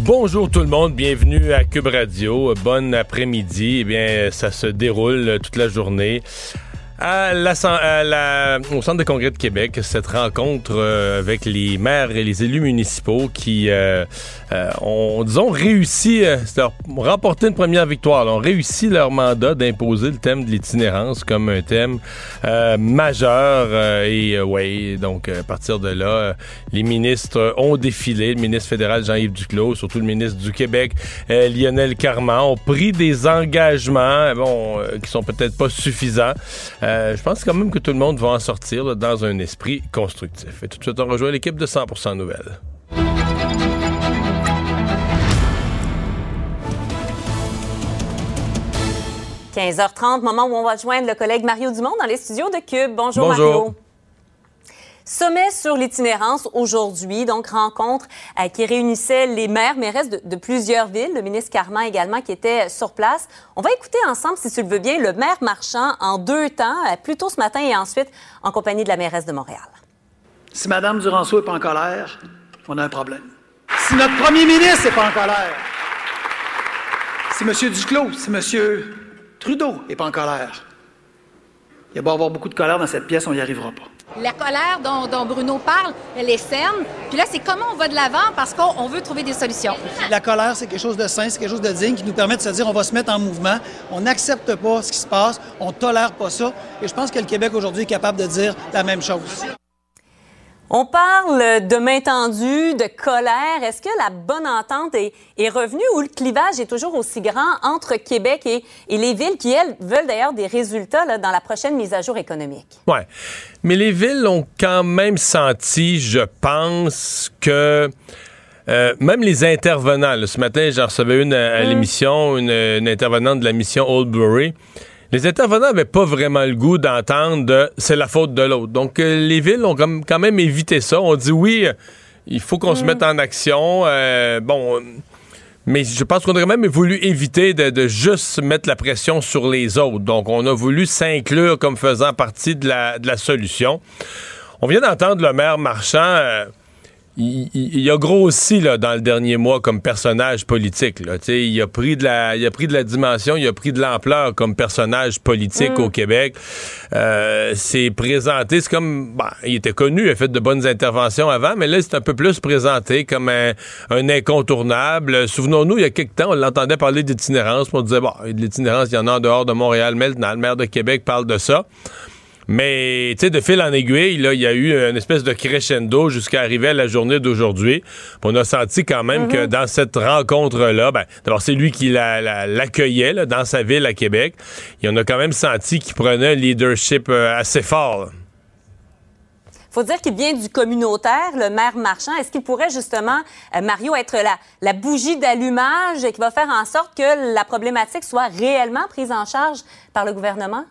Bonjour tout le monde, bienvenue à Cube Radio. Bon après-midi. Eh bien, ça se déroule toute la journée à la, au Centre de congrès de Québec, cette rencontre euh, avec les maires et les élus municipaux qui euh, euh, ont, disons, réussi, leur, remporté une première victoire, ont réussi leur mandat d'imposer le thème de l'itinérance comme un thème majeur. et oui, donc à partir de là, les ministres ont défilé. Le ministre fédéral Jean-Yves Duclos, surtout le ministre du Québec, Lionel Carman, ont pris des engagements, bon, qui sont peut-être pas suffisants. Euh, je pense quand même que tout le monde va en sortir dans un esprit constructif. Et tout de suite, on rejoint l'équipe de 100% Nouvelles. « 15h30, moment où on va joindre le collègue Mario Dumont dans les studios de Cube. Bonjour, Bonjour. Mario. Sommet sur l'itinérance aujourd'hui, donc rencontre euh, qui réunissait les maires, mairesses de, plusieurs villes, le ministre Carman également qui était sur place. On va écouter ensemble, si tu le veux bien, le maire marchand en deux temps, euh, plus tôt ce matin et ensuite en compagnie de la mairesse de Montréal. Si Mme Duranceau n'est pas en colère, on a un problème. Si notre premier ministre n'est pas en colère, si M. Duclos, si M. Trudeau n'est pas en colère, il va y avoir beaucoup de colère dans cette pièce, on n'y arrivera pas. La colère dont, Bruno parle, elle est saine. Puis là, c'est comment on va de l'avant parce qu'on veut trouver des solutions. La colère, c'est quelque chose de sain, c'est quelque chose de digne qui nous permet de se dire on va se mettre en mouvement, on n'accepte pas ce qui se passe, on tolère pas ça. Et je pense que le Québec aujourd'hui est capable de dire la même chose. On parle de main tendue, de colère. Est-ce que la bonne entente est, revenue ou le clivage est toujours aussi grand entre Québec et, les villes qui, elles, veulent d'ailleurs des résultats dans la prochaine mise à jour économique? Oui. Mais les villes ont quand même senti, je pense, que euh, même les intervenants, ce matin, j'en recevais une à, mmh. l'émission, une, une, intervenante de la mission Oldbury les intervenants n'avaient pas vraiment le goût d'entendre c'est la faute de l'autre. Donc, euh, les villes ont quand même évité ça. On dit oui, euh, il faut qu'on se mm. mette en action. Euh, bon. Mais je pense qu'on aurait même voulu éviter de, juste mettre la pression sur les autres. Donc, on a voulu s'inclure comme faisant partie de la, de la solution. On vient d'entendre le maire Marchand il, a grossi là, dans le dernier mois comme personnage politique. Là. Il, a pris de la, il a pris de la dimension, il a pris de l'ampleur comme personnage politique mm. au Québec. Euh, c'est présenté, c'est comme... Bah, il était connu, il a fait de bonnes interventions avant, mais là, c'est un peu plus présenté comme un, incontournable. Souvenons-nous, il y a quelques temps, on l'entendait parler d'itinérance, on disait, bon, de l'itinérance, il y en a en dehors de Montréal maintenant. Le maire de Québec parle de ça. Mais, tu sais, de fil en aiguille, là, il y a eu une espèce de crescendo jusqu'à arriver à la journée d'aujourd'hui. On a senti quand même que mhm. dans cette rencontre-là, ben, d'abord, c'est lui qui l'accueillait dans sa ville à Québec. Il en a quand même senti qu'il prenait un leadership euh, assez fort. faut dire qu'il vient du communautaire, le maire marchand. Est-ce qu'il pourrait justement, euh, Mario, être la, la bougie d'allumage qui va faire en sorte que la problématique soit réellement prise en charge par le gouvernement?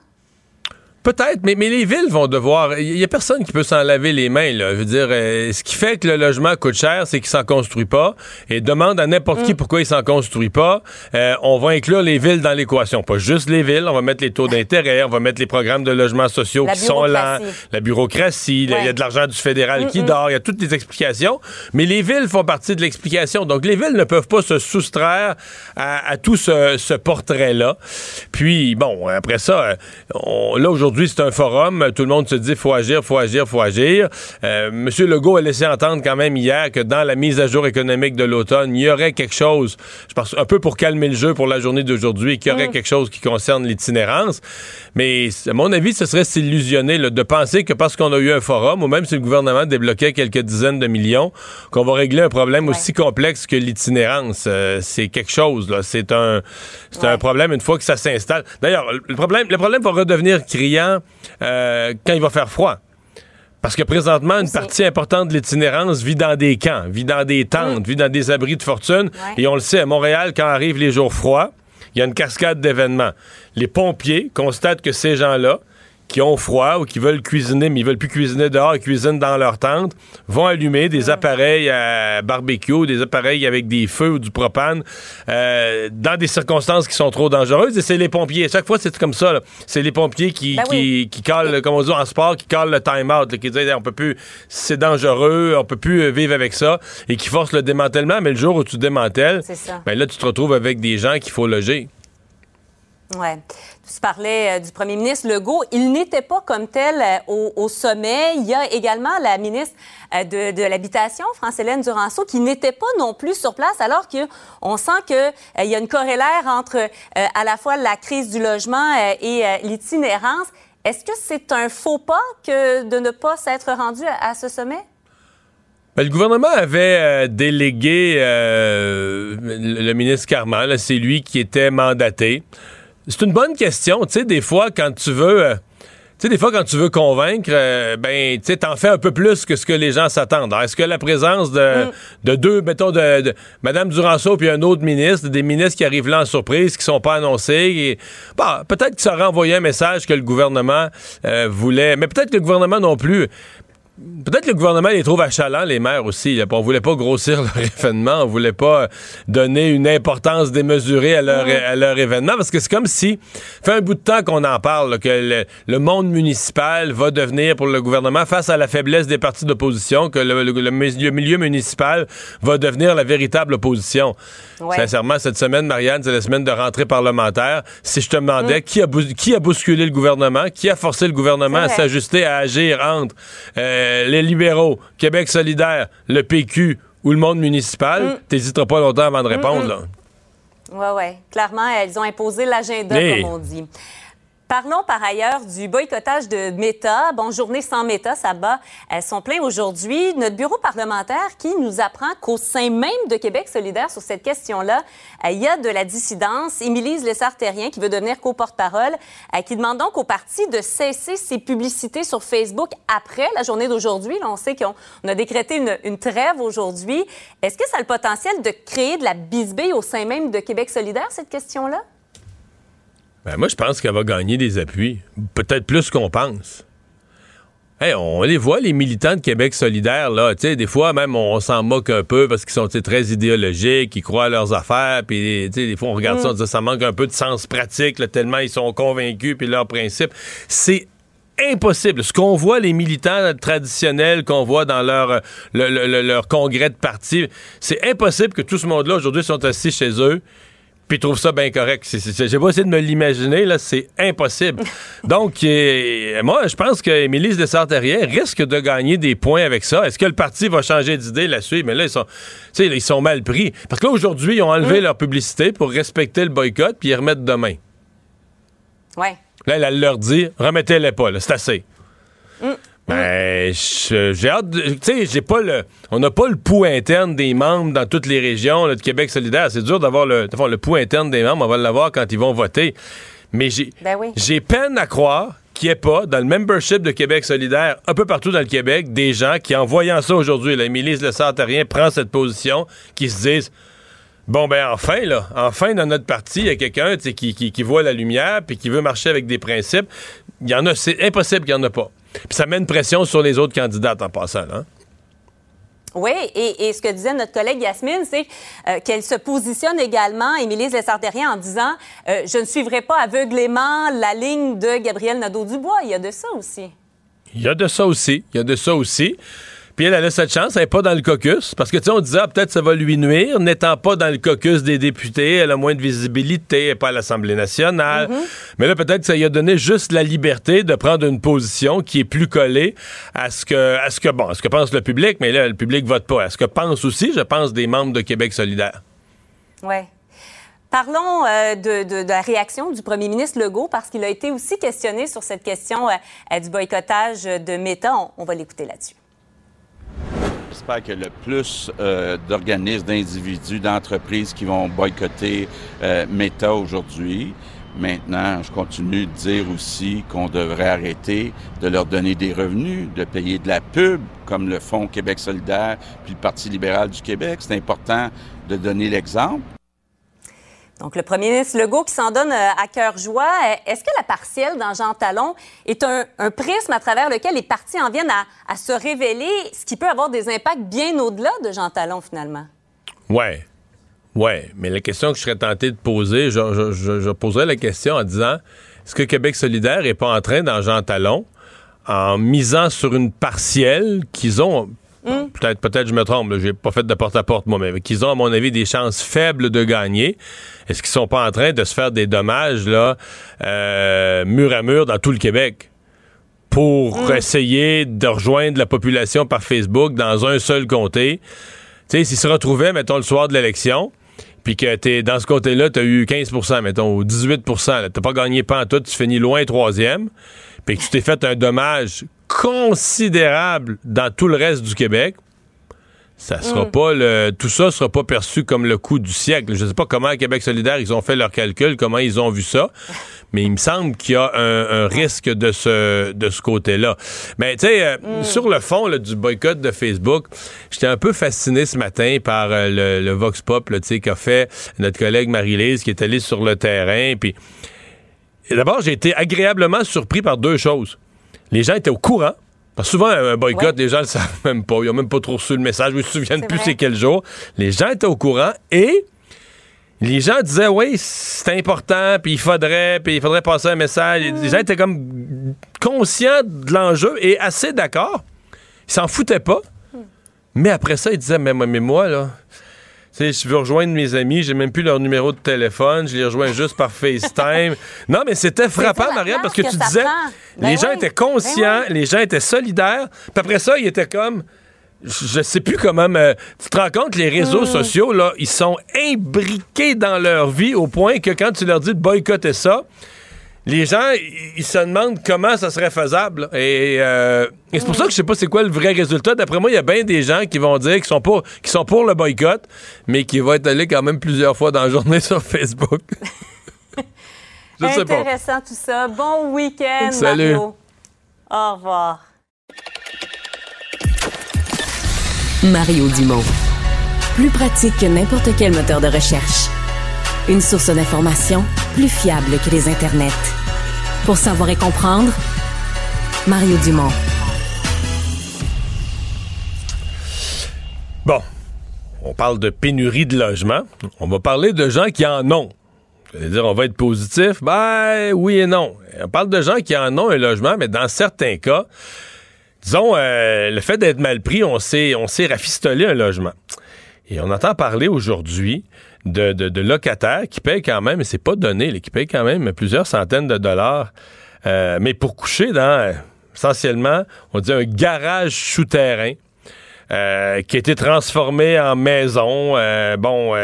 Peut-être, mais, mais les villes vont devoir. Il y a personne qui peut s'en laver les mains. Là. Je veux dire, euh, ce qui fait que le logement coûte cher, c'est qu'il s'en construit pas. Et demande à n'importe qui mm. pourquoi il s'en construit pas. Euh, on va inclure les villes dans l'équation, pas juste les villes. On va mettre les taux d'intérêt, on va mettre les programmes de logements sociaux qui sont là, la bureaucratie. Il y a de l'argent du fédéral qui dort. Il y a toutes les explications. Mais les villes font partie de l'explication. Donc les villes ne peuvent pas se soustraire à, tout ce, ce portrait-là. Puis bon, après ça, on, là aujourd'hui Aujourd'hui, c'est un forum. Tout le monde se dit faut agir, faut agir, faut agir. Euh, Monsieur Legault a laissé entendre quand même hier que dans la mise à jour économique de l'automne, il y aurait quelque chose, je pense un peu pour calmer le jeu pour la journée d'aujourd'hui, qu'il y aurait mm. quelque chose qui concerne l'itinérance. Mais à mon avis, ce serait s'illusionner de penser que parce qu'on a eu un forum, ou même si le gouvernement débloquait quelques dizaines de millions, qu'on va régler un problème aussi complexe que l'itinérance. Euh, c'est quelque chose. Là. C'est un, c'est un problème une fois que ça s'installe. D'ailleurs, le problème, le problème va redevenir criant euh, quand il va faire froid. Parce que présentement, une partie importante de l'itinérance vit dans des camps, vit dans des tentes, mm. vit dans des abris de fortune. Et on le sait, à Montréal, quand arrivent les jours froids, il y a une cascade d'événements. Les pompiers constatent que ces gens-là, qui ont froid ou qui veulent cuisiner, mais ils veulent plus cuisiner dehors, ils cuisinent dans leur tente, vont allumer des appareils à barbecue, des appareils avec des feux ou du propane, euh, dans des circonstances qui sont trop dangereuses. Et c'est les pompiers. Chaque fois, c'est comme ça. C'est les pompiers qui, ben qui, qui calent, comme on dit en sport, qui calent le time-out, qui disent on peut plus, c'est dangereux, on peut plus vivre avec ça, et qui forcent le démantèlement. Mais le jour où tu démantèles, ben là, tu te retrouves avec des gens qu'il faut loger. Ouais. Tu parlais euh, du premier ministre Legault. Il n'était pas comme tel euh, au, sommet. Il y a également la ministre euh, de, l'Habitation, France-Hélène Duranceau, qui n'était pas non plus sur place, alors qu'on sent qu'il y a une corrélaire entre à la fois la crise du logement et l'itinérance. Est-ce que c'est un faux pas que de ne pas s'être rendu à, ce sommet? Ben, le gouvernement avait délégué le, ministre Carman, c'est lui qui était mandaté. C'est une bonne question. Tu sais, des fois, quand tu veux. Euh, tu sais, des fois, quand tu veux convaincre, euh, ben, tu sais, t'en fais un peu plus que ce que les gens s'attendent. Est-ce que la présence de, mm. de deux, mettons, de, de Mme Duranceau puis un autre ministre, des ministres qui arrivent là en surprise, qui sont pas annoncés, et, bah, peut-être que ça aurait envoyé un message que le gouvernement euh, voulait, mais peut-être que le gouvernement non plus. Peut-être que le gouvernement les trouve achalants, les maires aussi. On voulait pas grossir leur événement, on voulait pas donner une importance démesurée à leur, à leur événement, parce que c'est comme si, fait un bout de temps qu'on en parle, que le, monde municipal va devenir pour le gouvernement, face à la faiblesse des partis d'opposition, que le, milieu municipal va devenir la véritable opposition. Sincèrement, cette semaine, Marianne, c'est la semaine de rentrée parlementaire. Si je te demandais mm. qui, a qui a bousculé le gouvernement, qui a forcé le gouvernement à s'ajuster, à agir entre... Euh, euh, les libéraux, Québec solidaire, le PQ ou le monde municipal, tu mm. t'hésiteras pas longtemps avant de répondre. Oui, oui. Clairement, elles ont imposé l'agenda, comme on dit. Parlons par ailleurs du boycottage de Meta. Bon, journée sans Meta, ça bat Elles sont pleins aujourd'hui. Notre bureau parlementaire qui nous apprend qu'au sein même de Québec solidaire sur cette question-là, euh, il y a de la dissidence. Émilie Lessard-Terrien, qui veut devenir co-porte-parole, euh, qui demande donc au parti de cesser ses publicités sur Facebook après la journée d'aujourd'hui. On sait qu'on a décrété une, une trêve aujourd'hui. Est-ce que ça a le potentiel de créer de la bisbille au sein même de Québec solidaire, cette question-là? Ben, moi, je pense qu'elle va gagner des appuis. Peut-être plus qu'on pense. on les voit, les militants de Québec solidaire, là. Des fois, même, on, s'en moque un peu parce qu'ils sont très idéologiques, ils croient à leurs affaires. Puis, des fois, on regarde ça, on dit, ça manque un peu de sens pratique, tellement ils sont convaincus, puis leurs principes. C'est impossible. Ce qu'on voit, les militants traditionnels qu'on voit dans leur, leur congrès de parti, c'est impossible que tout ce monde-là, aujourd'hui, sont assis chez eux puis trouve ça bien correct. J'ai pas essayé de me l'imaginer, là, c'est impossible. Donc, euh, moi, je pense que Émilie de Sartérien risque de gagner des points avec ça. Est-ce que le parti va changer d'idée là-dessus? Mais là, ils sont, ils sont mal pris. Parce que là, aujourd'hui, ils ont enlevé mm. leur publicité pour respecter le boycott, puis ils remettent demain. Ouais. Là, elle, leur dit, remettez-les pas, c'est assez. Mm. Ben, j'ai hâte. Tu sais, j'ai pas le. On n'a pas le pouls interne des membres dans toutes les régions de Québec solidaire. C'est dur d'avoir le, le pouls interne des membres. On va l'avoir quand ils vont voter. Mais j'ai ben peine à croire qu'il n'y ait pas, dans le membership de Québec solidaire, un peu partout dans le Québec, des gens qui, en voyant ça aujourd'hui, la milice Le Sartarien prend cette position, qui se disent. Bon, ben enfin, là, enfin, dans notre parti, il y a quelqu'un qui, qui, qui, voit la lumière puis qui veut marcher avec des principes. Il y en a, c'est impossible qu'il n'y en a pas. Puis ça met une pression sur les autres candidates en passant, hein? Oui, et, ce que disait notre collègue Yasmine, c'est euh, qu'elle se positionne également, Émilie Lessardérien, en disant euh, Je ne suivrai pas aveuglément la ligne de Gabriel Nadeau-Dubois. Il y a de ça aussi. Il y a de ça aussi. Il y a de ça aussi. Puis elle, a cette chance, elle n'est pas dans le caucus. Parce que, tu sais, on disait, ah, peut-être ça va lui nuire. N'étant pas dans le caucus des députés, elle a moins de visibilité, elle n'est pas à l'Assemblée nationale. Mm-hmm. Mais là, peut-être que ça lui a donné juste la liberté de prendre une position qui est plus collée à ce que, à ce que, bon, à ce que pense le public, mais là, le public vote pas. À ce que pense aussi, je pense, des membres de Québec solidaire. Oui. Parlons euh, de, la réaction du premier ministre Legault parce qu'il a été aussi questionné sur cette question euh, du boycottage de Meta. on va l'écouter là-dessus. J'espère que le plus euh, d'organismes, d'individus, d'entreprises qui vont boycotter euh, Meta aujourd'hui, Maintenant, je continue de dire aussi qu'on devrait arrêter de leur donner des revenus, de payer de la pub, comme le Fonds Québec solidaire puis le Parti libéral du Québec. C'est important de donner l'exemple. Donc, le premier ministre Legault qui s'en donne euh, à cœur joie. Est-ce que la partielle dans Jean Talon est un, prisme à travers lequel les partis en viennent à, se révéler, ce qui peut avoir des impacts bien au-delà de Jean Talon, finalement? Ouais. Ouais. Mais la question que je serais tenté de poser, je, je, poserais la question en disant est-ce que Québec solidaire n'est pas en train, dans Jean Talon, en misant sur une partielle qu'ils ont Hmm? Peut-être, peut-être je me trompe. J'ai pas fait de porte-à-porte moi, mais qu'ils ont, à mon avis, des chances faibles de gagner. Est-ce qu'ils sont pas en train de se faire des dommages là, euh, mur à mur dans tout le Québec? pour hmm. essayer de rejoindre la population par Facebook dans un seul comté? Tu sais, s'ils se retrouvaient, mettons, le soir de l'élection, puis que t'es dans ce côté-là, tu as eu 15% mettons, ou 18% t'as pas gagné pas en tout, tu finis loin troisième, puis que tu t'es fait un dommage considérable dans tout le reste du Québec, ça sera mm. pas le tout ça sera pas perçu comme le coup du siècle. Je sais pas comment à Québec solidaire ils ont fait leur calcul, comment ils ont vu ça, mais il me semble qu'il y a un, risque de ce de ce côté-là. Mais tu sais euh, mm. sur le fond du boycott de Facebook, j'étais un peu fasciné ce matin par euh, le, vox pop tu sais qu'a fait notre collègue Marie-Lise qui est allée sur le terrain puis d'abord j'ai été agréablement surpris par deux choses les gens étaient au courant. Parce que souvent, un boycott, les gens ne le savent même pas. Ils n'ont même pas trop reçu le message. Ils ne se souviennent plus c'est quel jour. Les gens étaient au courant et les gens disaient oui, c'est important, puis il faudrait, puis il faudrait passer un message. Les gens étaient comme conscients de l'enjeu et assez d'accord. Ils s'en foutaient pas. Hmm. Mais après ça, ils disaient mais, mais moi, là, sais, je veux rejoindre mes amis, j'ai même plus leur numéro de téléphone, je les rejoins juste par FaceTime. non, mais c'était frappant, Marianne, parce que, tu disais, les ben gens étaient conscients, ben les gens étaient solidaires, puis après ça, ils étaient comme je sais plus comment mais tu te rends compte les réseaux hmm. sociaux là ils sont imbriqués dans leur vie au point que quand tu leur dis de boycotter ça les gens, ils se demandent comment ça serait faisable. Euh, et, c'est pour ça que je sais pas c'est quoi le vrai résultat. D'après moi, il y a bien des gens qui vont dire qu'ils sont, pour, sont pour le boycott, mais qui vont être allés quand même plusieurs fois dans la journée sur Facebook. je sais pas. Intéressant tout ça. Bon week-end, Salut. Mario. Au revoir. Mario Dumont. Plus pratique que n'importe quel moteur de recherche. Une source d'information plus fiable que les internets. Pour savoir et comprendre, Mario Dumont. Bon, on parle de pénurie de logements. On va parler de gens qui en ont. Vous allez dire, on va être positif? Ben, oui et non. On parle de gens qui en ont un logement, mais dans certains cas, disons, euh, le fait d'être mal pris, on sait, on sait rafistoler un logement. Et on entend parler aujourd'hui de, locataires qui payent quand même, et c'est pas donné, qui payent quand même plusieurs centaines de dollars, euh, mais pour coucher dans, essentiellement, on dit un garage souterrain. Euh, qui a été transformé en maison. Euh, bon,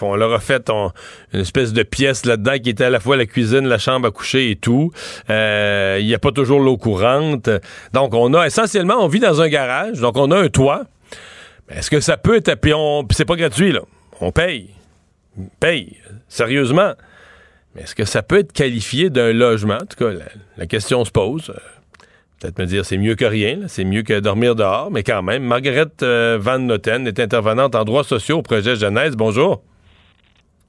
on leur a fait une espèce de pièce là-dedans qui était à la fois la cuisine, la chambre à coucher et tout. Il n'y a pas toujours l'eau courante. Donc, on a essentiellement, on vit dans un garage, donc on a un toit. Est-ce que ça peut être... Puis, c'est pas gratuit, là. On paye paye, sérieusement. Mais est-ce que ça peut être qualifié d'un logement? En tout cas, la, question se pose. Euh, peut-être me dire c'est mieux que rien, c'est mieux que dormir dehors, mais quand même. Margaret euh, Van Noten est intervenante en droits sociaux au projet Jeunesse. Bonjour.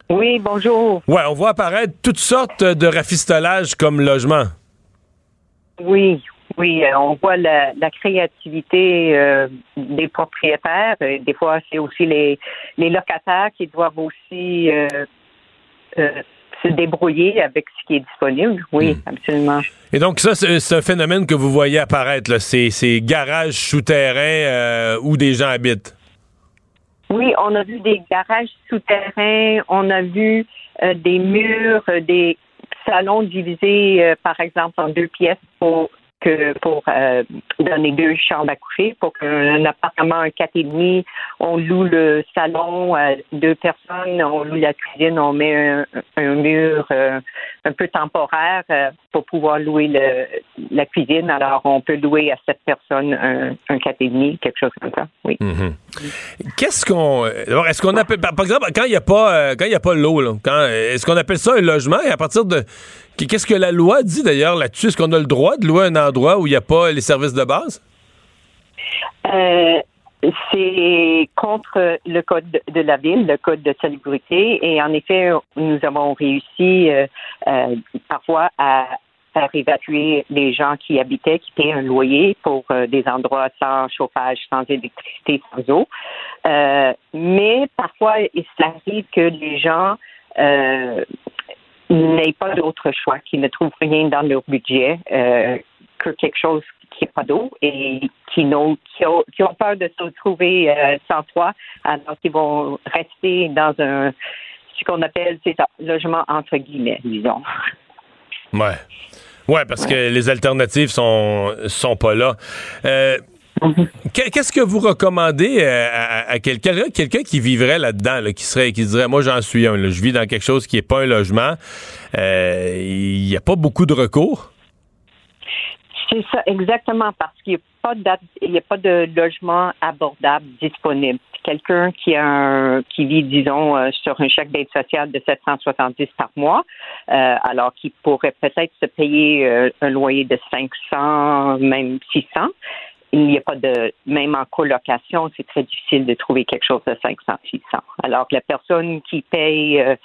Oui, bonjour. Ouais, on voit apparaître toutes sortes de rafistolages comme logement. Oui, oui, euh, on voit la, créativité euh, des propriétaires. Euh, des fois, c'est aussi les, locataires qui doivent aussi se débrouiller avec ce qui est disponible. Oui, hmm. absolument. Et donc, ça, c'est un phénomène que vous voyez apparaître, là, ces, ces garages souterrains où des gens habitent. Oui, on a vu des garages souterrains, on a vu des murs, des salons divisés, par exemple, en deux pièces pour que pour euh, donner deux chambres à coucher. Pour qu'un appartement, un quatre et demi, on loue le salon à deux personnes, on loue la cuisine, on met un, mur euh, un peu temporaire euh, pour pouvoir louer le, la cuisine. Alors, on peut louer à sept personnes un, un quatre et demi, quelque chose comme ça. Oui. Mhm. Qu'est-ce qu'on, est-ce qu'on appelle, par exemple, quand il n'y a pas, quand il a pas l'eau, est-ce qu'on appelle ça un logement? Et à partir de Qu'est-ce que la loi dit d'ailleurs là-dessus? Est-ce qu'on a le droit de louer un endroit où il n'y a pas les services de base? Euh, c'est contre le code de la ville, le code de salubrité. Et en effet, nous avons réussi euh, euh, parfois à faire évacuer les gens qui habitaient, qui paient un loyer pour des endroits sans chauffage, sans électricité, sans eau. mais parfois, il s'arrive que les gens n'aient pas d'autre choix, qui ne trouvent rien dans leur budget euh, que quelque chose qui n'est pas d'eau et qui, n'ont, qui, ont, qui, ont, peur de se retrouver euh, sans toit, alors qu'ils vont rester dans un ce qu'on appelle c'est logement entre guillemets, disons. Ouais. Ouais, parce que les alternatives sont sont pas là. Euh, Qu'est-ce que vous recommandez euh, à, quelqu'un quelqu'un qui vivrait là-dedans, qui serait qui dirait moi j'en suis un, je vis dans quelque chose qui n'est pas un logement, il n'y a pas beaucoup de recours? C'est ça, exactement, parce qu'il n'y a pas de a pas de logement abordable disponible. Quelqu'un qui a qui vit, disons, euh, sur un chèque d'aide sociale de 770 par mois, alors qu'il pourrait peut-être se payer un loyer de 500, même 600 il n'y a pas de, même en colocation, c'est très difficile de trouver quelque chose de 500, 600. Alors que la personne qui paye euh,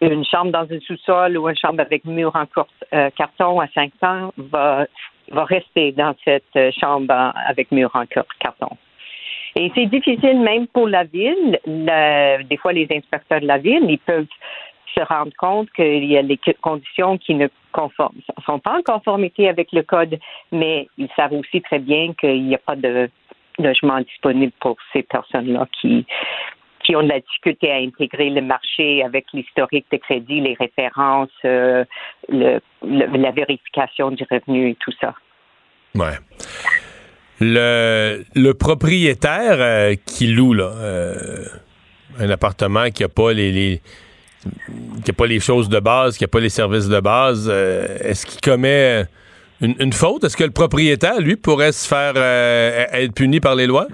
une chambre dans un sous-sol ou une chambre avec mur en euh, carton à 500 va, va rester dans cette euh, chambre avec mur en carton. Et c'est difficile même pour la ville. des fois, les inspecteurs de la ville, ils peuvent se rendre compte qu'il y a des conditions qui ne sont pas en conformité avec le code, mais ils savent aussi très bien qu'il n'y a pas de logement disponible pour ces personnes-là qui qui ont de la difficulté à intégrer le marché avec l'historique de crédit, les références, euh, la vérification du revenu et tout ça. Ouais. Le, propriétaire euh, qui loue là, euh, un appartement qui n'a pas les qu'il n'y a pas les choses de base, qu'il n'y a pas les services de base, est-ce qu'il commet une, faute? Est-ce que le propriétaire, lui, pourrait se faire être puni par les lois?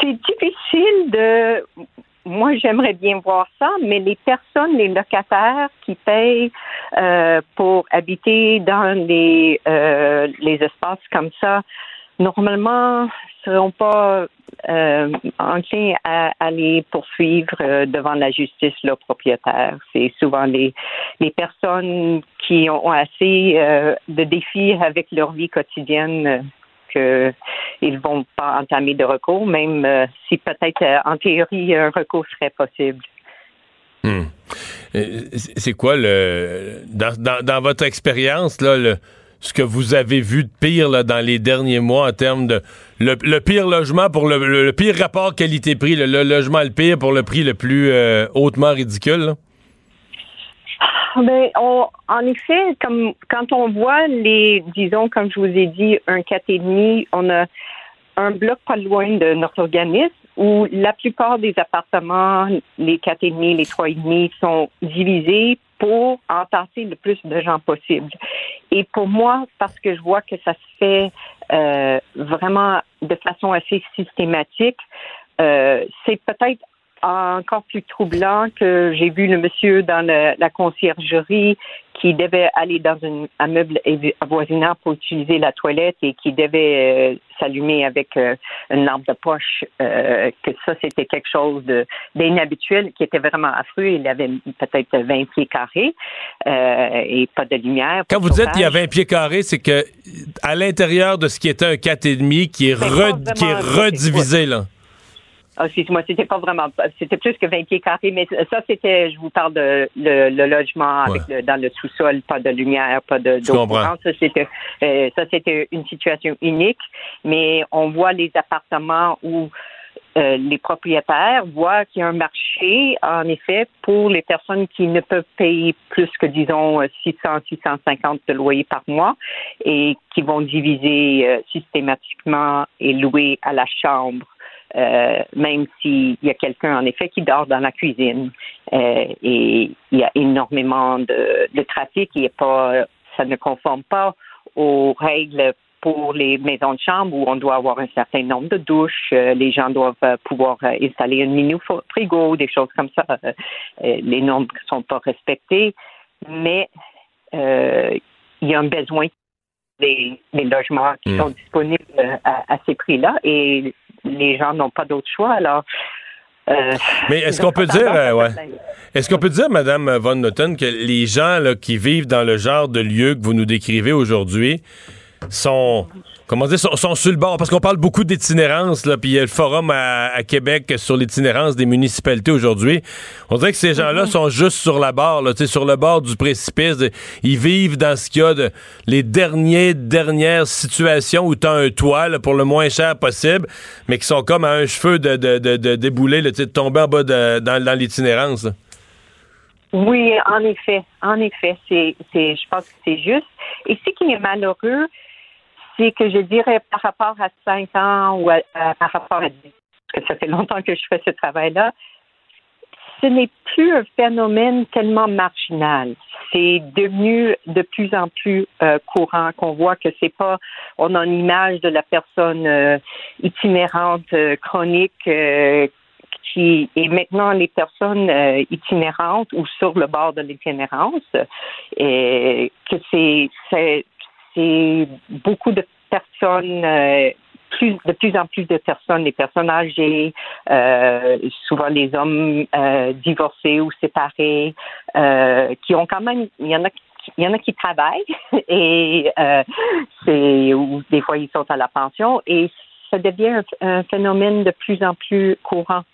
C'est difficile de. Moi, j'aimerais bien voir ça, mais les personnes, les locataires qui payent euh, pour habiter dans les, les espaces comme ça, normalement, seront pas euh, enclins à aller poursuivre euh, devant la justice leurs propriétaires. C'est souvent les, les personnes qui ont assez euh, de défis avec leur vie quotidienne euh, qu'ils ne vont pas entamer de recours, même si peut-être en théorie un recours serait possible. Hmm. C'est quoi le dans, dans, votre expérience là le ce que vous avez vu de pire là, dans les derniers mois en termes de le, pire logement pour le, pire rapport qualité-prix, le, logement le pire pour le prix le plus euh, hautement ridicule? Ben, en effet, comme quand on voit les, disons, comme je vous ai dit, un 4,5, on a un bloc pas loin de notre organisme où la plupart des appartements, les 4,5, les 3,5 sont divisés pour entasser le plus de gens possible. Et pour moi, parce que je vois que ça se fait euh, vraiment de façon assez systématique, euh, c'est peut-être encore plus troublant que j'ai vu le monsieur dans la conciergerie qui devait aller dans un meuble avoisinant pour utiliser la toilette et qui devait euh, s'allumer avec euh, une lampe de poche, euh, que ça, c'était quelque chose d'inhabituel, qui était vraiment affreux. Il avait peut-être 20 pieds carrés et pas de lumière. Quand vous dites qu'il y a 20 pieds carrés, c'est que à l'intérieur de ce qui était un 4,5 qui est, qui est redivisé, là. Ah, excuse-moi, c'était pas vraiment, c'était plus que 20 pieds carrés, mais ça, c'était, je vous parle de le, logement avec dans le sous-sol, pas de lumière, pas de d'eau Ça, c'était, euh, ça, c'était une situation unique, mais on voit les appartements où euh, les propriétaires voient qu'il y a un marché, en effet, pour les personnes qui ne peuvent payer plus que, disons, 600, 650 de loyer par mois et qui vont diviser euh, systématiquement et louer à la chambre. Euh, même s'il y a quelqu'un, en effet, qui dort dans la cuisine. et il y a énormément de, de trafic et pas, ça ne conforme pas aux règles pour les maisons de chambre où on doit avoir un certain nombre de douches, euh, les gens doivent euh, pouvoir euh, installer un mini frigo, des choses comme ça. les normes ne sont pas respectées, mais il y a un besoin des, logements qui hmm. sont disponibles à, ces prix-là et les gens n'ont pas d'autre choix. Alors, mais est-ce qu'on peut dire, ouais. Est-ce qu'on peut dire, Madame Von Noten, que les gens qui vivent dans le genre de lieu que vous nous décrivez aujourd'hui, sont comment dire, sont, sur le bord, parce qu'on parle beaucoup d'itinérance, là, puis il y a le forum à, Québec sur l'itinérance des municipalités aujourd'hui. On dirait que ces gens-là mhm. sont juste sur la barre, là, sur le bord du précipice. ils vivent dans ce qu'il y a de les derniers, dernières situations où tu as un toit pour le moins cher possible, mais qui sont comme à un cheveu de, de, de, de débouler, de tomber en bas de, dans, dans l'itinérance. Oui, en effet, en effet, c'est, je pense que c'est juste. Et ce qui est malheureux, que je dirais par rapport à cinq ans ou par rapport à dix, parce que ça fait longtemps que je fais ce travail-là, ce n'est plus un phénomène tellement marginal. C'est devenu de plus en plus euh, courant qu'on voit que c'est pas on a une image de la personne euh, itinérante euh, chronique qui est maintenant les personnes itinérantes ou sur le bord de l'itinérance et que c'est c'est beaucoup de personnes, euh, de plus en plus de personnes, des personnes âgées, euh, souvent les hommes euh, divorcés ou séparés, qui ont quand même, il y en a il y en a qui travaillent et ou des fois ils sont à la pension et ça devient un, phénomène de plus en plus courant.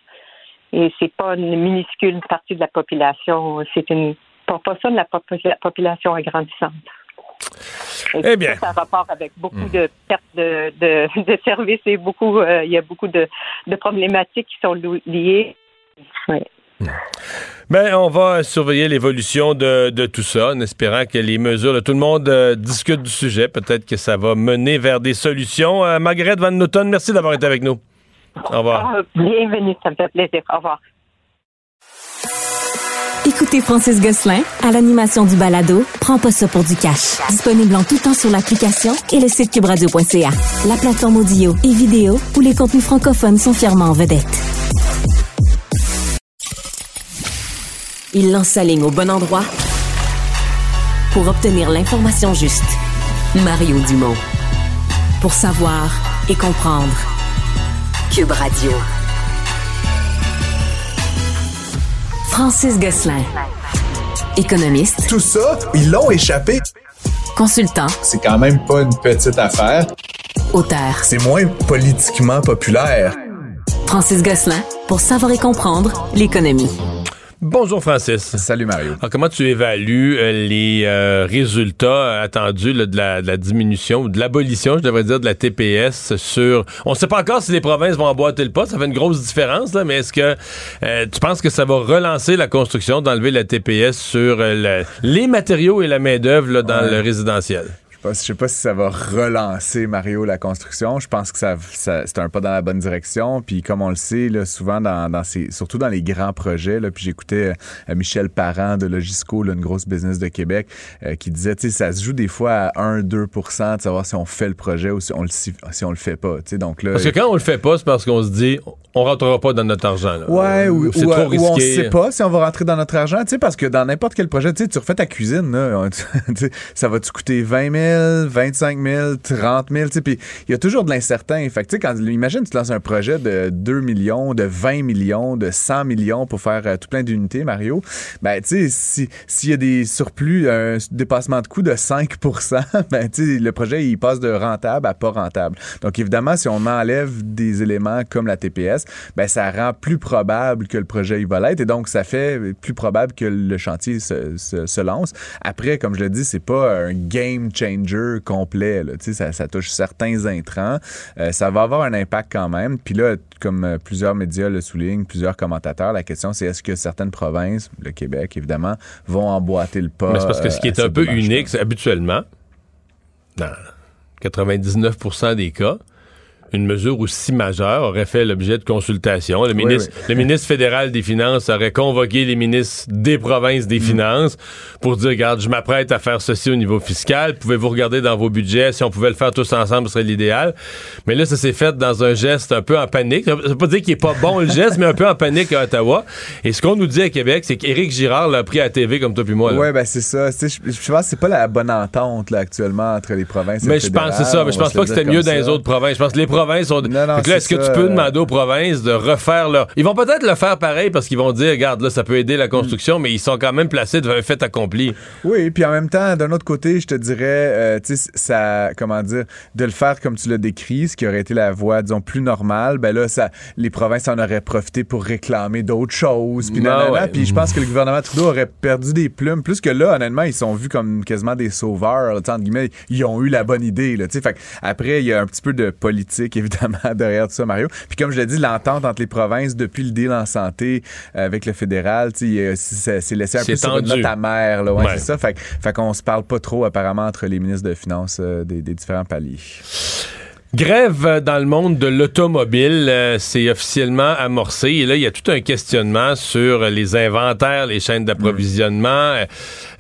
Et c'est pas une minuscule partie de la population, c'est une proportion de la population agrandissante. Eh bien. Ça a rapport avec beaucoup hmm. de pertes de, de, services et beaucoup, euh, il y a beaucoup de, problématiques qui sont liées. Ben, on va surveiller l'évolution de, tout ça en espérant que les mesures, tout le monde euh, discute du sujet. Peut-être que ça va mener vers des solutions. Euh, Margaret Van Newton, merci d'avoir été avec nous. Au revoir. Ah, bienvenue, ça me fait plaisir. Au revoir. Écoutez Francis Gosselin à l'animation du balado Prends pas ça pour du cash. Disponible en tout temps sur l'application et le site cubradio.ca. La plateforme audio et vidéo où les contenus francophones sont fièrement en vedette. Il lance sa ligne au bon endroit pour obtenir l'information juste. Mario Dumont. Pour savoir et comprendre. Cube Radio. Francis Gosselin. Économiste. Tout ça, ils l'ont échappé. Consultant. C'est quand même pas une petite affaire. Auteur. C'est moins politiquement populaire. Francis Gosselin, pour savoir et comprendre l'économie. Bonjour Francis. Salut Mario. Alors, comment tu évalues euh, les euh, résultats attendus de, la, diminution ou de l'abolition, je devrais dire, de la TPS sur... On ne sait pas encore si les provinces vont emboîter le pas, ça fait une grosse différence, là, mais est-ce que euh, tu penses que ça va relancer la construction d'enlever la TPS sur les matériaux et la main-d'œuvre dans le résidentiel? Je sais pas si ça va relancer Mario la construction. Je pense que ça, c'est un pas dans la bonne direction. Puis comme on le sait, là, souvent dans, dans ces, surtout dans les grands projets. Là, puis j'écoutais euh, Michel Parent de Logisco, là, une grosse business de Québec, euh, qui disait, tu sais, ça se joue des fois à 1-2% de savoir si on fait le projet ou si on le si, on le fait pas. Tu sais, donc là. Parce que quand on le fait pas, c'est parce qu'on se dit, on rentrera pas dans notre argent. Là. Ouais, ou, c'est trop risqué. Ou on sait pas si on va rentrer dans notre argent. Tu sais, parce que dans n'importe quel projet, tu sais, tu refais ta cuisine, là, ça va te coûter 20 000 25 000, 30 000, puis il y a toujours de l'incertain. Fait imagine, tu lances un projet de 2 millions, de 20 millions, de 100 millions pour faire euh, tout plein d'unités, Mario. Ben, tu sais, s'il y a des surplus, un dépassement de coût de 5 ben, tu sais, le projet, il passe de rentable à pas rentable. Donc, évidemment, si on enlève des éléments comme la TPS, ben, ça rend plus probable que le projet, il va l'être. Et donc, ça fait plus probable que le chantier se, se, lance. Après, comme je l'ai dit, c'est pas un game changer Complet. Là. Ça, ça touche certains intrants. ça va avoir un impact quand même. Puis là, comme plusieurs médias le soulignent, plusieurs commentateurs, la question c'est est-ce que certaines provinces, le Québec évidemment, vont emboîter le pas. Mais c'est parce que ce qui est un peu unique, c'est habituellement, dans 99% des cas, une mesure aussi majeure aurait fait l'objet de consultation. Le ministre, le ministre fédéral des Finances aurait convoqué les ministres des provinces des mm. Finances pour dire, regarde, je m'apprête à faire ceci au niveau fiscal. Pouvez-vous regarder dans vos budgets? Si on pouvait le faire tous ensemble, ce serait l'idéal. Mais là, ça s'est fait dans un geste un peu en panique. Ça veut pas dire qu'il est pas bon le geste, mais un peu en panique à Ottawa. Et ce qu'on nous dit à Québec, c'est qu'Éric Girard l'a pris à TV comme toi puis moi. Oui, ben c'est ça. Je, je pense que c'est pas la bonne entente là, actuellement entre les provinces et Mais je pense c'est ça. Mais je pense pas que c'était mieux dans les autres provinces. Je pense que les provinces est-ce que tu peux demander aux provinces de refaire leur. Ils vont peut-être le faire pareil parce qu'ils vont dire, regarde, là, ça peut aider la construction, mais ils sont quand même placés devant un fait accompli. Oui, puis en même temps, d'un autre côté, je te dirais, euh, tu sais, ça, comment dire, de le faire comme tu l'as décrit, ce qui aurait été la voie, disons, plus normale, ben là, ça, les provinces en auraient profité pour réclamer d'autres choses. Puis ah puis je pense que le gouvernement Trudeau aurait perdu des plumes. Plus que là, honnêtement, ils sont vus comme quasiment des sauveurs. Entre guillemets, ils ont eu la bonne idée. Là, fait après, il y a un petit peu de politique, évidemment, derrière tout ça, Mario. Puis comme je l'ai dit, l'entente entre les provinces depuis le deal en santé euh, avec le fédéral, c'est laissé un peu sur une note amère. Là, ouais, c'est ça. Fait, fait qu'on se parle pas trop apparemment entre les ministres de Finances euh, des, des différents paliers. Grève dans le monde de l'automobile, euh, c'est officiellement amorcé. Et là, il y a tout un questionnement sur les inventaires, les chaînes d'approvisionnement.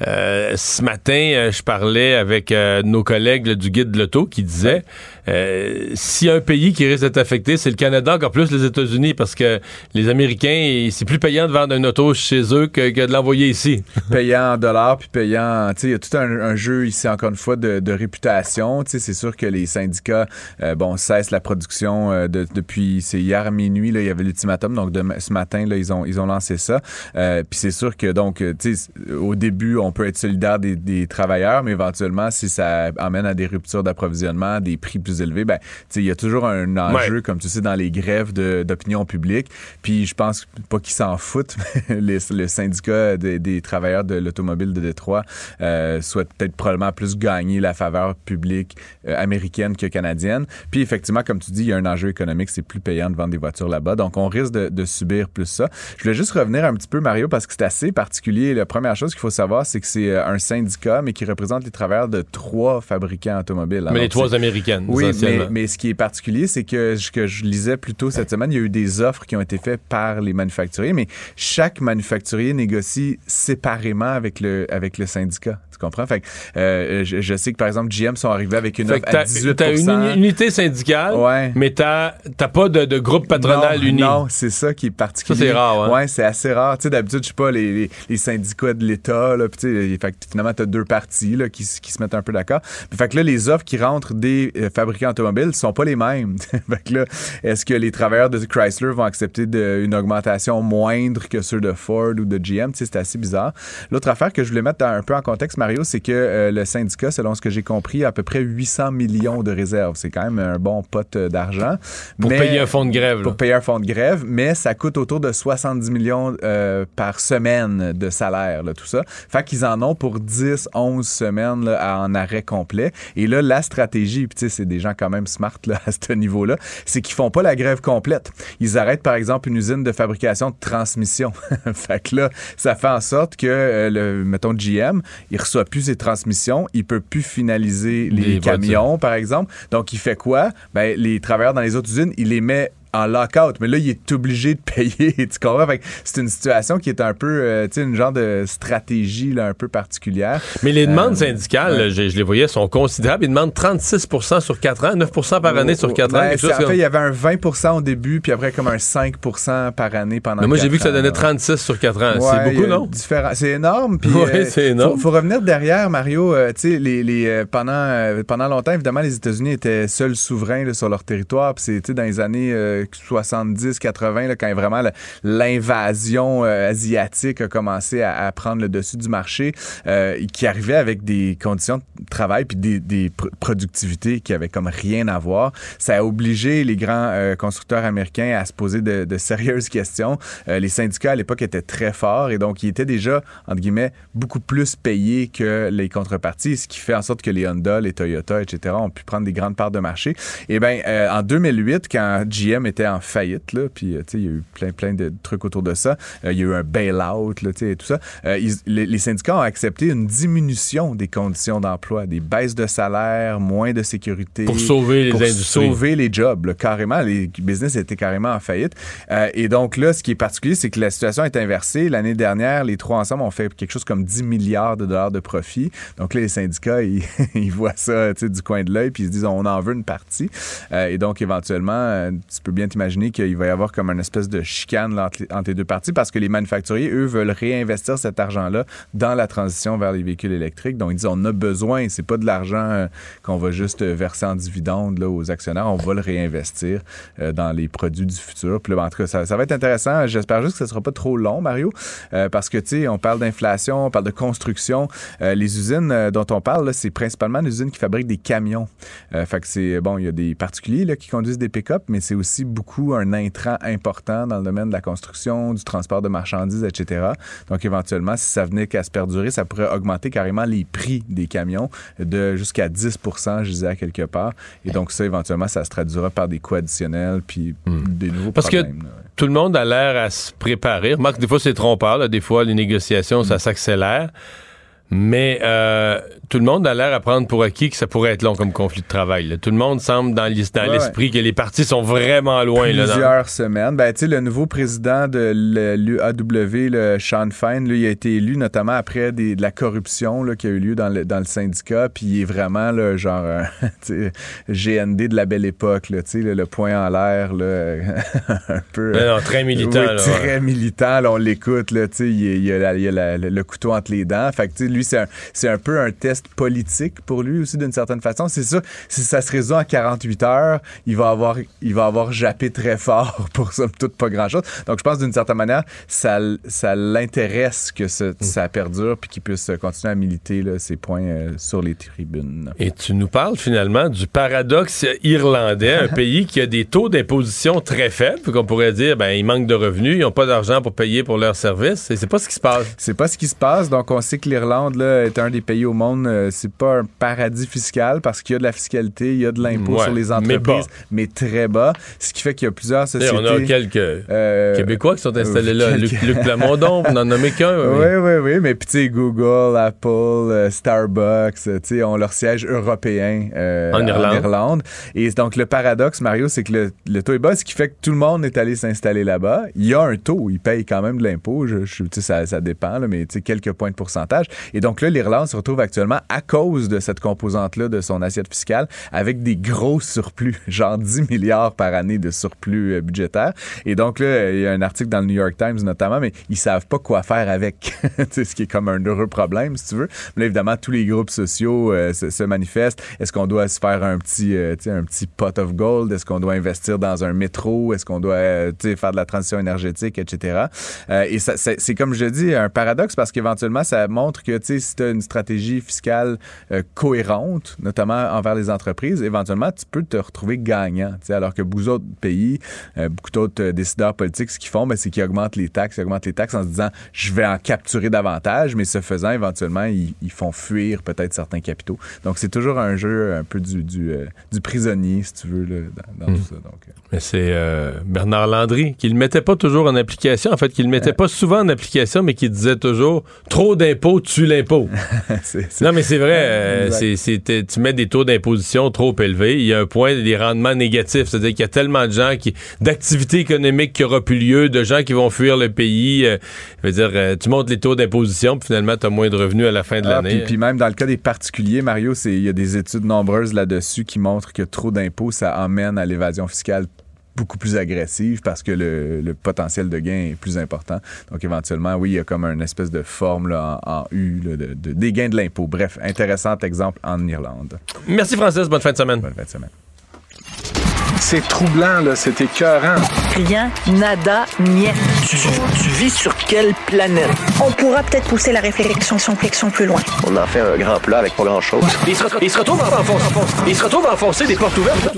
Euh, ce matin, je parlais avec nos collègues du guide de l'auto qui disaient euh, s'il y a un pays qui risque d'être affecté, c'est le Canada, encore plus les États-Unis, parce que les Américains, c'est plus payant de vendre un auto chez eux que, de l'envoyer ici. payant en dollars, puis payant, tu sais, il y a tout un, jeu ici, encore une fois, de, réputation. Tu sais, c'est sûr que les syndicats, euh, bon, cessent la production euh, depuis, c'est hier minuit, là, il y avait l'ultimatum, donc ce matin, là, ils ont, ils ont lancé ça. puis c'est sûr que, donc, tu sais, au début, on peut être solidaire des, des travailleurs, mais éventuellement, si ça amène à des ruptures d'approvisionnement, des prix plus élevé, ben, il y a toujours un enjeu, comme tu sais, dans les grèves d'opinion publique. Puis je pense pas qu'ils s'en foutent, mais le syndicat des, travailleurs de l'automobile de Détroit euh, souhaite peut-être probablement plus gagner la faveur publique euh, américaine que canadienne. Puis effectivement, comme tu dis, il y a un enjeu économique, c'est plus payant de vendre des voitures là-bas. Donc on risque de, subir plus ça. Je voulais juste revenir un petit peu, Mario, parce que c'est assez particulier. La première chose qu'il faut savoir, c'est que c'est euh, un syndicat, mais qui représente les travailleurs de trois fabricants automobiles. Mais les trois américaines. Oui, mais, ce qui est particulier, c'est que ce que je lisais plus tôt cette semaine, il y a eu des offres qui ont été faites par les manufacturiers, mais chaque manufacturier négocie séparément avec le, avec le syndicat. Tu comprends? Fait euh, je, sais que, par exemple, GM sont arrivés avec une offre à 18 T'as une unité syndicale, mais t'as pas de, groupe patronal uni. Non, c'est ça qui est particulier. Ça, c'est rare, hein? Ouais, c'est assez rare. Tu sais, d'habitude, je sais pas, les, les, syndicats de l'État, là, tu sais, finalement, t'as deux parties, là, qui, qui se mettent un peu d'accord. Fait que là, les offres qui rentrent des euh, fabricants automobiles sont pas les mêmes. fait que là, est-ce que les travailleurs de Chrysler vont accepter de, une augmentation moindre que ceux de Ford ou de GM? Tu sais, c'est assez bizarre. L'autre affaire que je voulais mettre un peu en contexte, Mario, c'est que euh, le syndicat, selon ce que j'ai compris, a à peu près 800 millions de réserves. C'est quand même un bon pot euh, d'argent. Pour payer un fonds de grève. Pour payer un fonds de grève, mais ça coûte autour de 70 millions euh, par semaine de salaire, tout ça. Fait qu'ils en ont pour 10, 11 semaines en arrêt complet. Et là, la stratégie, puis tu sais, c'est des gens quand même smart là, à ce niveau-là, c'est qu'ils font pas la grève complète. Ils arrêtent, par exemple, une usine de fabrication de transmission. fait que là, ça fait en sorte que, le, mettons, GM, il reçoit plus ses transmissions, il peut plus finaliser les, camions, par exemple. Donc, il fait quoi? Ben, les travailleurs dans les autres usines, il les met en lockout, mais là, il est obligé de payer. Tu comprends? c'est une situation qui est un peu, euh, tu sais, une genre de stratégie là, un peu particulière. Mais les demandes euh, syndicales, je, les voyais, sont considérables. Ils demandent 36% sur 4 ans, 9% par année sur 4 ans. en fait, il y avait un 20% au début, puis après, comme un 5% par année pendant Mais moi, j'ai vu que ça donnait 36 sur 4 ans. c'est beaucoup, non? C'est énorme. Puis, euh, c'est énorme. Faut, revenir derrière, Mario. tu sais, les, les pendant, pendant longtemps, évidemment, les États-Unis étaient seuls souverains sur leur territoire. Puis, c'est dans les années 70-80, quand vraiment l'invasion asiatique a commencé à, prendre le dessus du marché, qui arrivait avec des conditions de travail puis des, des productivités qui avaient comme rien à voir. Ça a obligé les grands constructeurs américains à se poser de, de sérieuses questions. les syndicats à l'époque étaient très forts et donc ils étaient déjà, entre guillemets, beaucoup plus payés que les contreparties, ce qui fait en sorte que les Honda, les Toyota, etc. ont pu prendre des grandes parts de marché. Et eh bien, euh, en 2008, quand GM était en faillite, là, puis euh, il y a eu plein, plein de trucs autour de ça, euh, il y a eu un bail-out, là, et tout ça, les, syndicats ont accepté une diminution des conditions d'emploi, des baisses de salaire, moins de sécurité. Pour sauver les pour industries. sauver les jobs, carrément. Les business étaient carrément en faillite. et donc là, ce qui est particulier, c'est que la situation est inversée. L'année dernière, les trois ensemble ont fait quelque chose comme 10 milliards de dollars de profit. Donc là, les syndicats, ils, voient ça du coin de l'œil, puis ils se disent on en veut une partie. Euh, et donc, éventuellement, euh, tu peux bien t'imaginer qu'il va y avoir comme une espèce de chicane entre, les deux parties parce que les manufacturiers, eux, veulent réinvestir cet argent-là dans la transition vers les véhicules électriques. Donc, ils disent on a besoin, c'est pas de l'argent euh, qu'on va juste verser en dividendes là, aux actionnaires, on va le réinvestir dans les produits du futur. Puis là, en tout cas, ça, va être intéressant. J'espère juste que ce sera pas trop long, Mario, parce que, tu sais, on parle d'inflation, on parle de construction. les usines dont on parle, c'est principalement des usines qui fabriquent des camions. fait que c'est bon, il y a des particuliers là, qui conduisent des pick-up, mais c'est aussi beaucoup un intrant important dans le domaine de la construction, du transport de marchandises, etc. Donc, éventuellement, si ça venait qu'à se perdurer, ça pourrait augmenter carrément les prix des camions de jusqu'à 10% je disais à quelque part. Et donc, ça, éventuellement, ça se traduira par des coûts additionnels puis hmm. des nouveaux Parce problèmes. Que... Tout le monde a l'air à se préparer. Remarque, des fois, c'est trompeur. Des fois, les négociations, ça hmm. s'accélère. Mais euh, tout le monde a l'air à prendre pour acquis que ça pourrait être long comme conflit de travail. Tout le monde semble dans l'esprit que les partis sont vraiment loin. Plusieurs là, semaines. Ben, le nouveau président de l'UAW, le Sean Fine, lui, il a été élu notamment après des, de la corruption là, qui a eu lieu dans le, dans le syndicat. Puis il est vraiment là, genre GND de la belle époque. Là, le, le point en l'air, un peu. Ben très militant. très militant. on l'écoute. Il, il, a, il a le couteau entre les dents. Fait que, lui, c'est un, peu un test politique pour lui aussi, d'une certaine façon. C'est ça, si ça se résout en 48 heures, il va avoir, il va avoir jappé très fort pour somme toute pas grand-chose. Donc, je pense d'une certaine manière, ça, ça l'intéresse que mm. ça perdure puis qu'il puisse continuer à militer là, ses points euh, sur les tribunes. Et tu nous parles finalement du paradoxe irlandais, un pays qui a des taux d'imposition très faibles, qu'on pourrait dire, ben, ils manquent de revenus, ils n'ont pas d'argent pour payer pour leurs services. Et c'est pas ce qui se passe. C'est pas ce qui se passe. Donc, on sait que l'Irlande est un des pays au monde, euh, c'est pas un paradis fiscal parce qu'il y a de la fiscalité, il y a de l'impôt sur les entreprises, mais, très bas. Ce qui fait qu'il y a plusieurs sociétés. on a quelques euh, Québécois qui sont installés là. Luc, Plamondon, on en a qu'un. Oui, oui, oui. Mais puis, tu sais, Google, Apple, euh, Starbucks, tu sais, ont leur siège européen en, Irlande. Et donc, le paradoxe, Mario, c'est que le, le, taux est bas, ce qui fait que tout le monde est allé s'installer là-bas. Il y a un taux, ils payent quand même de l'impôt. Je, je, ça, ça dépend, là, mais tu sais, quelques points de pourcentage. Et donc là, l'Irlande se retrouve actuellement à cause de cette composante-là de son assiette fiscale avec des gros surplus, genre 10 milliards par année de surplus euh, budgétaire. Et donc là, il y a un article dans le New York Times notamment, mais ils savent pas quoi faire avec. ce qui est comme un heureux problème, si tu veux. Mais là, évidemment, tous les groupes sociaux euh, se, manifestent. Est-ce qu'on doit se faire un petit, euh, un petit pot of gold? Est-ce qu'on doit investir dans un métro? Est-ce qu'on doit faire de la transition énergétique, etc.? et c'est comme je dis, un paradoxe parce qu'éventuellement, ça montre que si tu as une stratégie fiscale euh, cohérente, notamment envers les entreprises, éventuellement, tu peux te retrouver gagnant. Alors que beaucoup d'autres pays, euh, beaucoup d'autres euh, décideurs politiques, ce qu'ils font, ben, c'est qu'ils augmentent les taxes, ils augmentent les taxes en se disant je vais en capturer davantage, mais ce faisant, éventuellement, ils, font fuir peut-être certains capitaux. Donc, c'est toujours un jeu un peu du, du, prisonnier, si tu veux, dans, hmm. tout ça. Donc, mais c'est Bernard Landry qui le mettait pas toujours en application. En fait, qui le mettait pas souvent en application, mais qui disait toujours trop d'impôts tue l'impôt. non, mais c'est vrai. Euh, tu mets des taux d'imposition trop élevés. Il y a un point des rendements négatifs. C'est-à-dire qu'il y a tellement de gens qui, d'activités économiques qui aura plus lieu, de gens qui vont fuir le pays. Euh, je veux dire, euh, tu montes les taux d'imposition, puis finalement, tu as moins de revenus à la fin de ah, l'année. Puis, même dans le cas des particuliers, Mario, il y a des études nombreuses là-dessus qui montrent que trop d'impôts, ça amène à l'évasion fiscale beaucoup plus agressive parce que le, potentiel de gain est plus important. Donc, éventuellement, oui, il y a comme une espèce de forme en, U de, des gains de l'impôt. Bref, intéressant exemple en Irlande. Merci, Francis. Bonne fin de semaine. Bonne fin de semaine. C'est troublant, là, c'est écœurant. Rien, nada, niet. Tu, tu, vis sur quelle planète? On pourra peut-être pousser la réflexion, réflexion plus loin. On en fait un grand plat avec pas grand-chose. Il, se, il se retrouve à enfoncer, il se retrouve à enfoncer des portes ouvertes.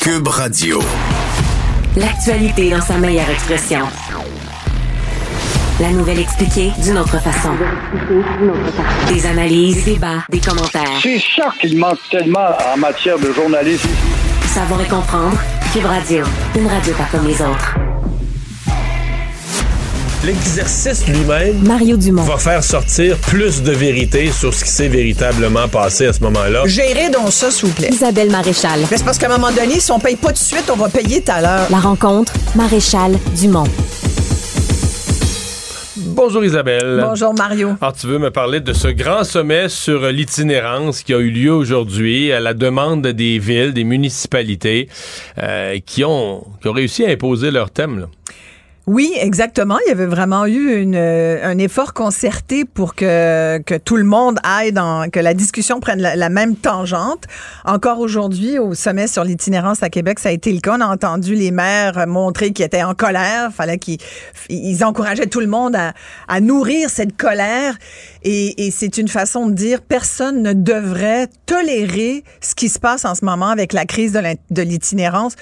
Cube Radio. L'actualité dans sa meilleure expression. La nouvelle expliquée d'une autre façon. Des analyses, des débats, des commentaires. C'est ça qu'il manque tellement en matière de journalisme. Savoir et comprendre. Cube Radio. Une radio pas comme les autres. L'exercice lui-même Mario Dumont. va faire sortir plus de vérité sur ce qui s'est véritablement passé à ce moment-là. Gérez donc ça, s'il vous plaît. Isabelle Maréchal. C'est parce qu'à un moment donné, si on paye pas tout de suite, on va payer tout à l'heure. La rencontre, Maréchal Dumont. Bonjour Isabelle. Bonjour Mario. Alors tu veux me parler de ce grand sommet sur l'itinérance qui a eu lieu aujourd'hui à la demande des villes, des municipalités euh, qui, ont, qui ont réussi à imposer leur thème. Là. Oui, exactement. Il y avait vraiment eu une, euh, un effort concerté pour que, que tout le monde aille dans, que la discussion prenne la, même tangente. Encore aujourd'hui, au sommet sur l'itinérance à Québec, ça a été le cas. On a entendu les maires montrer qu'ils étaient en colère. Fallait qu'ils ils encourageaient tout le monde à, à nourrir cette colère. Et, et c'est une façon de dire personne ne devrait tolérer ce qui se passe en ce moment avec la crise de l'itinérance.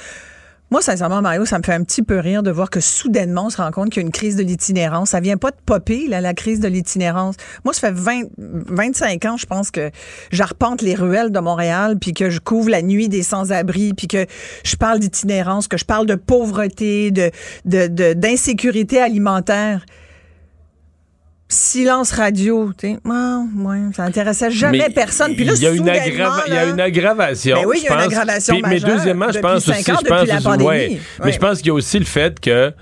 Moi, sincèrement, Mario, ça me fait un petit peu rire de voir que soudainement, on se rend compte qu'il y a une crise de l'itinérance. Ça vient pas de popper, là, la crise de l'itinérance. Moi, ça fait 20, 25 ans, je pense que j'arpente les ruelles de Montréal, puis que je couvre la nuit des sans-abri, puis que je parle d'itinérance, que je parle de pauvreté, de, d'insécurité alimentaire silence radio, tu sais, ouais, ça intéressait jamais personne. Puis là, il y a une, il y a une aggravation. Ben oui, il y a une aggravation Mais deuxièmement, je pense aussi, je pense aussi, mais je pense qu'il y a aussi le fait que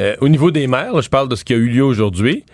euh, au niveau des maires, je parle de ce qui a eu lieu aujourd'hui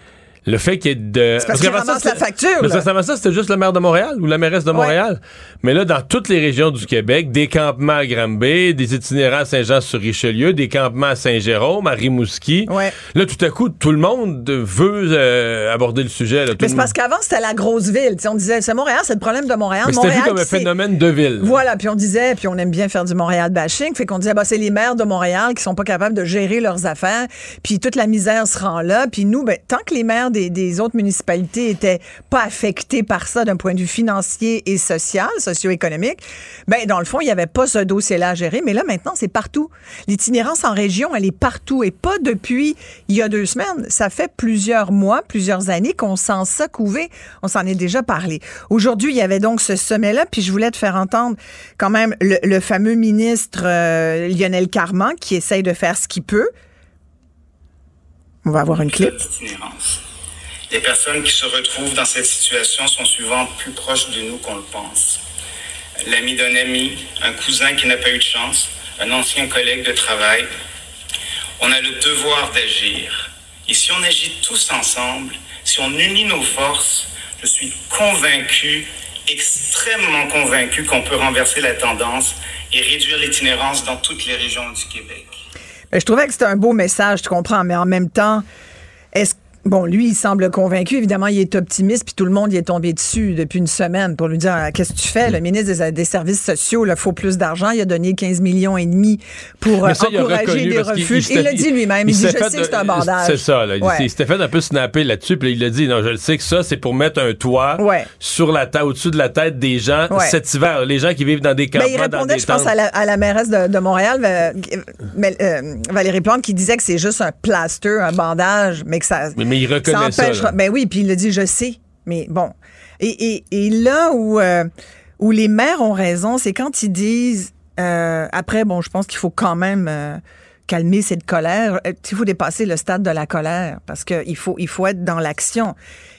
le fait qu'il y ait de. parce, parce que ça, la facture. Mais ça, ça, c'était juste le maire de Montréal ou la mairesse de Montréal. Mais là, dans toutes les régions du Québec, des campements à Granby, des itinérants à Saint-Jean-sur-Richelieu, des campements à Saint-Jérôme, à Rimouski. Ouais. Là, tout à coup, tout le monde veut euh, aborder le sujet. Là, mais c'est parce qu'avant, c'était la grosse ville. on disait, c'est Montréal, c'est le problème de Montréal. Mais c'était vu comme un phénomène de ville. Voilà, puis on disait, puis on aime bien faire du Montréal bashing, fait qu'on disait, bah, c'est les maires de Montréal qui sont pas capables de gérer leurs affaires, puis toute la misère se rend là, puis nous, ben, tant que les maires des, autres municipalités n'étaient pas affectées par ça d'un point de vue financier et social, socio-économique, ben dans le fond, il n'y avait pas ce dossier-là à gérer. Mais là, maintenant, c'est partout. L'itinérance en région, elle est partout et pas depuis il y a deux semaines. Ça fait plusieurs mois, plusieurs années qu'on s'en s'est couvé. On s'en est déjà parlé. Aujourd'hui, il y avait donc ce sommet-là, puis je voulais te faire entendre quand même le, fameux ministre euh, Lionel Carman qui essaye de faire ce qu'il peut. On va avoir une clip. Les personnes qui se retrouvent dans cette situation sont souvent plus proches de nous qu'on le pense. L'ami d'un ami, un cousin qui n'a pas eu de chance, un ancien collègue de travail. On a le devoir d'agir. Et si on agit tous ensemble, si on unit nos forces, je suis convaincu, extrêmement convaincu qu'on peut renverser la tendance et réduire l'itinérance dans toutes les régions du Québec. je trouvais que c'était un beau message, tu comprends, mais en même temps, Bon, lui, il semble convaincu. Évidemment, il est optimiste, puis tout le monde y est tombé dessus depuis une semaine pour lui dire ah, Qu'est-ce que tu fais? Le ministre des, Services sociaux, il faut plus d'argent. Il a donné 15 millions et demi pour euh, encourager des refuges. Il l'a dit lui-même. Il, dit Je sais que c'est un bandage. C'est ça. Là. Il s'était fait un peu snapper là-dessus, puis il a dit Non, je le sais que ça, c'est pour mettre un toit sur la tête, au-dessus de la tête des gens cet hiver. Les gens qui vivent dans des campements. Mais il répondait, je pense, à la, mairesse de, Montréal, euh, euh, Valérie Plante, qui disait que c'est juste un plaster, un bandage, mais que ça. Mais, il reconnaît ça. Ben oui, puis il a dit, je sais. Mais bon. Et, là où, euh, où les maires ont raison, c'est quand ils disent, euh, après, bon, je pense qu'il faut quand même euh, calmer cette colère. Il faut dépasser le stade de la colère parce qu'il faut, il faut être dans l'action.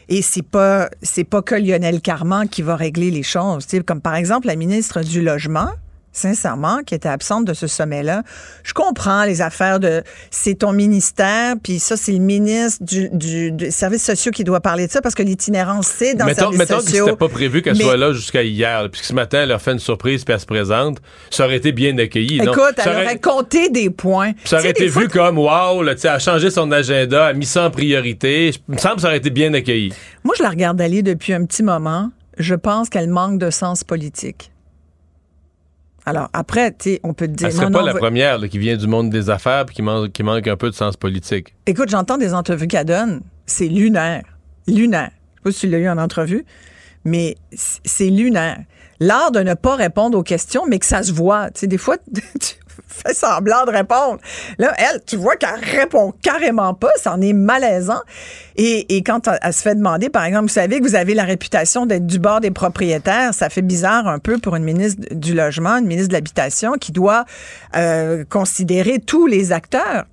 Et c'est pas, c'est pas que Lionel Carman qui va régler les choses. comme par exemple la ministre du Logement, sincèrement, qui était absente de ce sommet-là. Je comprends les affaires de c'est ton ministère, puis ça, c'est le ministre du, du, des services sociaux qui doit parler de ça parce que l'itinérance, c'est dans mettons, les services mettons sociaux. Que c'était pas prévu qu'elle soit là jusqu'à hier, puis que ce matin, elle leur fait une surprise, puis elle se présente. Ça aurait été bien accueilli. Écoute, elle aurait... compté des points. Ça aurait été vu comme, wow, là, elle a changé son agenda, elle a mis ça en priorité. Il me semble que ça aurait été bien accueilli. Moi, je la regarde aller depuis un petit moment. Je pense qu'elle manque de sens politique. Alors après, on peut te dire. Elle serait pas la première qui vient du monde des affaires et qui manque, qui manque un peu de sens politique. Écoute, j'entends des entrevues qu'elle donne. C'est lunaire. Lunaire. Je sais pas si tu l'as eu en entrevue, mais c'est lunaire. L'art de ne pas répondre aux questions, mais que ça se voit. Tu sais, des fois, tu fais semblant de répondre. Là, elle, tu vois qu'elle répond carrément pas. Ça en est malaisant. Et, et quand elle, se fait demander, par exemple, vous savez que vous avez la réputation d'être du bord des propriétaires, ça fait bizarre un peu pour une ministre du Logement, une ministre de l'Habitation qui doit euh, considérer tous les acteurs.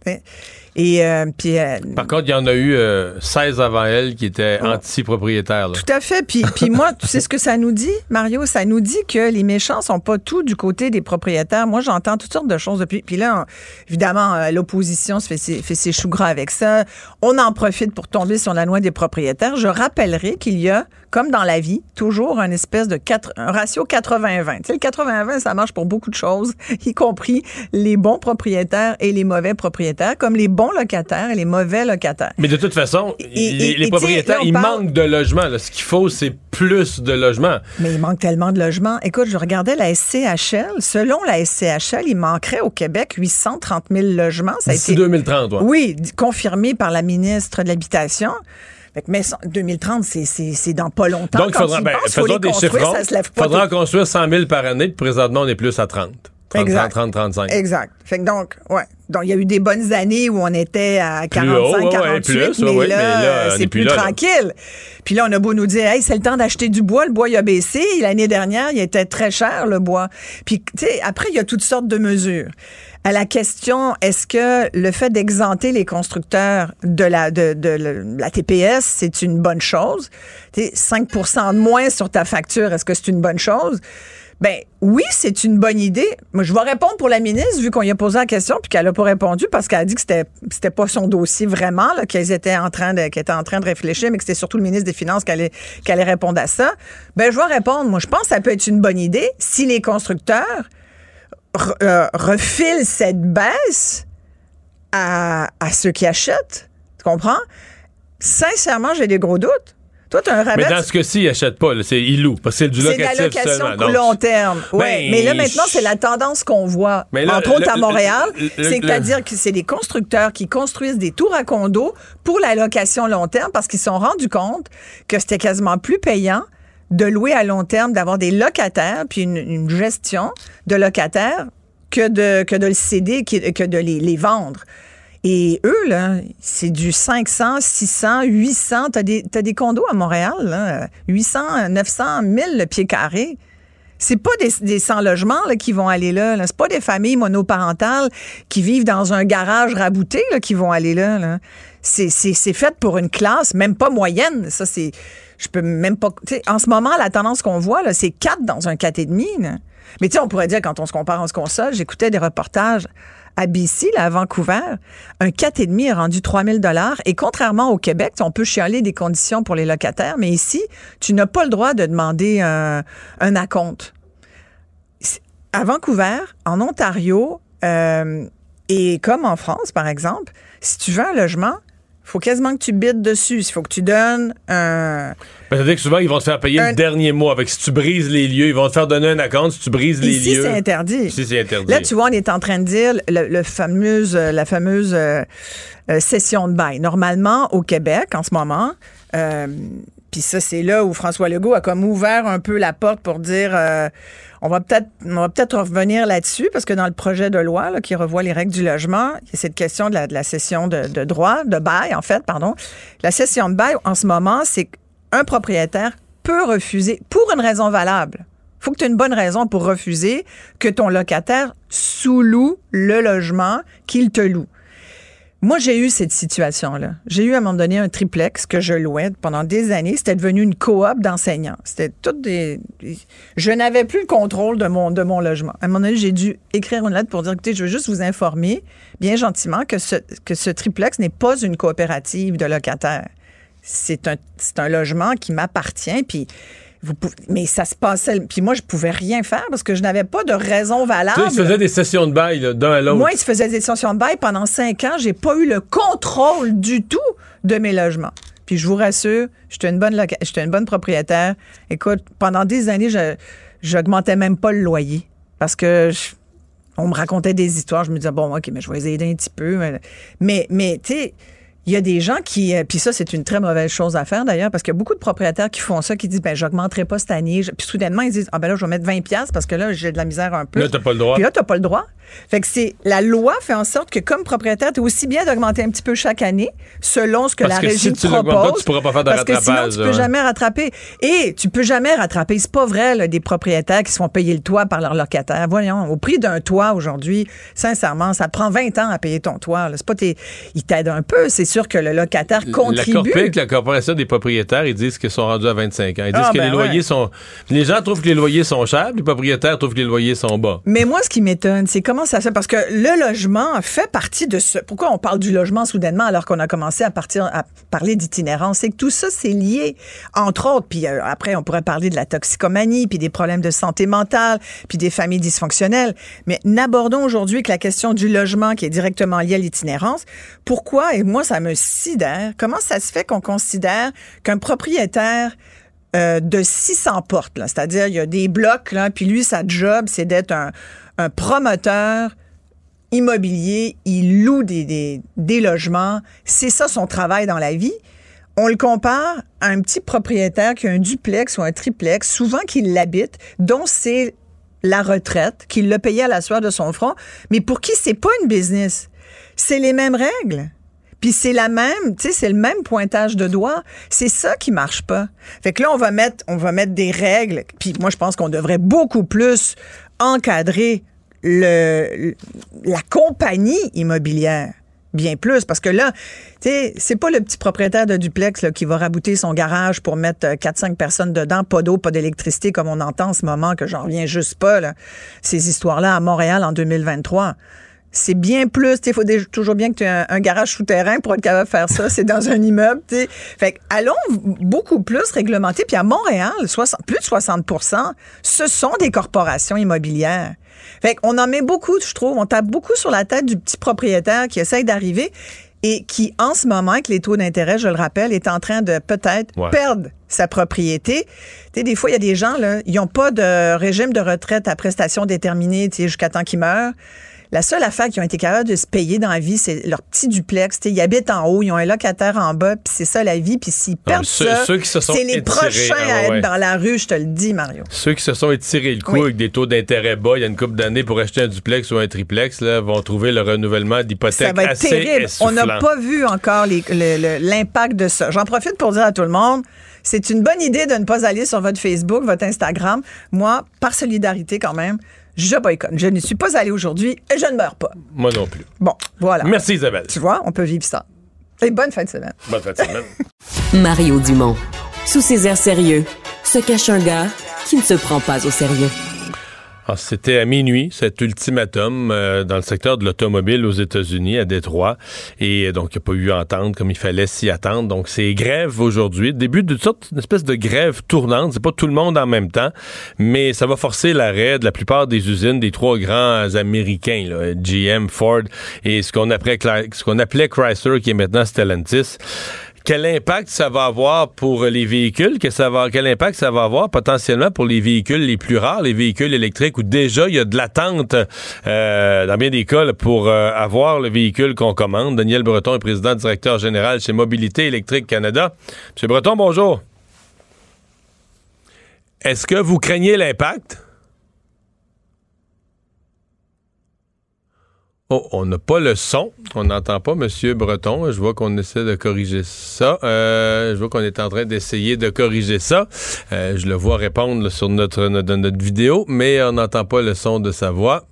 Et euh, puis, euh, Par contre, il y en a eu 16 avant elle qui étaient anti-propriétaires. Tout à fait. Puis, puis moi, tu sais ce que ça nous dit, Mario? Ça nous dit que les méchants sont pas tous du côté des propriétaires. Moi, j'entends toutes sortes de choses depuis. Puis là, évidemment, l'opposition se fait ses, fait ses choux gras avec ça. On en profite pour tomber sur la loi des propriétaires. Je rappellerai qu'il y a, comme dans la vie, toujours un espèce de un ratio 80-20. Tu sais, le 80-20, ça marche pour beaucoup de choses, y compris les bons propriétaires et les mauvais propriétaires, comme les bons locataires et les mauvais locataires. Mais de toute façon, les, propriétaires, ils manquent de logements. Ce qu'il faut, c'est plus de logements. Mais il manque tellement de logements. Écoute, je regardais la SCHL. Selon la SCHL, il manquerait au Québec 830 000 logements. Ça a été, 2030, ouais. Oui, confirmé par la ministre de l'Habitation. Mais 2030, c'est dans pas longtemps. Donc, il faudra, ben, faisons des chiffres Il faudra construire 100 000 par année, puis présentement, on est plus à 30. 30, exact. 30, 35. Exact. Fait que donc, ouais. Donc, il y a eu des bonnes années où on était à 45, 48, mais, là, c'est plus, tranquille. Puis là, on a beau nous dire, hey, c'est le temps d'acheter du bois, le bois, il a baissé. L'année dernière, il était très cher, le bois. Puis, tu sais, après, il y a toutes sortes de mesures. À la question, est-ce que le fait d'exenter les constructeurs de la, de, de, la TPS, c'est une bonne chose? Tu 5% de moins sur ta facture, est-ce que c'est une bonne chose? Ben oui, c'est une bonne idée. Moi, je vais répondre pour la ministre, vu qu'on y a posé la question, puis qu'elle n'a pas répondu parce qu'elle a dit que c'était c'était pas son dossier vraiment, qu'elle était en train de qu'elle en train de réfléchir, mais que c'était surtout le ministre des Finances qui allait, qui allait répondre à ça. Ben je vais répondre. Moi, je pense que ça peut être une bonne idée si les constructeurs euh, refilent cette baisse à, à ceux qui achètent. Tu comprends? Sincèrement, j'ai des gros doutes. Toi, tu as un rabais. Mais dans ce cas-ci, il n'achète pas. C'est, il loue. Parce que c'est du locatif C'est de la location long terme. Oui. Ben, mais là, maintenant, c'est la tendance qu'on voit, entre autres à Montréal. C'est-à-dire que c'est des constructeurs qui construisent des tours à condos pour la location long terme parce qu'ils se sont rendus compte que c'était quasiment plus payant de louer à long terme, d'avoir des locataires, puis une, gestion de locataires que de, que de le céder, que de les, les vendre. Et eux, c'est du 500, 600, 800. T'as des, as des condos à Montréal, là, 800, 900, 1000 le pied carré. C'est pas des, des sans-logements qui vont aller là. là. C'est pas des familles monoparentales qui vivent dans un garage rabouté qui vont aller là. C'est, fait pour une classe, même pas moyenne. Ça, c'est. Je peux même pas. En ce moment, la tendance qu'on voit, c'est 4 dans un 4,5. Mais tu sais, on pourrait dire, quand on se compare, on se console, j'écoutais des reportages à BC, à Vancouver, un 4,5 est rendu 3 000 Et contrairement au Québec, on peut chialer des conditions pour les locataires, mais ici, tu n'as pas le droit de demander un, un acompte. À Vancouver, en Ontario, euh, et comme en France, par exemple, si tu veux un logement, faut quasiment que tu bides dessus. Il faut que tu donnes un. Ben, C'est-à-dire que souvent, ils vont te faire payer le dernier mois. Avec, si tu brises les lieux, ils vont te faire donner un account si tu brises les Ici, lieux. c'est interdit. Ici, c'est interdit. Là, tu vois, on est en train de dire le, fameuse, la fameuse euh, euh, session de bail. Normalement, au Québec, en ce moment, euh, puis ça, c'est là où François Legault a comme ouvert un peu la porte pour dire euh, on va peut-être peut-être revenir là-dessus parce que dans le projet de loi qui revoit les règles du logement, il y a cette question de la, de cession de, droit, de bail en fait, pardon. La cession de bail en ce moment, c'est qu'un propriétaire peut refuser pour une raison valable. faut que tu aies une bonne raison pour refuser que ton locataire sous-loue le logement qu'il te loue. Moi, j'ai eu cette situation-là. J'ai eu à un moment donné un triplex que je louais pendant des années. C'était devenu une coop d'enseignants. C'était toutes des. Je n'avais plus le contrôle de mon, de mon logement. À un moment donné, j'ai dû écrire une lettre pour dire écoutez, je veux juste vous informer, bien gentiment, que ce, que ce triplex n'est pas une coopérative de locataires. C'est un, un logement qui m'appartient. Puis mais ça se passait. Puis moi, je pouvais rien faire parce que je n'avais pas de raison valable. Tu sais, des sessions de bail d'un à l'autre. Moi, il se faisait des sessions de bail pendant cinq ans. J'ai pas eu le contrôle du tout de mes logements. Puis je vous rassure, j'étais une bonne j'étais une bonne propriétaire. Écoute, pendant des années, je j'augmentais même pas le loyer. parce que on me racontait des histoires. Je me disais, bon, OK, mais je vais les aider un petit peu. Mais, mais, tu sais, il y a des gens qui, euh, puis ça, c'est une très mauvaise chose à faire d'ailleurs, parce qu'il y a beaucoup de propriétaires qui font ça, qui disent, ben, j'augmenterai pas cette année. Puis soudainement, ils disent, ah, ben là, je vais mettre 20 pièces parce que là, j'ai de la misère un peu. Là, t'as pas le droit. Puis là, t'as pas le droit. Fait que c'est, la loi fait en sorte que comme propriétaire, tu aussi bien d'augmenter un petit peu chaque année, selon ce que parce la que régie si tu propose. Pas, tu pourras pas faire de parce que sinon, tu peux ouais. jamais rattraper. Et tu peux jamais rattraper. C'est pas vrai, là, des propriétaires qui se font payer le toit par leurs locataires. Voyons, au prix d'un toit aujourd'hui, sincèrement, ça prend 20 ans à payer ton toit. C'est pas tes, ils t'aident un peu. C'est sûr que le locataire contribue. La Corpic, la corporation des propriétaires, ils disent qu'ils sont rendus à 25 ans. Ils disent Ah, que ben les loyers ouais. sont. Les gens trouvent que les loyers sont chers, les propriétaires trouvent que les loyers sont bas. Mais moi, ce qui m'étonne, c'est comment ça se fait. Parce que le logement fait partie de ce. Pourquoi on parle du logement soudainement alors qu'on a commencé à partir à parler d'itinérance? C'est que tout ça, c'est lié, entre autres. Puis euh, après, on pourrait parler de la toxicomanie, puis des problèmes de santé mentale, puis des familles dysfonctionnelles. Mais n'abordons aujourd'hui que la question du logement qui est directement liée à l'itinérance. Pourquoi, et moi, ça me sidère, comment ça se fait qu'on considère qu'un propriétaire euh, de 600 portes, c'est-à-dire il y a des blocs, là, puis lui, sa job, c'est d'être un, promoteur immobilier, il loue des, logements, c'est ça son travail dans la vie. On le compare à un petit propriétaire qui a un duplex ou un triplex, souvent qu'il l'habite, dont c'est la retraite, qu'il l'a payé à la sueur de son front, mais pour qui c'est pas une business. C'est les mêmes règles. Puis c'est la même, tu sais, c'est le même pointage de doigt. C'est ça qui marche pas. Fait que là, on va mettre, on va mettre des règles. Puis moi, je pense qu'on devrait beaucoup plus encadrer la compagnie immobilière. Bien plus, parce que là, tu sais, c'est pas le petit propriétaire de duplex qui va rabouter son garage pour mettre 4-5 personnes dedans, pas d'eau, pas d'électricité, comme on entend en ce moment, que j'en reviens juste pas, ces histoires-là à Montréal en 2023 c'est bien plus. Il faut toujours bien que tu aies un, un, garage souterrain pour être capable de faire ça. C'est dans un immeuble. T'sais. Fait que allons beaucoup plus réglementer. Puis à Montréal, 60, plus de 60 ce sont des corporations immobilières. Fait qu'on en met beaucoup, je trouve. On tape beaucoup sur la tête du petit propriétaire qui essaye d'arriver et qui, en ce moment, avec les taux d'intérêt, je le rappelle, est en train de peut-être ouais. perdre sa propriété. Tu sais, des fois, il y a des gens, là, ils n'ont pas de régime de retraite à prestations déterminées jusqu'à temps qu'ils meurent. La seule affaire qu'ils ont été capables de se payer dans la vie, c'est leur petit duplex. T'sais, ils habitent en haut, ils ont un locataire en bas, puis c'est ça la vie. Puis s'ils perdent ceux, ça, ceux c'est les étirés, prochains ah, à être dans la rue, je te le dis, Mario. Ceux qui se sont étirés le coup Oui. avec des taux d'intérêt bas il y a une couple d'années pour acheter un duplex ou un triplex là, vont trouver le renouvellement Ça d'hypothèque va être assez terrible. On n'a pas vu encore l'impact de ça. J'en profite pour dire à tout le monde, c'est une bonne idée de ne pas aller sur votre Facebook, votre Instagram. Moi, par solidarité quand même, je boycotte. Je ne suis pas allée aujourd'hui et je ne meurs pas. Moi non plus. Bon, voilà. Merci Isabelle. Tu vois, on peut vivre ça. Et bonne fin de semaine. Bonne fin de semaine. Mario Dumont. Sous ses airs sérieux, se cache un gars qui ne se prend pas au sérieux. Alors, C'était à minuit, cet ultimatum euh, dans le secteur de l'automobile aux États-Unis, à Détroit. Et euh, donc, il n'y a pas eu à entendre comme il fallait s'y attendre. Donc, c'est grève aujourd'hui. Début d'une sorte, une espèce de grève tournante. C'est pas tout le monde en même temps, mais ça va forcer l'arrêt de la plupart des usines des trois grands Américains, là, GM, Ford et ce qu'on appelait, appelait Chrysler, qui est maintenant Stellantis quel impact ça va avoir pour les véhicules, quel impact ça va avoir potentiellement pour les véhicules les plus rares, les véhicules électriques, où déjà il y a de l'attente euh, dans bien des cas là, pour euh, avoir le véhicule qu'on commande. Daniel Breton est président directeur général chez Mobilité électrique Canada. Monsieur Breton, bonjour. Est-ce que vous craignez l'impact? Oh, on n'a pas le son. On n'entend pas Monsieur Breton. Je vois qu'on essaie de corriger ça. Euh, je vois qu'on est en train d'essayer de corriger ça. Euh, je le vois répondre sur notre, notre, notre vidéo, mais on n'entend pas le son de sa voix.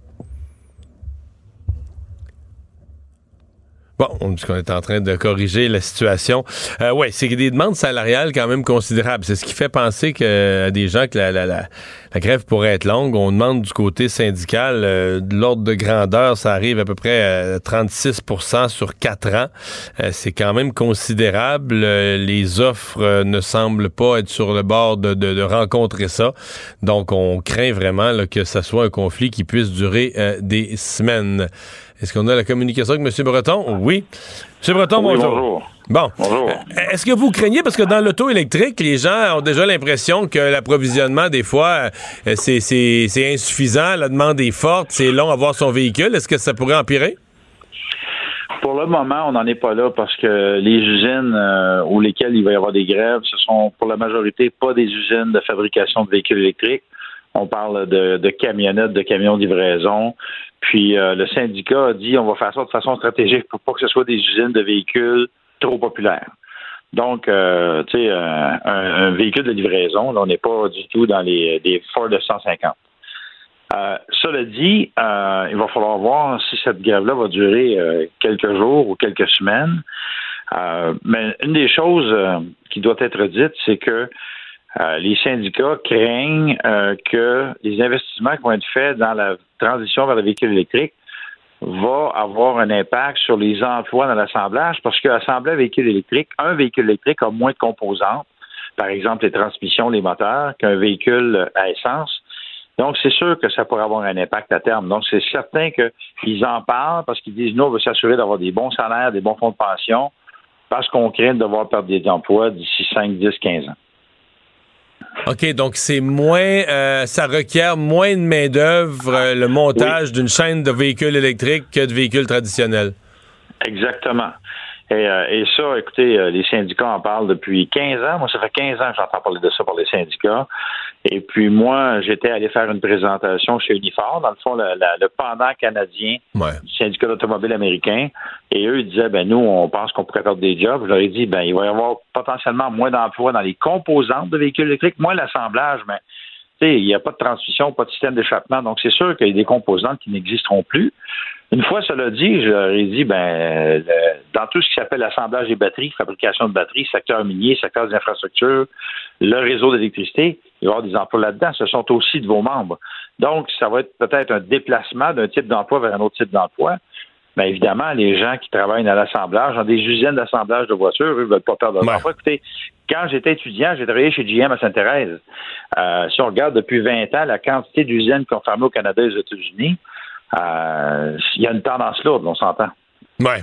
Bon, on qu'on est en train de corriger la situation. Euh, oui, c'est des demandes salariales quand même considérables. C'est ce qui fait penser que, à des gens que la, la, la, la grève pourrait être longue. On demande du côté syndical euh, de l'ordre de grandeur, ça arrive à peu près à 36% sur quatre ans. Euh, c'est quand même considérable. Euh, les offres euh, ne semblent pas être sur le bord de, de, de rencontrer ça. Donc, on craint vraiment là, que ça soit un conflit qui puisse durer euh, des semaines. Est-ce qu'on a la communication avec M. Breton? Oui. M. Breton, bonjour. Bon. Bonjour. Euh, est-ce que vous craignez, parce que dans l'auto électrique, les gens ont déjà l'impression que l'approvisionnement, des fois, euh, c'est insuffisant, la demande est forte, c'est long à voir son véhicule. Est-ce que ça pourrait empirer? Pour le moment, on n'en est pas là parce que les usines euh, où lesquelles il va y avoir des grèves, ce sont pour la majorité pas des usines de fabrication de véhicules électriques. On parle de, camionnettes, de camions de livraison. Puis le syndicat a dit on va faire ça de façon stratégique pour pas que ce soit des usines de véhicules trop populaire. Donc, euh, tu sais, euh, un, véhicule de livraison, là, on n'est pas du tout dans les des Ford 150. Euh, cela dit, il va falloir voir si cette grève-là va durer quelques jours ou quelques semaines. mais une des choses qui doit être dite, c'est que les syndicats craignent que les investissements qui vont être faits dans la transition vers le véhicule électrique va avoir un impact sur les emplois dans l'assemblage parce qu'assembler un véhicule électrique, un véhicule électrique a moins de composantes, par exemple les transmissions, les moteurs, qu'un véhicule à essence. Donc, c'est sûr que ça pourrait avoir un impact à terme. Donc, c'est certain qu'ils en parlent parce qu'ils disent, nous, on veut s'assurer d'avoir des bons salaires, des bons fonds de pension, parce qu'on craint de devoir perdre des emplois d'ici 5, 10, 15 ans. OK, donc c'est moins, euh, ça requiert moins de main-d'œuvre, euh, le montage d'une chaîne de véhicules électriques que de véhicules traditionnels. Exactement. Et, euh, et, ça, écoutez, euh, les syndicats en parlent depuis 15 ans. Moi, ça fait 15 ans que j'entends parler de ça par les syndicats. Et puis moi, j'étais allé faire une présentation chez Unifor, dans le fond, le, pendant canadien du syndicat d'automobile américain. Et eux, ils disaient, ben nous, on pense qu'on pourrait perdre des jobs. Je leur ai dit, ben il va y avoir potentiellement moins d'emplois dans les composantes de véhicules électriques, moins l'assemblage, mais il n'y a pas de transmission, pas de système d'échappement. Donc, c'est sûr qu'il y a des composantes qui n'existeront plus. Une fois cela dit, je leur ai dit, ben, dans tout ce qui s'appelle assemblage des batteries, fabrication de batteries, secteur minier, secteur des infrastructures, le réseau d'électricité, il va y avoir des emplois là-dedans. Ce sont aussi de vos membres. Donc, ça va être peut-être un déplacement d'un type d'emploi vers un autre type d'emploi. Mais évidemment, les gens qui travaillent dans l'assemblage, dans des usines d'assemblage de voitures, eux, ne veulent pas perdre leur emploi. Écoutez, quand j'étais étudiant, j'ai travaillé chez GM à Sainte-Thérèse. Euh, si on regarde depuis 20 ans la quantité d'usines qui ont fermé au Canada et aux États-Unis, il y a une tendance lourde, on s'entend. Ouais.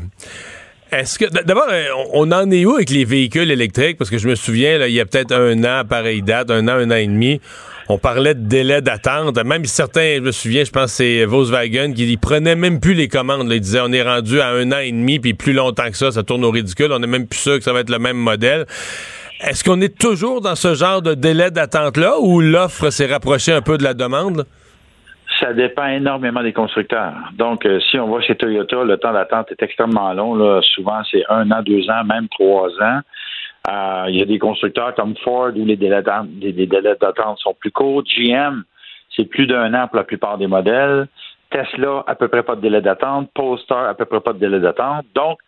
Est-ce que d'abord, euh, on en est où avec les véhicules électriques? Parce que je me souviens, il y a peut-être un an, pareille date, un an, un an et demi, on parlait de délai d'attente. Même certains, je me souviens, je pense c'est Volkswagen qui prenait même plus les commandes. Ils disaient on est rendu à un an et demi, puis plus longtemps que ça, ça tourne au ridicule. On n'est même plus sûr que ça va être le même modèle. Est-ce qu'on est toujours dans ce genre de délai d'attente-là ou l'offre s'est rapprochée un peu de la demande? Ça dépend énormément des constructeurs. Donc, euh, si on va chez Toyota, le temps d'attente est extrêmement long. Là. Souvent, c'est un an, deux ans, même trois ans. Euh, il y a des constructeurs comme Ford où les délais d'attente sont plus courts. GM, c'est plus d'un an pour la plupart des modèles. Tesla, à peu près pas de délai d'attente. Polestar, à peu près pas de délai d'attente. Donc,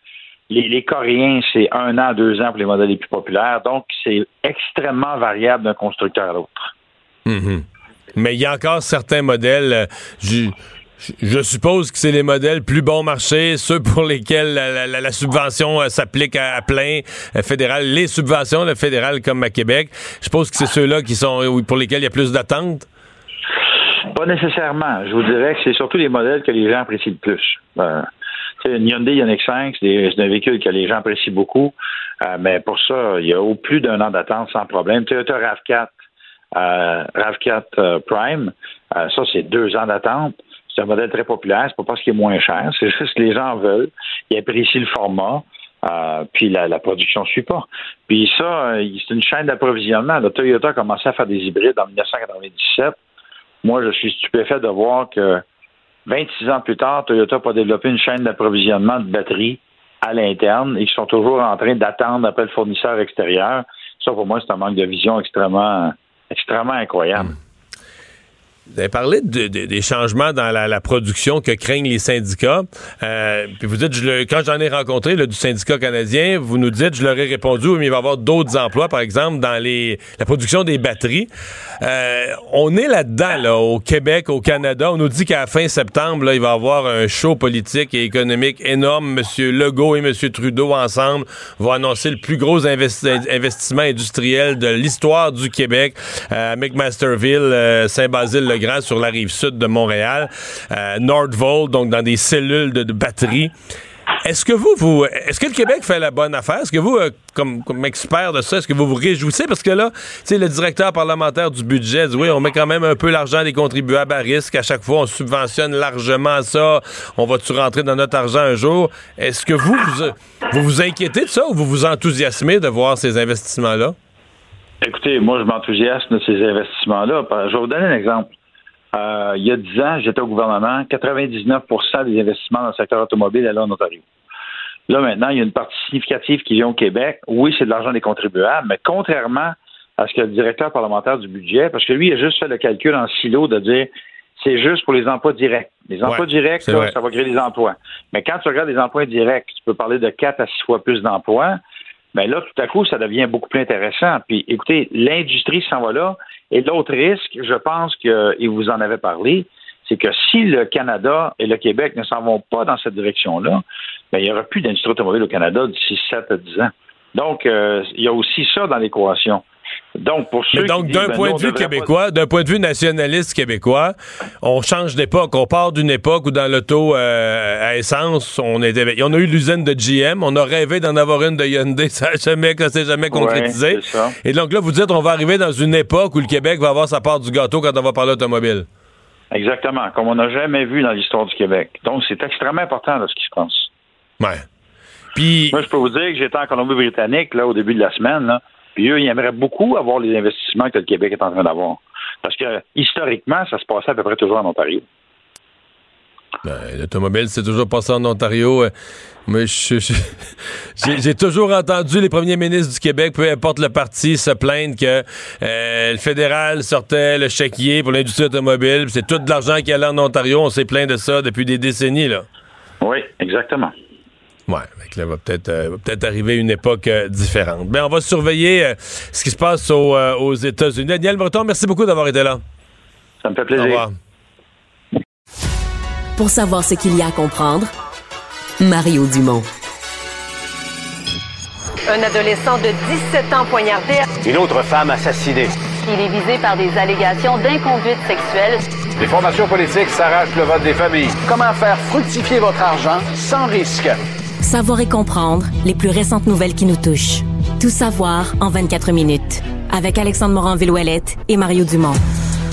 les, Coréens, c'est un an, deux ans pour les modèles les plus populaires. Donc, c'est extrêmement variable d'un constructeur à l'autre. Mm-hmm. Mais il y a encore certains modèles. Euh, je, suppose que c'est les modèles plus bon marché, ceux pour lesquels la, subvention euh, s'applique à, plein euh, fédéral. Les subventions, le fédéral comme à Québec, je suppose que c'est ceux-là qui sont pour lesquels il y a plus d'attentes? Pas nécessairement. Je vous dirais que c'est surtout les modèles que les gens apprécient le plus. Euh, une Hyundai Ioniq 5, c'est un véhicule que les gens apprécient beaucoup, mais pour ça, il y a au plus d'un an d'attente sans problème. Toyota RAV4, euh, RAV4 euh, Prime, euh, ça, c'est deux ans d'attente. C'est un modèle très populaire. C'est pas parce qu'il est moins cher. C'est juste que les gens veulent. Ils apprécient le format. puis la, production ne suit pas. Puis ça, c'est une chaîne d'approvisionnement. Toyota a commencé à faire des hybrides en 1997. Moi, je suis stupéfait de voir que 26 ans plus tard, Toyota n'a pas développé une chaîne d'approvisionnement de batteries à l'interne et sont toujours en train d'attendre après le fournisseur extérieur. Ça, pour moi, c'est un manque de vision extrêmement extrêmement incroyable. Vous avez parlé des changements dans la, production que craignent les syndicats. Euh, puis vous dites, quand j'en ai rencontré du syndicat canadien, vous nous dites, je leur ai répondu, mais il va y avoir d'autres emplois, par exemple, dans les, la production des batteries. Euh, on est là-dedans, là, au Québec, au Canada. On nous dit qu'à fin septembre, là, il va y avoir un show politique et économique énorme. Monsieur Legault et Monsieur Trudeau, ensemble, vont annoncer le plus gros investissement industriel de l'histoire du Québec. Euh, McMasterville, Saint-Basile, Saint-Jean-sur-le-Grand, sur la rive sud de Montréal, Nordvolt, donc dans des cellules de, batterie. Est-ce que vous, vous, est-ce que le Québec fait la bonne affaire? Est-ce que vous, euh, comme, expert de ça, est-ce que vous vous réjouissez? Parce que là, le directeur parlementaire du budget dit oui, on met quand même un peu l'argent des contribuables à risque. À chaque fois, on subventionne largement ça. On va-tu rentrer dans notre argent un jour? Est-ce que vous, vous, vous vous inquiétez de ça ou vous vous enthousiasmez de voir ces investissements-là? Écoutez, moi, je m'enthousiasme de ces investissements-là. Je vais vous donner un exemple. Euh, il y a 10 ans, j'étais au gouvernement, 99% des investissements dans le secteur automobile allaient en Ontario. Là, maintenant, il y a une partie significative qui vient au Québec. Oui, c'est de l'argent des contribuables, mais contrairement à ce que le directeur parlementaire du budget, parce que lui, il a juste fait le calcul en silo de dire c'est juste pour les emplois directs. Les emplois directs, ça va créer des emplois. Mais quand tu regardes les emplois indirects, tu peux parler de 4 à 6 fois plus d'emplois. Mais là, tout à coup, ça devient beaucoup plus intéressant. Puis, écoutez, l'industrie s'en va là. Et l'autre risque, je pense que, et vous en avez parlé, c'est que si le Canada et le Québec ne s'en vont pas dans cette direction-là, ben, il n'y aura plus d'industrie automobile au Canada d'ici 7 à 10 ans. Donc, euh, il y a aussi ça dans l'équation. Donc, pour ceux donc, d'un ben, point de vue québécois, d'un point de vue nationaliste québécois, on change d'époque. On part d'une époque où dans l'auto euh, à essence, on était, on a eu l'usine de GM, on a rêvé d'en avoir une de Hyundai, ça n'a jamais, jamais concrétisé. Et donc là, vous dites, on va arriver dans une époque où le Québec va avoir sa part du gâteau quand on va parler automobile. Exactement, comme on n'a jamais vu dans l'histoire du Québec. Donc, c'est extrêmement important ce qui se passe. Ouais. Puis... Moi, je peux vous dire que j'étais en Colombie-Britannique là, au début de la semaine. Là, puis eux, ils aimeraient beaucoup avoir les investissements que le Québec est en train d'avoir. Parce que historiquement, ça se passait à peu près toujours en Ontario. Ben, L'automobile, c'est toujours passé en Ontario. Euh, mais j'ai toujours entendu les premiers ministres du Québec, peu importe le parti, se plaindre que euh, le fédéral sortait le chéquier pour l'industrie automobile. C'est tout de l'argent qui allait en Ontario. On s'est plaint de ça depuis des décennies. là. Oui, exactement. Ouais, là, va peut-être euh, peut-être arriver une époque euh, différente. Mais on va surveiller euh, ce qui se passe aux États-Unis. Daniel Breton, merci beaucoup d'avoir été là. Ça me fait plaisir. Au revoir. Pour savoir ce qu'il y a à comprendre, Mario Dumont. Un adolescent de 17 ans poignardé. Une autre femme assassinée. Il est visé par des allégations d'inconduite sexuelle. Les formations politiques s'arrachent le vote des familles. Comment faire fructifier votre argent sans risque? Savoir et comprendre les plus récentes nouvelles qui nous touchent. Tout savoir en 24 minutes. Avec Alexandre Morin-Villouellette et Mario Dumont.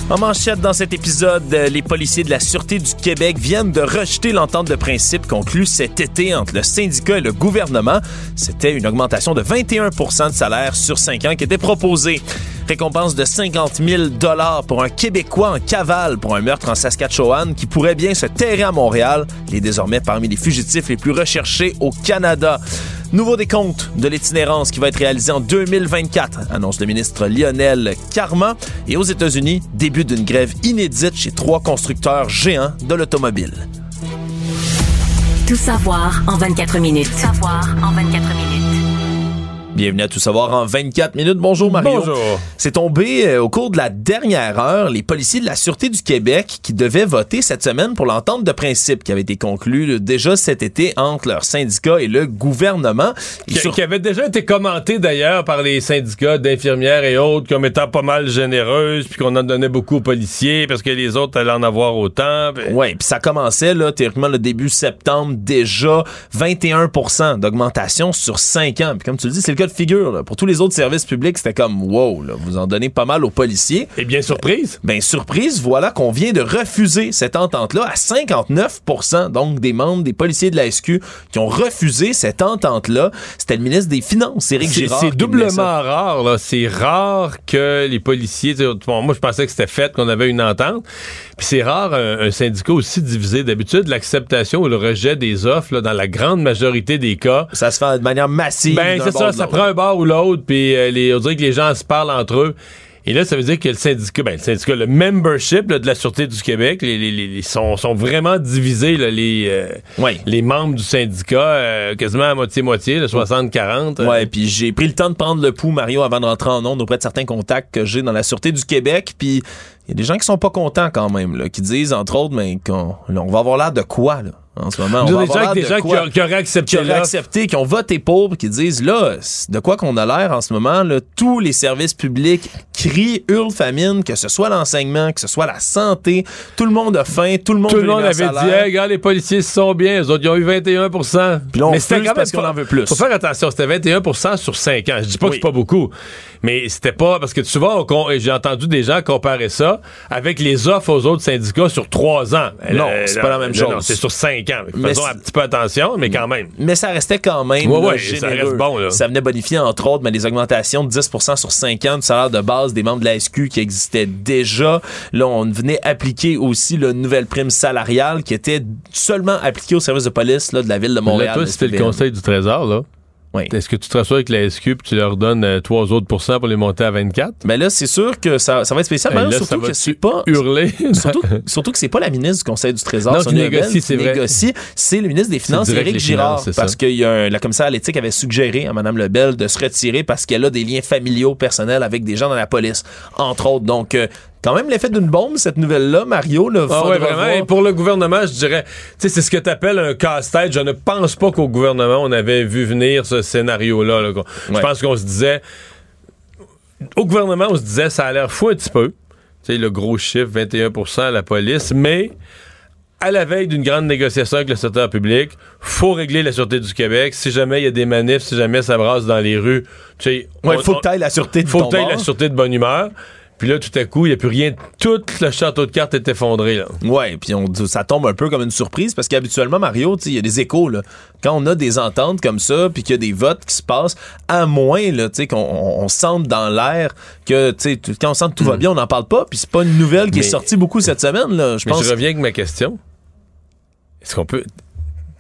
En manchette dans cet épisode, euh, les policiers de la Sûreté du Québec viennent de rejeter l'entente de principe conclue cet été entre le syndicat et le gouvernement. C'était une augmentation de 21% de salaire sur cinq ans qui était proposée. Récompense de 50 000 dollars pour un Québécois en cavale pour un meurtre en Saskatchewan qui pourrait bien se terrer à Montréal. Il est désormais parmi les fugitifs les plus recherchés au Canada. Nouveau décompte de l'itinérance qui va être réalisé en 2024, annonce le ministre Lionel Carman. Et aux États-Unis, début d'une grève inédite chez trois constructeurs géants de l'automobile. Tout savoir en 24 minutes. Tout savoir en 24 minutes. Bienvenue à Tout savoir en 24 minutes. Bonjour Mario. Bonjour. C'est tombé euh, au cours de la dernière heure, les policiers de la Sûreté du Québec qui devaient voter cette semaine pour l'entente de principe qui avait été conclue déjà cet été entre leur syndicat et le gouvernement. qui, avait déjà été commenté d'ailleurs par les syndicats d'infirmières et autres comme étant pas mal généreuses, puis qu'on en donnait beaucoup aux policiers parce que les autres allaient en avoir autant. Oui, puis ça commençait là, théoriquement le début septembre déjà 21% d'augmentation sur 5 ans. Puis comme tu le dis, c'est le cas de figure. Pour tous les autres services publics, c'était comme wow, vous en donnez pas mal aux policiers. Et bien surprise. Bien surprise, voilà qu'on vient de refuser cette entente-là à 59 donc des membres des policiers de la SQ qui ont refusé cette entente-là. C'était le ministre des Finances, Éric Girard. C'est doublement rare, C'est rare que les policiers. moi, je pensais que c'était fait, qu'on avait une entente. Puis c'est rare un, syndicat aussi divisé. D'habitude, l'acceptation ou le rejet des offres, dans la grande majorité des cas. Ça se fait de manière massive. Ben, c'est ça, ça prend un bar ou l'autre, puis euh, on dirait que les gens se parlent entre eux. Et là, ça veut dire que le syndicat, ben, le syndicat, le membership de la Sûreté du Québec, les, sont, vraiment divisés, les, euh, les membres du syndicat, euh, quasiment à moitié-moitié, 60-40. Ouais, puis j'ai pris le temps de prendre le pouls, Mario, avant de rentrer en ondes auprès de certains contacts que j'ai dans la Sûreté du Québec, puis y a des gens qui sont pas contents quand même, là, qui disent, entre autres, mais qu'on on va avoir l'air de quoi, là? En ce moment. On va des gens, des gens qui, auraient accepté, qui auraient accepté, qui ont voté pour, qui disent là, de quoi qu'on a l'air en ce moment, là, tous les services publics crient, hurlent famine, que ce soit l'enseignement, que ce soit la santé, tout le monde a faim, tout le monde Tout le monde avait dit, hey, regarde, les policiers sont bien, eux autres, ils ont eu 21 Puis Mais c'était quand parce qu'on en veut plus. Faut faire attention, c'était 21% sur 5 ans. Je dis pas que c'est pas beaucoup, mais c'était pas, parce que souvent, j'ai entendu des gens comparer ça avec les offres aux autres syndicats sur 3 ans. Non, c'est pas la même chose. C'est sur 5 ans. Faisons un petit peu attention, mais quand même. Mais ça restait quand même. Ouais, ça reste bon, là. Ça venait bonifier, entre autres, mais des augmentations de 10% sur 5 ans du salaire de base des membres de la SQ qui existaient déjà. Là, on venait appliquer aussi la nouvelle prime salariale qui était seulement appliquée au service de police là, de la ville de Montréal. Là, toi, c'était le Conseil du Trésor, là. Est-ce que tu te rassois avec la SQ et tu leur donnes 3 euh, autres pourcents pour les monter à 24? Mais ben là, c'est sûr que ça, ça va être spécial. Mais là, surtout que c'est pas. Hurler? surtout, surtout, que c'est pas la ministre du Conseil du Trésor. Non, qui négocie, c'est vrai. négocie. C'est le ministre des Finances, Éric Girard. Parce que y a la commissaire à l'éthique avait suggéré à Mme Lebel de se retirer parce qu'elle a des liens familiaux personnels avec des gens dans la police, entre autres. Donc, euh, quand même l'effet d'une bombe, cette nouvelle-là, Mario. Là, ah ouais, vraiment. Et pour le gouvernement, je dirais, tu sais, c'est ce que tu appelles un casse-tête. Je ne pense pas qu'au gouvernement, on avait vu venir ce scénario-là. Je pense qu'on se disait, au gouvernement, on se disait, ça a l'air fou un petit peu. Tu sais, le gros chiffre, 21 à la police, mais à la veille d'une grande négociation avec le secteur public, faut régler la sûreté du Québec. Si jamais il y a des manifs, si jamais ça brasse dans les rues, tu sais, il faut que tu la sûreté de faut que la sûreté de bonne humeur. Puis là, tout à coup, il n'y a plus rien. Tout le château de cartes est effondré. Là. Ouais, puis on, ça tombe un peu comme une surprise parce qu'habituellement, Mario, il y a des échos. Là. Quand on a des ententes comme ça, puis qu'il y a des votes qui se passent, à moins là, qu'on on, sente dans l'air que quand on sent que tout va hmm. bien, on n'en parle pas. Puis c'est pas une nouvelle qui est sortie beaucoup cette semaine. Là, je, pense... je reviens avec ma question. Est-ce qu'on peut.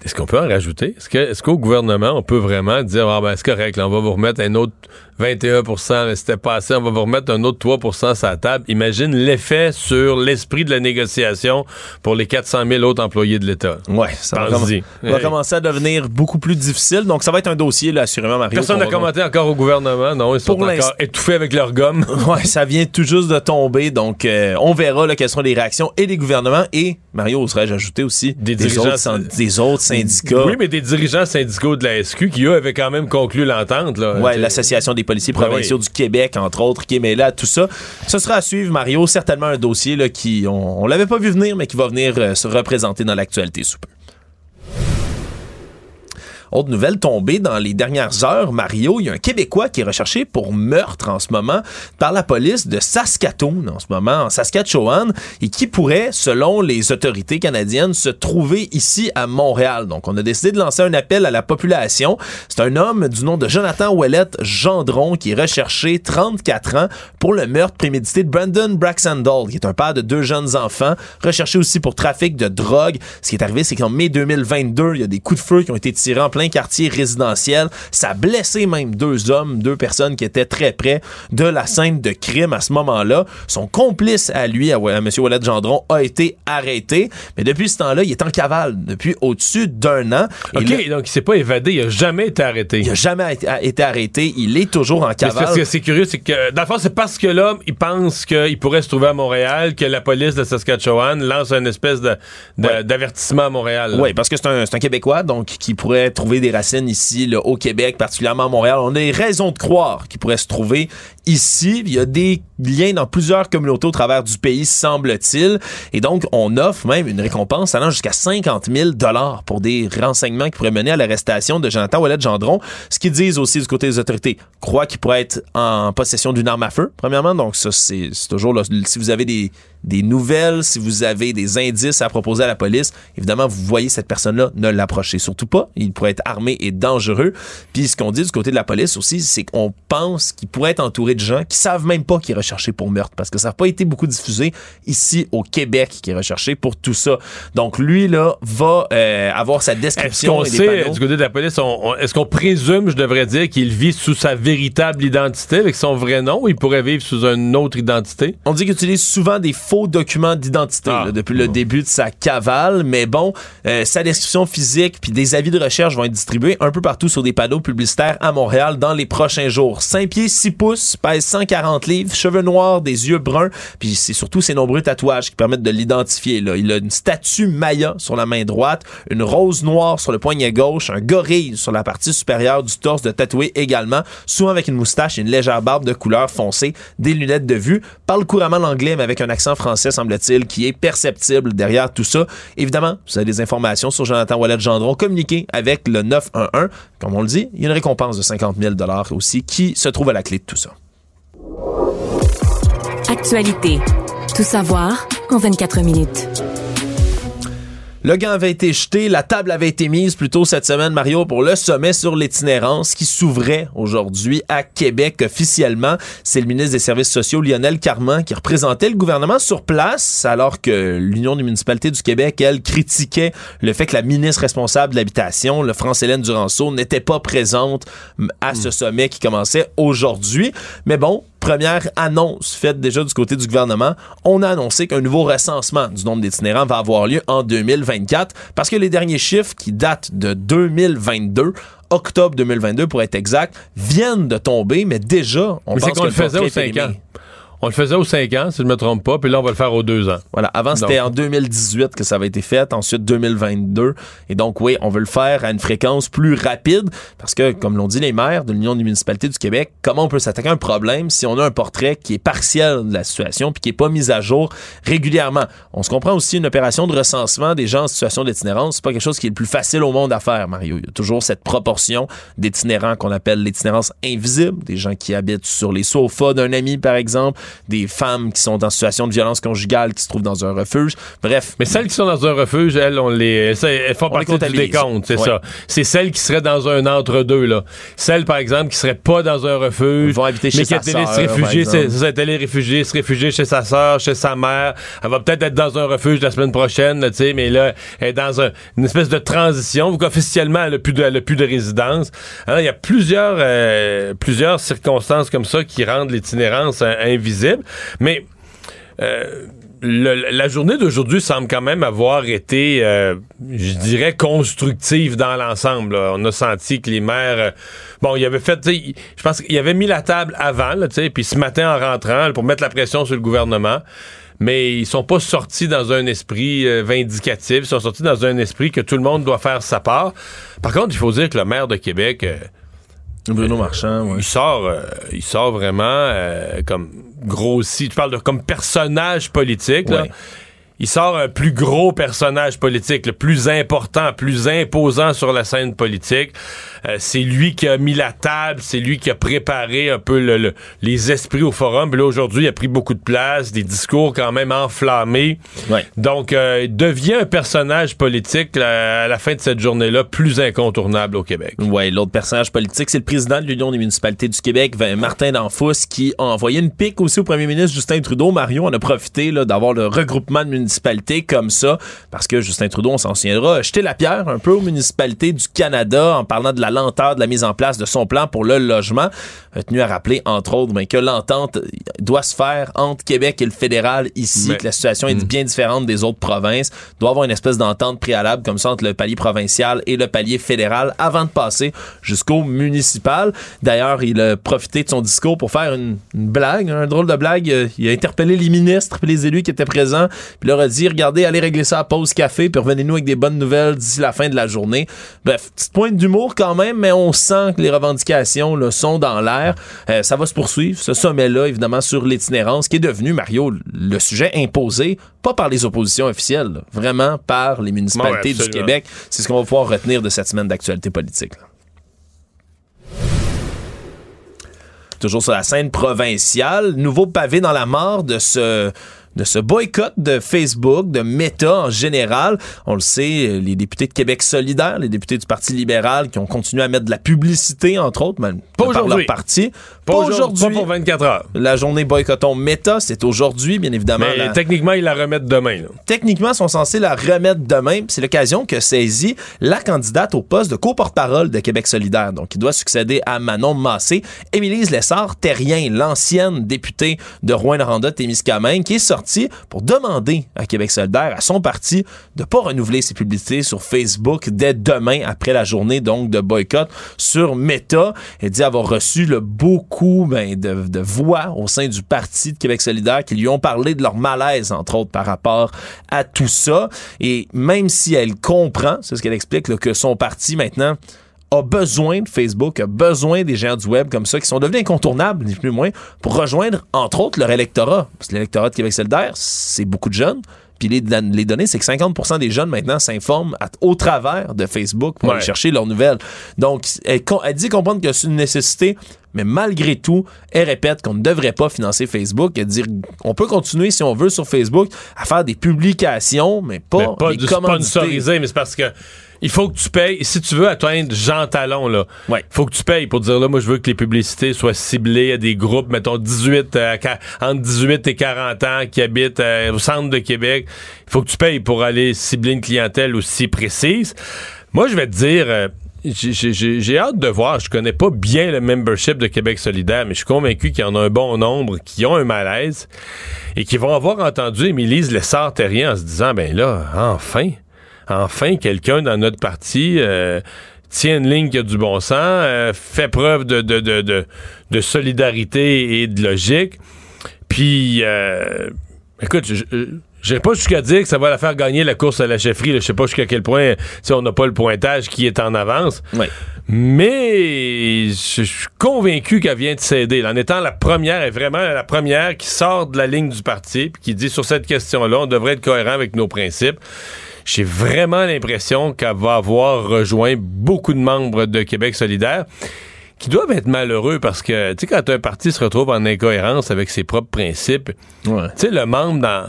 Est-ce qu'on peut en rajouter? Est-ce qu'au gouvernement, on peut vraiment dire Ah ben c'est correct, on va vous remettre un autre 21 mais c'était pas assez, on va vous remettre un autre 3 sur la table. Imagine l'effet sur l'esprit de la négociation pour les 400 000 autres employés de l'État. Oui, ça va, commencer à devenir beaucoup plus difficile. Donc, ça va être un dossier, là, assurément, Mario. Personne n'a commenté encore au gouvernement. Non, ils sont encore étouffés avec leur gomme. oui, ça vient tout juste de tomber. Donc, euh, on verra là, quelles seront les réactions et des gouvernements et, Mario, oserais-je ajouter aussi, des, dirigeants, des autres syndicats. Oui, mais des dirigeants syndicaux de la SQ qui, eux, avaient quand même conclu l'entente. Oui, l'Association des policiers ben provinciaux du Québec, entre autres, qui est là, tout ça. Ce sera à suivre, Mario. Certainement un dossier là, qui, on, on l'avait pas vu venir, mais qui va venir euh, se représenter dans l'actualité sous peu. Autre nouvelle tombée dans les dernières heures, Mario, il y a un Québécois qui est recherché pour meurtre en ce moment par la police de Saskatoon, en ce moment, en Saskatchewan, et qui pourrait, selon les autorités canadiennes, se trouver ici à Montréal. Donc, on a décidé de lancer un appel à la population. C'est un homme du nom de Jonathan Ouellette Gendron qui est recherché 34 ans pour le meurtre prémédité de Brandon Braxandall, qui est un père de deux jeunes enfants, recherché aussi pour trafic de drogue. Ce qui est arrivé, c'est qu'en mai 2022, il y a des coups de feu qui ont été tirés en plein quartier résidentiel. Ça a blessé même deux hommes, deux personnes qui étaient très près de la scène de crime à ce moment-là. Son complice à lui, à, M. Wallet Gendron, a été arrêté. Mais depuis ce temps-là, il est en cavale depuis au-dessus d'un an. OK, donc il s'est pas évadé, il a jamais été arrêté. Il a jamais été arrêté, il est toujours en cavale. Ce que c'est curieux, c'est que dans le fond, c'est parce que l'homme, il pense qu'il pourrait se trouver à Montréal que la police de Saskatchewan lance une espèce d'avertissement à Montréal. Oui, parce que c'est un, un Québécois, donc qui pourrait trouver des racines ici, au Québec, particulièrement à Montréal. On a des raisons de croire qu'il pourrait se trouver ici. Il y a des liens dans plusieurs communautés au travers du pays, semble-t-il. Et donc, on offre même une récompense allant jusqu'à 50 000 dollars pour des renseignements qui pourraient mener à l'arrestation de Jonathan Ouellet-Gendron. Ce qu'ils disent aussi du côté des autorités, croient qu'il pourrait être en possession d'une arme à feu, premièrement. Donc, ça, c'est toujours là, si vous avez des des nouvelles, si vous avez des indices à proposer à la police, évidemment, vous voyez cette personne-là, ne l'approchez surtout pas. Il pourrait être armé et dangereux. Puis ce qu'on dit du côté de la police aussi, c'est qu'on pense qu'il pourrait être entouré de gens qui savent même pas qu'il est recherché pour meurtre parce que ça n'a pas été beaucoup diffusé ici au Québec qui est recherché pour tout ça. Donc lui, là, va euh, avoir sa description. Est-ce qu'on sait, du côté de la police, est-ce qu'on présume, je devrais dire, qu'il vit sous sa véritable identité avec son vrai nom ou il pourrait vivre sous une autre identité? On dit qu'il utilise souvent des faux documents d'identité ah. depuis le début de sa cavale. Mais bon, euh, sa description physique puis des avis de recherche vont être distribués un peu partout sur des panneaux publicitaires à Montréal dans les prochains jours. 5 pieds 6 pouces, pèse 140 livres, cheveux noirs, des yeux bruns, puis c'est surtout ses nombreux tatouages qui permettent de l'identifier. Il a une statue Maya sur la main droite, une rose noire sur le poignet gauche, un gorille sur la partie supérieure du torse de tatoué également, souvent avec une moustache et une légère barbe de couleur foncée, des lunettes de vue, parle couramment l'anglais mais avec un accent français semble-t-il qui est perceptible derrière tout ça. Évidemment, vous avez des informations sur Jonathan Wallet-Gendron communiqué avec le 911. Comme on le dit, il y a une récompense de 50 000 aussi qui se trouve à la clé de tout ça. Actualité. Tout savoir en 24 minutes. Le gant avait été jeté, la table avait été mise plus tôt cette semaine, Mario, pour le sommet sur l'itinérance qui s'ouvrait aujourd'hui à Québec officiellement. C'est le ministre des Services sociaux, Lionel Carman, qui représentait le gouvernement sur place, alors que l'Union des municipalités du Québec, elle, critiquait le fait que la ministre responsable de l'habitation, le France-Hélène Duranceau, n'était pas présente à ce sommet qui commençait aujourd'hui. Mais bon, première annonce faite déjà du côté du gouvernement, on a annoncé qu'un nouveau recensement du nombre d'itinérants va avoir lieu en 2024 parce que les derniers chiffres qui datent de 2022 octobre 2022 pour être exact, viennent de tomber, mais déjà, on mais pense qu'on le faisait aux 5 ans. On le faisait aux 5 ans, si je ne me trompe pas, puis là, on va le faire aux 2 ans. Voilà. Avant, c'était en 2018 que ça avait été fait, ensuite 2022. Et donc, oui, on veut le faire à une fréquence plus rapide parce que, comme l'ont dit les maires de l'Union des municipalités du Québec, comment on peut s'attaquer à un problème si on a un portrait qui est partiel de la situation puis qui est pas mis à jour régulièrement? On se comprend aussi une opération de recensement des gens en situation d'itinérance. C'est pas quelque chose qui est le plus facile au monde à faire, Mario. Il y a toujours cette proportion d'itinérants qu'on appelle l'itinérance invisible, des gens qui habitent sur les sofas d'un ami, par exemple, des femmes qui sont en situation de violence conjugale qui se trouvent dans un refuge. Bref. Mais celles qui sont dans un refuge, elles, on les, elles font partie du décompte, c'est ça. C'est celles qui seraient dans un entre-deux, là. Celles, par exemple, qui seraient pas dans un refuge, vont habiter chez mais qui est allée se réfugier, c'est allée réfugier, se réfugier chez sa sœur, chez sa mère. Elle va peut-être être dans un refuge la semaine prochaine, tu sais, mais là, elle est dans une espèce de transition, vu qu'officiellement, elle n'a plus de, plus de résidence. Alors, il y a plusieurs, euh, plusieurs circonstances comme ça qui rendent l'itinérance euh, Mais euh, la journée d'aujourd'hui semble quand même avoir été, euh, je dirais, constructive dans l'ensemble. On a senti que les maires, euh, bon, il avait fait, je pense qu'il avait mis la table avant, puis ce matin en rentrant, pour mettre la pression sur le gouvernement. Mais ils sont pas sortis dans un esprit vindicatif, ils sont sortis dans un esprit que tout le monde doit faire sa part. Par contre, il faut dire que le maire de Québec, Bruno Marchand, il sort, il sort vraiment comme grossi. Tu parles de comme personnage politique. Il sort un plus gros personnage politique, le plus important, plus imposant sur la scène politique. Euh, c'est lui qui a mis la table, c'est lui qui a préparé un peu le, les esprits au forum. Puis là, aujourd'hui, il a pris beaucoup de place, des discours quand même enflammés. Donc, euh, il devient un personnage politique à la fin de cette journée-là plus incontournable au Québec. Oui, l'autre personnage politique, c'est le président de l'Union des municipalités du Québec, Martin Danfous, qui a envoyé une pique aussi au premier ministre Justin Trudeau. Mario en a profité d'avoir le regroupement de municipalités comme ça, parce que Justin Trudeau, on s'en souviendra, a jeté la pierre un peu aux municipalités du Canada en parlant de la lenteur de la mise en place de son plan pour le logement. A tenu à rappeler, entre autres, ben, que l'entente doit se faire entre Québec et le fédéral ici, que la situation est hmm. bien différente des autres provinces. Doit avoir une espèce d'entente préalable comme ça entre le palier provincial et le palier fédéral avant de passer jusqu'au municipal. D'ailleurs, il a profité de son discours pour faire une, blague, un drôle de blague. Il a interpellé les ministres et les élus qui étaient présents, puis leur dit regardez, allez régler ça à pause café, puis revenez-nous avec des bonnes nouvelles d'ici la fin de la journée. Bref, petite pointe d'humour quand même mais on sent que les revendications là, sont dans l'air. Euh, ça va se poursuivre, ce sommet-là, évidemment, sur l'itinérance, qui est devenu, Mario, le sujet imposé, pas par les oppositions officielles, vraiment par les municipalités du Québec. C'est ce qu'on va pouvoir retenir de cette semaine d'actualité politique. Toujours sur la scène provinciale, nouveau pavé dans la mort de ce de ce boycott de Facebook, de Meta en général. On le sait, les députés de Québec solidaire, les députés du Parti libéral qui ont continué à mettre de la publicité, entre autres, même pas par leur parti. Pas, aujourd'hui. Pas pour 24 heures. La journée boycottons Meta, c'est aujourd'hui, bien évidemment. Mais techniquement, ils la remettent demain. Techniquement, ils sont censés la remettre demain. C'est l'occasion que saisit la candidate au poste de co-porte-parole de Québec solidaire. Donc, il doit succéder à Manon Massé. Émilise Lessard-Terrien, l'ancienne députée de Rouen-Noranda-Témiscamingue, qui est sortie sorti pour demander à Québec solidaire, à son parti, de pas renouveler ses publicités sur Facebook dès demain après la journée donc de boycott sur Meta. et dit avoir reçu le beaucoup ben, de, voix au sein du parti de Québec solidaire qui lui ont parlé de leur malaise, entre autres, par rapport à tout ça. Et même si elle comprend, c'est ce qu'elle explique, que son parti maintenant a besoin de Facebook, a besoin des géants du web comme ça, qui sont devenus incontournables, ni plus ni moins, pour rejoindre, entre autres, leur électorat. Parce que l'électorat de Québec solidaire, c'est beaucoup de jeunes. Puis les, les données, c'est que 50% des jeunes maintenant s'informent au travers de Facebook pour aller chercher leurs nouvelles. Donc, elle, elle dit comprendre que c'est une nécessité, mais malgré tout, elle répète qu'on ne devrait pas financer Facebook. Elle dit on peut continuer si on veut sur Facebook à faire des publications, mais pas, mais pas du sponsorisé, mais c'est parce que il faut que tu payes. Si tu veux atteindre Jean Talon, là, il faut que tu payes pour dire, là, moi, je veux que les publicités soient ciblées à des groupes, mettons, 18, euh, entre 18 et 40 ans qui habitent euh, au centre de Québec. Il faut que tu payes pour aller cibler une clientèle aussi précise. Moi, je vais te dire, euh, j'ai hâte de voir. Je connais pas bien le membership de Québec solidaire, mais je suis convaincu qu'il y en a un bon nombre qui ont un malaise et qui vont avoir entendu Émilie Lessard-Terrien en se disant, ben là, enfin enfin quelqu'un dans notre parti euh, tient une ligne qui a du bon sens, euh, fait preuve de, de, de, de, solidarité et de logique. Puis, euh, écoute, je, je pas jusqu'à dire que ça va la faire gagner la course à la chefferie. Je sais pas jusqu'à quel point, on n'a pas le pointage qui est en avance. Mais je suis convaincu qu'elle vient de céder. En étant la première, et vraiment la première qui sort de la ligne du parti, puis qui dit sur cette question-là, on devrait être cohérent avec nos principes j'ai vraiment l'impression qu'elle va avoir rejoint beaucoup de membres de Québec solidaire qui doivent être malheureux parce que, tu sais, quand un parti se retrouve en incohérence avec ses propres principes, tu sais, le membre dans...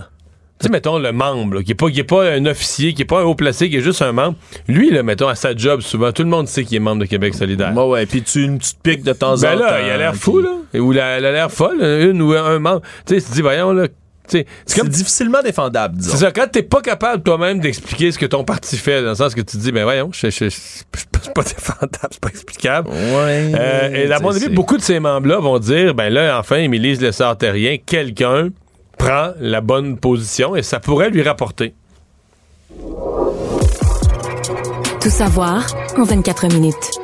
Tu sais, mettons, le membre, qui n'est pas, pas un officier, qui n'est pas un haut placé, qui est juste un membre. Lui, là, mettons, à sa job, souvent, tout le monde sait qu'il est membre de Québec solidaire. Ouais, ouais, puis tu une petite pique de temps en ben temps. là, il a l'air fou, là. Ou il a l'air folle, une ou un membre. Tu sais, tu dis, voyons, là, c'est comme difficilement défendable, disons. C'est ça, quand t'es pas capable toi-même d'expliquer ce que ton parti fait, dans le sens que tu te dis, ben voyons, je suis pas défendable, c'est pas explicable. Ouais. Euh, et à mon avis, beaucoup de ces membres-là vont dire, ben là, enfin, Émilie Lessard-Terrien, quelqu'un prend la bonne position et ça pourrait lui rapporter. Tout savoir en 24 minutes.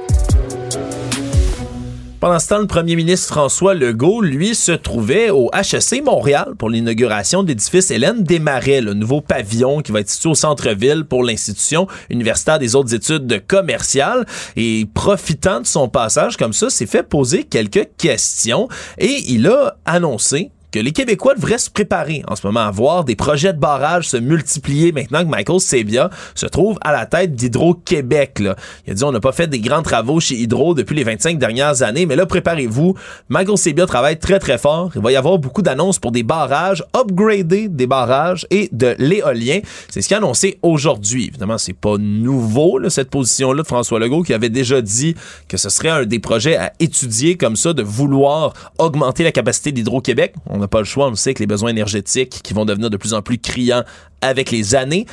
Pendant ce temps, le premier ministre François Legault, lui, se trouvait au HEC Montréal pour l'inauguration de l'édifice Hélène Desmarais, le nouveau pavillon qui va être situé au centre-ville pour l'institution universitaire des autres études commerciales. Et profitant de son passage comme ça, s'est fait poser quelques questions et il a annoncé que les Québécois devraient se préparer en ce moment à voir des projets de barrage se multiplier maintenant que Michael Sebia se trouve à la tête d'Hydro-Québec. Il a dit on n'a pas fait des grands travaux chez Hydro depuis les 25 dernières années, mais là, préparez-vous. Michael Sebia travaille très très fort. Il va y avoir beaucoup d'annonces pour des barrages, upgrader des barrages et de l'éolien. C'est ce qu'il a annoncé aujourd'hui. Évidemment, c'est pas nouveau, cette position-là de François Legault qui avait déjà dit que ce serait un des projets à étudier comme ça, de vouloir augmenter la capacité d'Hydro-Québec n'a pas le choix. On sait que les besoins énergétiques qui vont devenir de plus en plus criants avec les années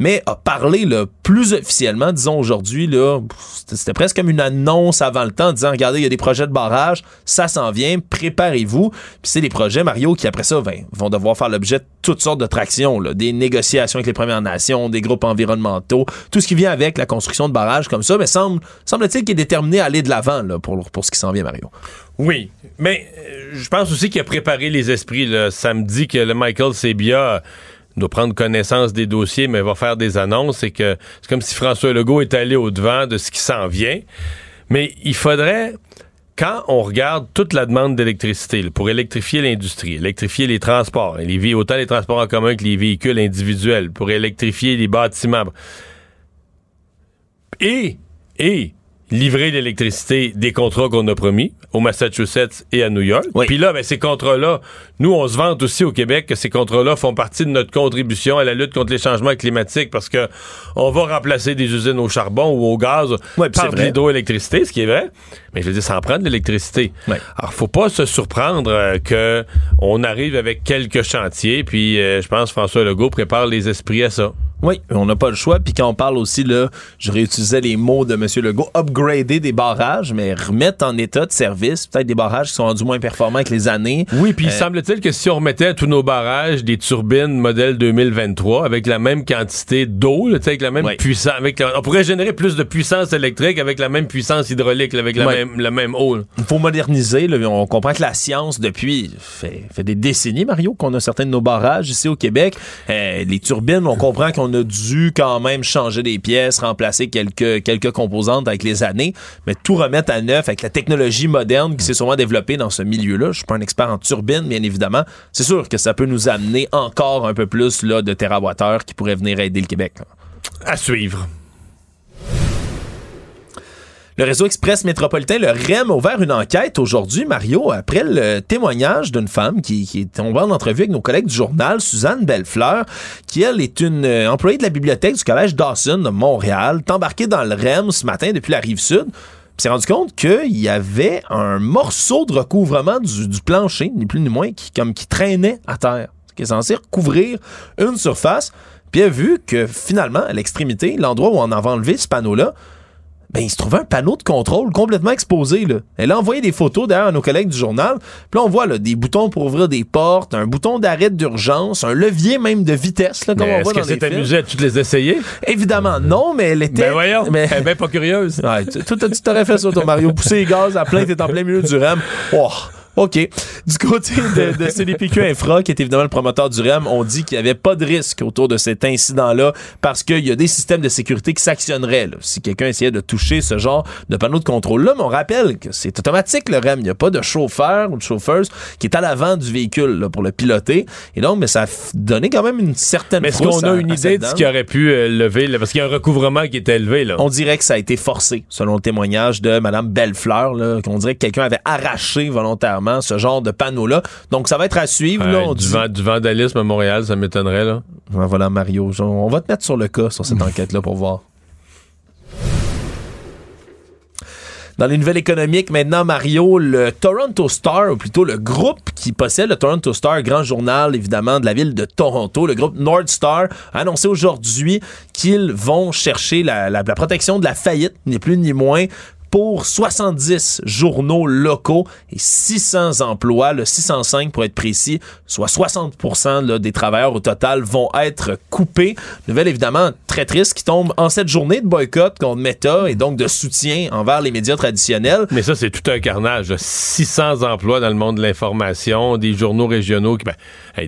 mais a parlé là, plus officiellement, disons aujourd'hui, là, c'était presque comme une annonce avant le temps, disant regardez, il y a des projets de barrage, ça s'en vient, préparez-vous. Puis c'est des projets, Mario, qui après ça ben, vont devoir faire l'objet de toutes sortes de tractions, là, des négociations avec les Premières Nations, des groupes environnementaux, tout ce qui vient avec la construction de barrages comme ça, mais semble, semble-t-il qu'il est déterminé à aller de l'avant là, pour, pour ce qui s'en vient, Mario. Oui, mais euh, je pense aussi qu'il a préparé les esprits. Là. Samedi que le Michael Sebia doit prendre connaissance des dossiers, mais va faire des annonces. C'est que c'est comme si François Legault est allé au-devant de ce qui s'en vient. Mais il faudrait, quand on regarde toute la demande d'électricité pour électrifier l'industrie, électrifier les transports, les, autant les transports en commun que les véhicules individuels, pour électrifier les bâtiments, et, et livrer l'électricité des contrats qu'on a promis au Massachusetts et à New York. Puis là, ben, ces contrats-là, nous, on se vante aussi au Québec que ces contrats-là font partie de notre contribution à la lutte contre les changements climatiques parce que on va remplacer des usines au charbon ou au gaz par de l'hydroélectricité, ce qui est vrai. Mais je veux dire, ça en prend de l'électricité. Alors, faut pas se surprendre euh, que on arrive avec quelques chantiers, puis euh, je pense François Legault prépare les esprits à ça. Oui, on n'a pas le choix. Puis quand on parle aussi, là, je réutilisais les mots de M. Legault, upgrader des barrages, mais remettre en état de service peut-être des barrages qui sont rendus moins performants avec les années. Oui, puis il euh, semble-t-il que si on remettait à tous nos barrages des turbines modèle 2023 avec la même quantité d'eau, avec la même puissance, avec on pourrait générer plus de puissance électrique avec la même puissance hydraulique, avec la, même, la même eau. Il faut moderniser. Là. On comprend que la science, depuis fait, fait des décennies, Mario, qu'on a certains de nos barrages ici au Québec. Euh, les turbines, on comprend qu'on a dû quand même changer des pièces, remplacer quelques, quelques composantes avec les années, mais tout remettre à neuf avec la technologie moderne qui s'est sûrement développée dans ce milieu-là. Je suis pas un expert en turbines, bien évidemment. C'est sûr que ça peut nous amener encore un peu plus là, de terawattheures qui pourraient venir aider le Québec. À suivre. Le réseau express métropolitain, le REM, a ouvert une enquête aujourd'hui, Mario, après le témoignage d'une femme qui, est tombée en entrevue avec nos collègues du journal, Suzanne Bellefleur, qui, elle, est une euh, employée de la bibliothèque du collège Dawson de Montréal, embarquée dans le REM ce matin depuis la rive sud s'est rendu compte qu'il y avait un morceau de recouvrement du, plancher, ni plus ni moins, qui, comme qui traînait à terre, qui est censé recouvrir une surface. Puis elle a vu que finalement, à l'extrémité, l'endroit où on avait enlevé ce panneau-là, ben, il se trouvait un panneau de contrôle complètement exposé. Là. Elle a envoyé des photos d'ailleurs à nos collègues du journal. Puis là, on voit là, des boutons pour ouvrir des portes, un bouton d'arrêt d'urgence, un levier même de vitesse, là, comme on voit dans les films. amusé à toutes les essayer? Évidemment, non, mais elle était... Ben voyons, mais... elle est bien pas curieuse. Ouais, tu t'aurais fait ça, toi, Mario. Pousser les gaz à plein, t'es en plein milieu du REM. Oh. OK. Du côté de, de CDPQ Infra, qui est évidemment le promoteur du REM, on dit qu'il n'y avait pas de risque autour de cet incident-là parce qu'il y a des systèmes de sécurité qui s'actionneraient si quelqu'un essayait de toucher ce genre de panneau de contrôle-là. Mais on rappelle que c'est automatique le REM. Il n'y a pas de chauffeur ou de chauffeuse qui est à l'avant du véhicule pour le piloter. Et donc, mais ça a donné quand même une certaine Mais est-ce qu'on a une idée de ce qui aurait pu euh, lever? parce qu'il y a un recouvrement qui était élevé. Là. On dirait que ça a été forcé, selon le témoignage de Mme Bellefleur, qu'on dirait que quelqu'un avait arraché volontairement ce genre de panneau-là. Donc, ça va être à suivre. du, vandalisme à Montréal, ça m'étonnerait. là. voilà, Mario. On va te mettre sur le cas, sur cette enquête-là, pour voir. Dans les nouvelles économiques, maintenant, Mario, le Toronto Star, ou plutôt le groupe qui possède le Toronto Star, grand journal évidemment de la ville de Toronto, le groupe North Star, a annoncé aujourd'hui qu'ils vont chercher la, la protection de la faillite, ni plus ni moins, pour 70 journaux locaux et 600 emplois, le 605 pour être précis, soit 60% des travailleurs au total vont être coupés. Nouvelle évidemment très triste qui tombe en cette journée de boycott contre Meta et donc de soutien envers les médias traditionnels. Mais ça, c'est tout un carnage. 600 emplois dans le monde de l'information, des journaux régionaux, qui, ben,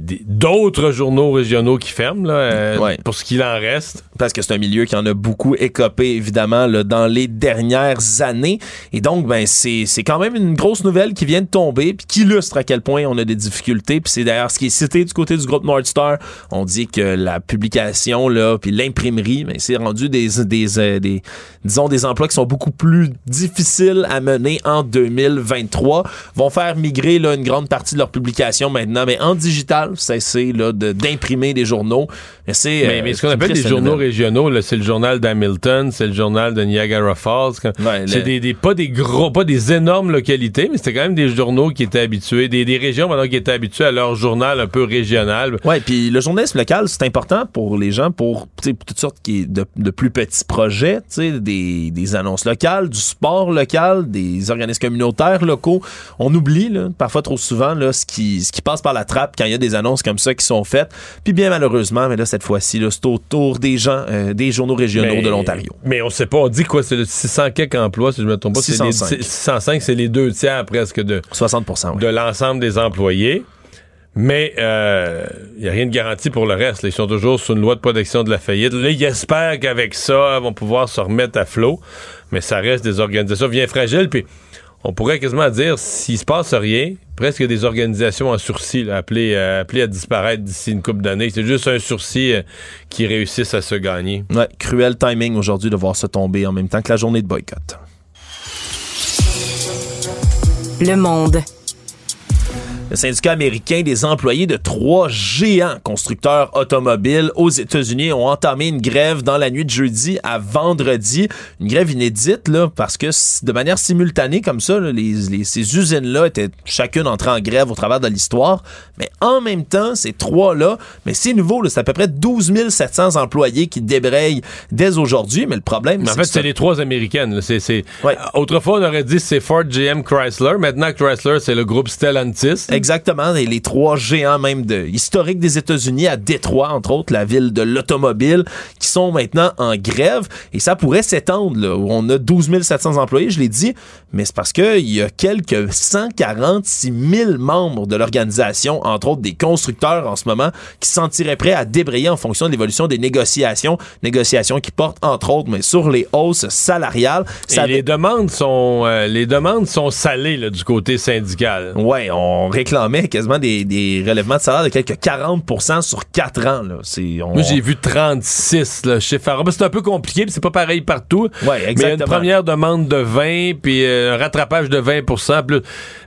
d'autres journaux régionaux qui ferment, là, euh, pour ce qu'il en reste. Parce que c'est un milieu qui en a beaucoup écopé, évidemment, là, dans les dernières années et donc, ben, c'est, quand même une grosse nouvelle qui vient de tomber, puis qui illustre à quel point on a des difficultés. Puis c'est d'ailleurs ce qui est cité du côté du groupe Nordstar. On dit que la publication, là, puis l'imprimerie, ben, c'est rendu des, des, euh, des, disons, des emplois qui sont beaucoup plus difficiles à mener en 2023. Vont faire migrer, là, une grande partie de leur publication maintenant, mais en digital, cesser, là, d'imprimer des journaux. Mais, c'est, mais, ce qu'on appelle des journaux régionaux, c'est le journal d'Hamilton, c'est le journal de Niagara Falls. c'est des, pas des gros, pas des énormes localités, mais c'était quand même des journaux qui étaient habitués, des, des régions maintenant qui étaient habituées à leur journal un peu régional. Ouais, puis le journalisme local, c'est important pour les gens pour toutes sortes de, de plus petits projets, des, des annonces locales, du sport local, des organismes communautaires locaux. On oublie là, parfois trop souvent là, ce qui ce qui passe par la trappe quand il y a des annonces comme ça qui sont faites. Puis bien malheureusement, mais là cette fois-ci, c'est autour des gens, euh, des journaux régionaux de l'Ontario. Mais on sait pas, on dit quoi, c'est le 600 quelques emplois si je me trompe pas, 605. c'est les deux tiers presque de 60 de l'ensemble des employés. Mais il euh, n'y a rien de garanti pour le reste. Ils sont toujours sous une loi de protection de la faillite. Là, ils espèrent qu'avec ça, ils vont pouvoir se remettre à flot. Mais ça reste des organisations bien fragiles. Puis on pourrait quasiment dire, s'il se passe rien, presque des organisations en sursis appelées, euh, appelées, à disparaître d'ici une couple d'années. C'est juste un sursis euh, qui réussisse à se gagner. Ouais, cruel timing aujourd'hui de voir se tomber en même temps que la journée de boycott. Le Monde. Le syndicat américain des employés de trois géants constructeurs automobiles aux États-Unis ont entamé une grève dans la nuit de jeudi à vendredi. Une grève inédite, là, parce que de manière simultanée comme ça, les, ces usines-là étaient chacune entrée en grève au travers de l'histoire. Mais en même temps, ces trois-là, mais c'est nouveau, c'est à peu près 12 700 employés qui débrayent dès aujourd'hui. Mais le problème, c'est En fait, c'est les trois américaines. C'est, Autrefois, on aurait dit c'est Ford, GM, Chrysler. Maintenant, Chrysler, c'est le groupe Stellantis. Exactement. Et les trois géants même de, historiques des États-Unis à Détroit, entre autres, la ville de l'automobile, qui sont maintenant en grève. Et ça pourrait s'étendre. Là, où on a 12 700 employés, je l'ai dit. Mais c'est parce qu'il y a quelques 146 000 membres de l'organisation, entre autres des constructeurs en ce moment, qui se sentiraient prêts à débrayer en fonction de l'évolution des négociations. Négociations qui portent, entre autres, mais sur les hausses salariales. Ça Et les demandes sont, euh, les demandes sont salées là, du côté syndical. Ouais, on réclamait quasiment des, des relèvements de salaire de quelques 40 sur 4 ans. Là. On... Moi, j'ai vu 36 là, chez Farah. C'est un peu compliqué, c'est pas pareil partout. Ouais, exactement. Mais il y a une première demande de 20, puis euh, un rattrapage de 20% plus.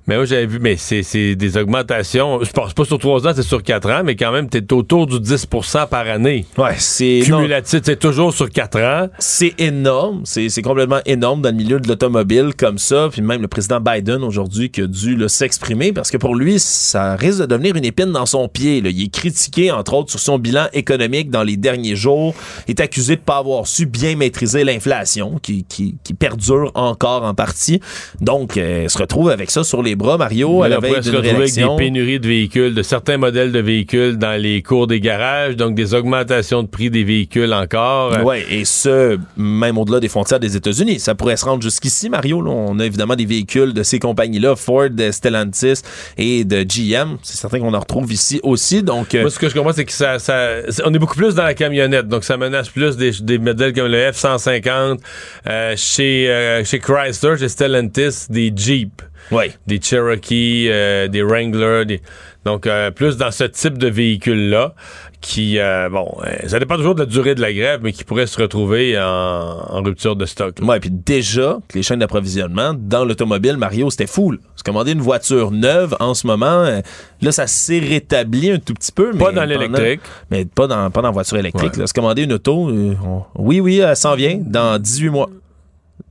Mais moi, j'avais vu, mais c'est des augmentations. Je pense pas sur 3 ans, c'est sur 4 ans, mais quand même, t'es autour du 10% par année. Ouais, c'est. Cumulatif, c'est toujours sur 4 ans. C'est énorme. C'est complètement énorme dans le milieu de l'automobile comme ça. Puis même le président Biden aujourd'hui qui a dû s'exprimer parce que pour lui, ça risque de devenir une épine dans son pied. Là. Il est critiqué, entre autres, sur son bilan économique dans les derniers jours. Il est accusé de pas avoir su bien maîtriser l'inflation qui, qui, qui, perdure encore en partie. Donc, euh, il se retrouve avec ça sur les bras, Mario, à la veille d'une avec des pénuries de véhicules, de certains modèles de véhicules dans les cours des garages, donc des augmentations de prix des véhicules encore. Oui, et ce, même au-delà des frontières des États-Unis. Ça pourrait se rendre jusqu'ici, Mario. On a évidemment des véhicules de ces compagnies-là, Ford, Stellantis et de GM. C'est certain qu'on en retrouve ici aussi. Donc, euh, Moi, ce que je comprends, c'est que ça, on est beaucoup plus dans la camionnette. Donc, ça menace plus des, modèles comme le F-150, euh, chez, euh, chez Chrysler, chez Stellantis, des Jeep. Ouais. Des Cherokee, euh, des Wrangler, donc euh, plus dans ce type de véhicule-là qui, euh, bon, ça dépend toujours de la durée de la grève, mais qui pourrait se retrouver en, rupture de stock. Ouais, puis déjà, les chaînes d'approvisionnement dans l'automobile, Mario, c'était fou. Se commander une voiture neuve en ce moment, là, ça s'est rétabli un tout petit peu. Pas dans l'électrique. Mais pas dans, pas dans la voiture électrique. Se commander une auto, oui, oui, elle s'en vient dans 18 mois.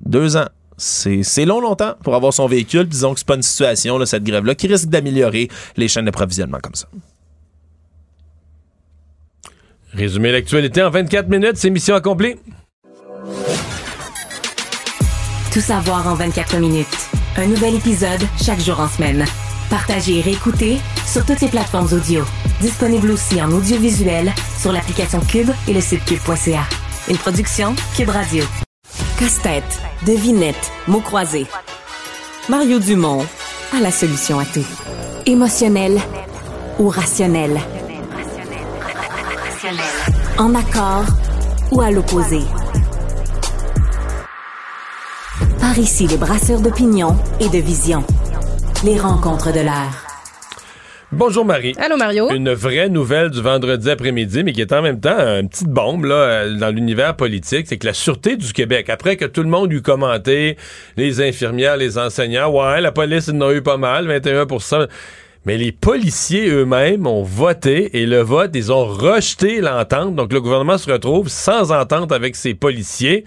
Deux ans c'est long longtemps pour avoir son véhicule. Disons que c'est pas une situation, là, cette grève-là, qui risque d'améliorer les chaînes d'approvisionnement comme ça. Résumé l'actualité en 24 minutes, c'est mission accomplie. Tout savoir en 24 minutes. Un nouvel épisode chaque jour en semaine. Partagez et réécoutez sur toutes les plateformes audio. Disponible aussi en audiovisuel sur l'application Cube et le site cube.ca. Une production Cube Radio. Casse-tête, devinette, mots croisés. Mario Dumont a la solution à tout. Émotionnel ou rationnel? En accord ou à l'opposé? Par ici, les brasseurs d'opinion et de vision. Les rencontres de l'air. Bonjour Marie. Allô Mario. Une vraie nouvelle du vendredi après-midi, mais qui est en même temps une petite bombe là, euh, dans l'univers politique, c'est que la Sûreté du Québec, après que tout le monde eut commenté, les infirmières, les enseignants, ouais, la police en a eu pas mal, 21% mais les policiers eux-mêmes ont voté et le vote, ils ont rejeté l'entente. Donc le gouvernement se retrouve sans entente avec ses policiers.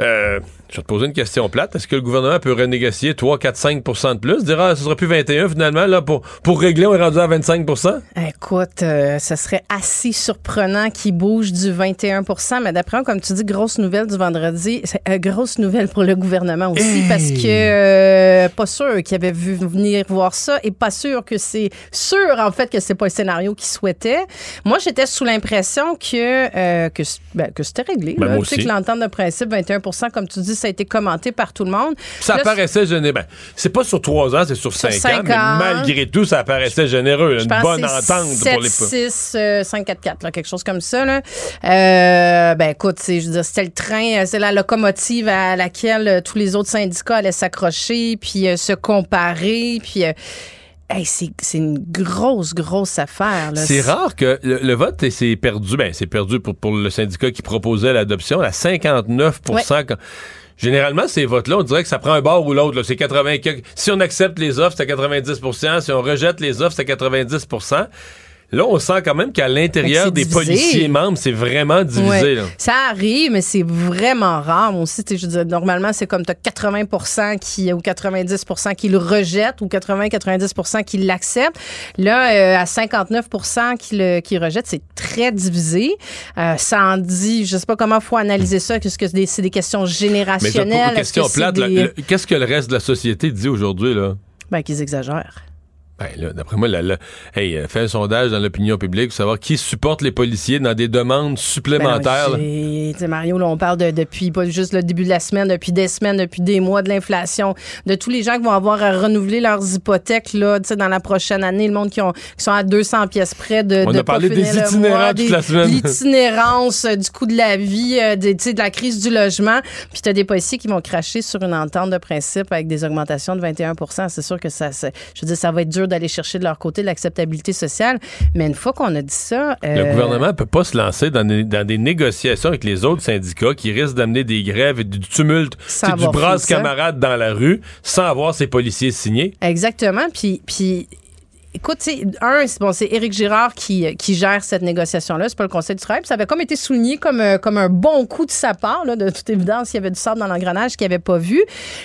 Euh, je vais te poser une question plate. Est-ce que le gouvernement peut renégocier 3, 4, 5% de plus? Dire, ah, ce sera plus 21 finalement, là, pour, pour régler, on est rendu à 25% Écoute, euh, ce serait assez surprenant qu'il bouge du 21% mais d'après moi, comme tu dis, grosse nouvelle du vendredi, c'est une grosse nouvelle pour le gouvernement aussi, parce que euh, pas sûr qu'il avait vu venir voir ça et pas sûr que c'est sûr, en fait, que c'est pas le scénario qu'il souhaitait. Moi, j'étais sous l'impression que, euh, que, ben, que c'était réglé. Ben, tu sais que l'entente de principe, 21% comme tu dis, ça a été commenté par tout le monde. Ça paraissait généreux. Ben, c'est pas sur trois ans, c'est sur, cinq, ans, mais malgré tout, ça paraissait généreux. une bonne entente 7, pour les 6, 5, 4, 4, quelque chose comme ça. Là. Euh, ben écoute, je veux dire, c'était le train, euh, c'est la locomotive à laquelle euh, tous les autres syndicats allaient s'accrocher, puis se comparer, puis. c'est une grosse, grosse affaire. C'est rare que le, vote s'est perdu. Ben, c'est perdu pour, pour le syndicat qui proposait l'adoption à 59 généralement, ces votes-là, on dirait que ça prend un bord ou l'autre. C'est 80. Si on accepte les offres, c'est 90% Si on rejette les offres, c'est 90 Là, on sent quand même qu'à l'intérieur des policiers membres, c'est vraiment divisé. Ça arrive, mais c'est vraiment rare. Moi aussi, je veux normalement, c'est comme tu as 80 qui, ou 90% qui le rejettent ou 80-90% qui l'acceptent. Là, euh, à 59% qui le qui rejettent, c'est très divisé. Euh, ça en dit, je sais pas comment faut analyser ça, qu'est-ce que c'est des, questions générationnelles. Mais question plate, qu'est-ce que le reste de la société dit aujourd'hui, là? Ben, qu'ils exagèrent. Ben, d'après moi, la, hey, euh, fait un sondage dans l'opinion publique pour savoir qui supporte les policiers dans des demandes supplémentaires. Ben Mario, là, on parle de, depuis pas juste le début de la semaine, depuis des semaines, depuis des mois de l'inflation, de tous les gens qui vont avoir à renouveler leurs hypothèques là, dans la prochaine année, le monde qui, ont, qui sont à 200 pièces près de. On a parlé des itinérants toute la semaine. L'itinérance, euh, du coût de la vie, euh, de, de la crise du logement. Puis tu as des policiers qui vont cracher sur une entente de principe avec des augmentations de 21% C'est sûr que ça, je veux dire, ça va être dur d'aller chercher de leur côté l'acceptabilité sociale. Mais une fois qu'on a dit ça. Le euh, gouvernement ne peut pas se lancer dans des, négociations avec les autres syndicats qui risquent d'amener des grèves et du tumulte, du brasse camarade dans la rue sans avoir ses policiers signés. Exactement. Puis, puis Écoute, un, c'est bon, Éric Girard qui, qui gère cette négociation-là. C'est pas le Conseil du travail. ça avait comme été souligné comme, euh, comme un bon coup de sa part. Là, de toute évidence, il y avait du sable dans l'engrenage qu'il n'avait pas vu.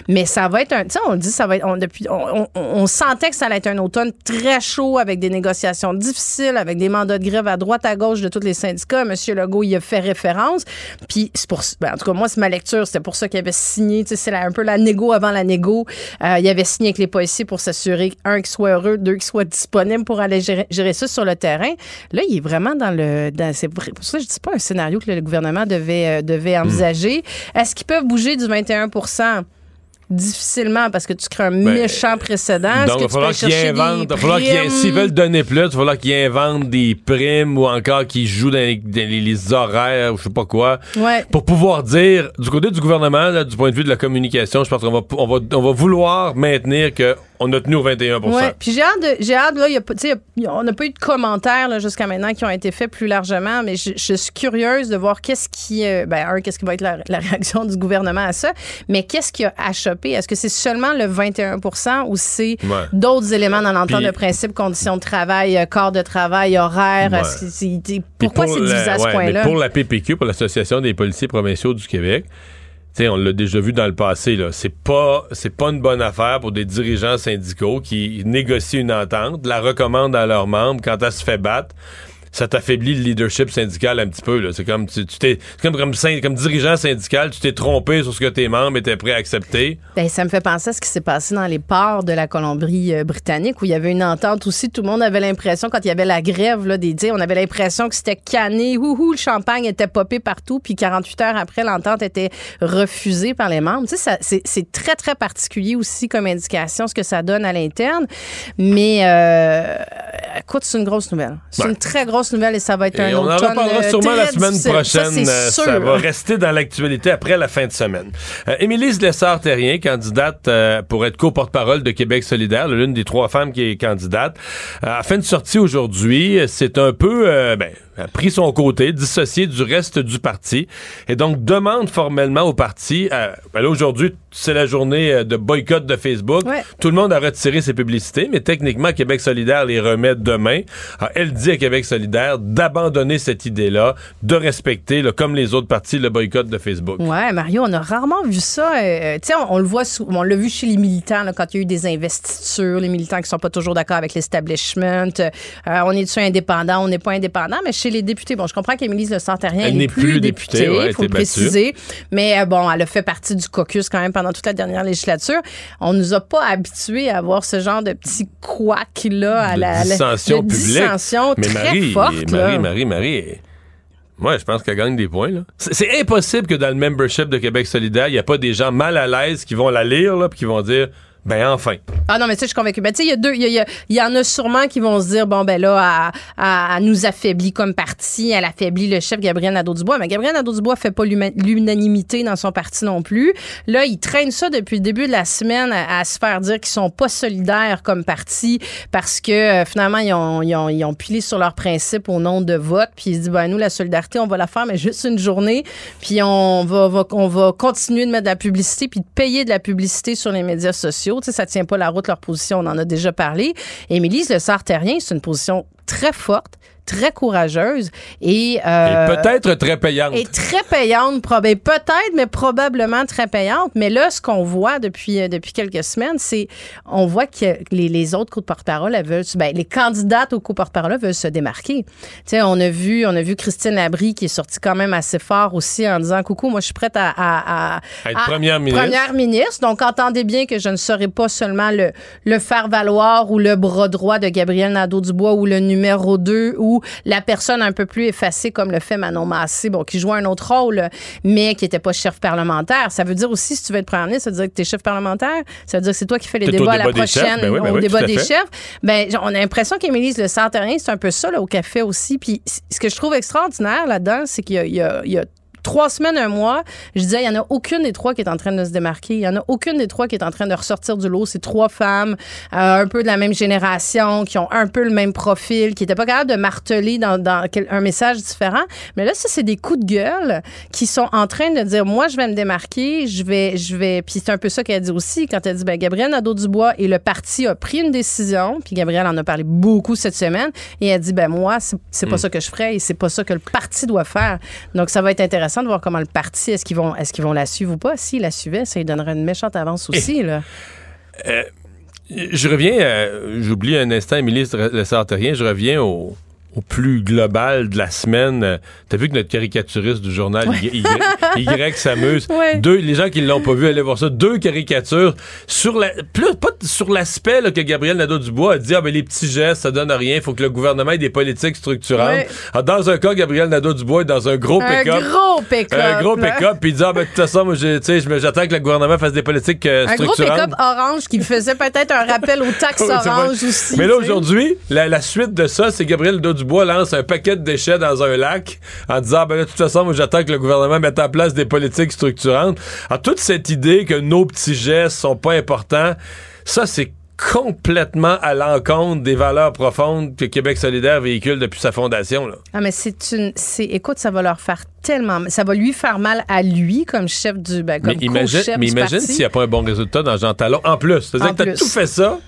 Mais ça va être un. Tu sais, on dit, ça va être. On, depuis, on, sentait que ça allait être un automne très chaud avec des négociations difficiles, avec des mandats de grève à droite, à gauche de tous les syndicats. Monsieur Legault y a fait référence. Puis, c'est pour. Ben, en tout cas, moi, c'est ma lecture. C'était pour ça qu'il avait signé. Tu sais, c'est un peu la négo avant la négo. Euh, il avait signé avec les policiers pour s'assurer, un, qu'ils soient heureux, deux, qu'ils soient disponible pour aller gérer, ça sur le terrain. Là, il est vraiment dans le. c'est pour ça que je dis pas un scénario que le gouvernement devait, euh, devait envisager. Est-ce qu'ils peuvent bouger du 21% difficilement parce que tu crées un ben, méchant précédent. Donc, il va falloir qu'ils inventent. S'ils veulent donner plus, il va falloir qu'ils inventent des primes ou encore qu'ils jouent dans les, horaires ou je sais pas quoi. Pour pouvoir dire, du côté du gouvernement, du point de vue de la communication, je pense qu'on va, on va, on va vouloir maintenir que on a tenu au 21 Ouais, puis j'ai hâte, de, j'ai hâte là, y a, on n'a pas eu de commentaires jusqu'à maintenant qui ont été faits plus largement, mais je, suis curieuse de voir qu'est-ce qui, euh, ben, un, qu'est-ce qui va être la, réaction du gouvernement à ça, mais qu'est-ce qui a achoppé? Est-ce que c'est seulement le 21% ou c'est d'autres éléments dans l'entente de principe, conditions de travail, euh, corps de travail, horaire? pourquoi c'est divisé à ce point-là? Pour la PPQ, pour l'Association des policiers provinciaux du Québec, on l'a déjà vu dans le passé. Là. C'est pas c'est pas une bonne affaire pour des dirigeants syndicaux qui négocient une entente, la recommandent à leurs membres quand elle se fait battre ça t'affaiblit le leadership syndical un petit peu. C'est comme tu, t'es comme, comme, comme, dirigeant syndical, tu t'es trompé sur ce que tes membres étaient prêts à accepter. Ben, ça me fait penser à ce qui s'est passé dans les ports de la Colombie-Britannique euh, où il y avait une entente aussi. Tout le monde avait l'impression, quand il y avait la grève là, des dits, on avait l'impression que c'était canné, ouhou, le champagne était popé partout, puis 48 heures après, l'entente était refusée par les membres. Tu sais, c'est très, très particulier aussi comme indication ce que ça donne à l'interne. Mais euh, écoute, c'est une grosse nouvelle. C'est une très grosse nouvelle et ça va être un on automne. On en reparlera euh, sûrement la semaine prochaine. Ça, euh, va rester dans l'actualité après la fin de semaine. Euh, Émilie Lessard-Terrien, candidate pour être co-porte-parole de Québec solidaire, l'une des trois femmes qui est candidate, a fait une sortie aujourd'hui. C'est un peu... ben, a pris son côté, dissocié du reste du parti, et donc demande formellement au parti, euh, ben aujourd'hui, c'est la journée euh, de boycott de Facebook, tout le monde a retiré ses publicités, mais techniquement, Québec solidaire les remet demain. elle dit à Québec solidaire d'abandonner cette idée-là, de respecter, comme les autres partis, le boycott de Facebook. Ouais, Mario, on a rarement vu ça. Euh, tu sais, on, le voit, on l'a vu chez les militants, quand il y a eu des investitures, les militants qui sont pas toujours d'accord avec l'establishment. on est-tu indépendant, on n'est pas indépendant, mais chez les députés. Bon, je comprends qu'Émilie Le Sartérien elle n'est plus, députée, il faut le préciser. Mais euh, bon, elle a fait partie du caucus quand même pendant toute la dernière législature. On nous a pas habitués à avoir ce genre de petit couac là à la, dissension publique. Dissension mais très Marie, forte. Marie, Marie, Marie, Moi, je pense qu'elle gagne des points. C'est impossible que dans le membership de Québec solidaire, il n'y a pas des gens mal à l'aise qui vont la lire là, puis qui vont dire Ben enfin. Ah non, mais sais, je suis convaincue. Ben, tu sais, il y a deux, il y, en a sûrement qui vont se dire, bon, ben là, elle, nous affaiblit comme parti, elle affaiblit le chef Gabriel Nadeau-Dubois. Mais Gabriel Nadeau-Dubois fait pas l'unanimité dans son parti non plus. Là, ils traînent ça depuis le début de la semaine à, se faire dire qu'ils sont pas solidaires comme parti parce que euh, finalement, ils ont, ils, ont, ils ont pilé sur leurs principes au nom de vote. Puis ils se disent, ben nous, la solidarité, on va la faire, mais juste une journée. Puis on va, va on va continuer de mettre de la publicité puis de payer de la publicité sur les médias sociaux. Sais, ça tient pas la route leur position, on en a déjà parlé. Émilie Le Sartérien, c'est une position très forte, très courageuse et, euh, peut-être très payante. Et très payante, peut-être, mais probablement très payante. Mais là, ce qu'on voit depuis euh, depuis quelques semaines, c'est on voit que les, les autres co porte-parole, veulent, ben, les candidates aux co-porte-parole veulent se démarquer. Tu sais, on a vu, on a vu Christine Labrie qui est sortie quand même assez fort aussi en disant coucou, moi je suis prête à, à, être première ministre. Première ministre. Donc entendez bien que je ne serai pas seulement le le faire valoir ou le bras droit de Gabriel Nadeau-Dubois ou le numéro 2 ou la personne un peu plus effacée, comme le fait Manon Massé, bon, qui joue un autre rôle, mais qui n'était pas chef parlementaire. Ça veut dire aussi, si tu veux être premier ministre, ça veut dire que tu es chef parlementaire? Ça veut dire que c'est toi qui fais les débats à la prochaine, ben ben au débat des chefs? Ben, on a l'impression qu'Émilie Le Sartérien, c'est un peu ça, là, au café aussi. Puis ce que je trouve extraordinaire là-dedans, c'est qu'il y a, y a trois semaines, un mois, je disais, il n'y en a aucune des trois qui est en train de se démarquer. Il n'y en a aucune des trois qui est en train de ressortir du lot. C'est trois femmes, euh, un peu de la même génération, qui ont un peu le même profil, qui n'étaient pas capables de marteler dans, un message différent. Mais là, ça, c'est des coups de gueule qui sont en train de dire, moi, je vais me démarquer, je vais, je vais. Puis c'est un peu ça qu'elle a dit aussi quand elle dit, ben, Gabriel Nadeau-Dubois et le parti a pris une décision. Puis Gabriel en a parlé beaucoup cette semaine. Et elle dit, ben, moi, c'est pas hmm. ça que je ferais et c'est pas ça que le parti doit faire. Donc, ça va être intéressant de voir comment le parti, est-ce qu'ils vont, qu'ils vont la suivre ou pas? S'ils la suivaient, ça lui donnerait une méchante avance aussi. là. Euh, je reviens, euh, j'oublie un instant, Émilie Le rien, je reviens au, au plus global de la semaine. Euh, t'as vu que notre caricaturiste du journal y, s'amuse. Deux, les gens qui l'ont pas vu, allez voir ça. Deux caricatures sur la, plus pas sur l'aspect que Gabriel Nadeau-Dubois a dit ah ben les petits gestes ça donne rien, il faut que le gouvernement ait des politiques structurantes. Ah, dans un cas, Gabriel Nadeau-Dubois est dans un gros pick-up. Un gros pick-up. Un gros pick-up, puis il dit ah ben de toute façon moi j'attends que le gouvernement fasse des politiques euh, structurantes. Un gros pick-up orange qui faisait peut-être un rappel aux taxes orange aussi. Mais là aujourd'hui, la, la, suite de ça, c'est Gabriel Nadeau-Dubois bois lance un paquet de déchets dans un lac en disant ben de toute façon moi j'attends que le gouvernement mette en place des politiques structurantes. Alors toute cette idée que nos petits gestes sont pas importants, ça c'est complètement à l'encontre des valeurs profondes que Québec solidaire véhicule depuis sa fondation. Là. Ah, mais c'est une. C'est, écoute, ça va leur faire tellement. Ça va lui faire mal à lui comme chef du. Ben, comme mais imagine, mais imagine s'il n'y a pas un bon résultat dans Jean Talon. En plus, c'est-à-dire que tu as tout fait ça.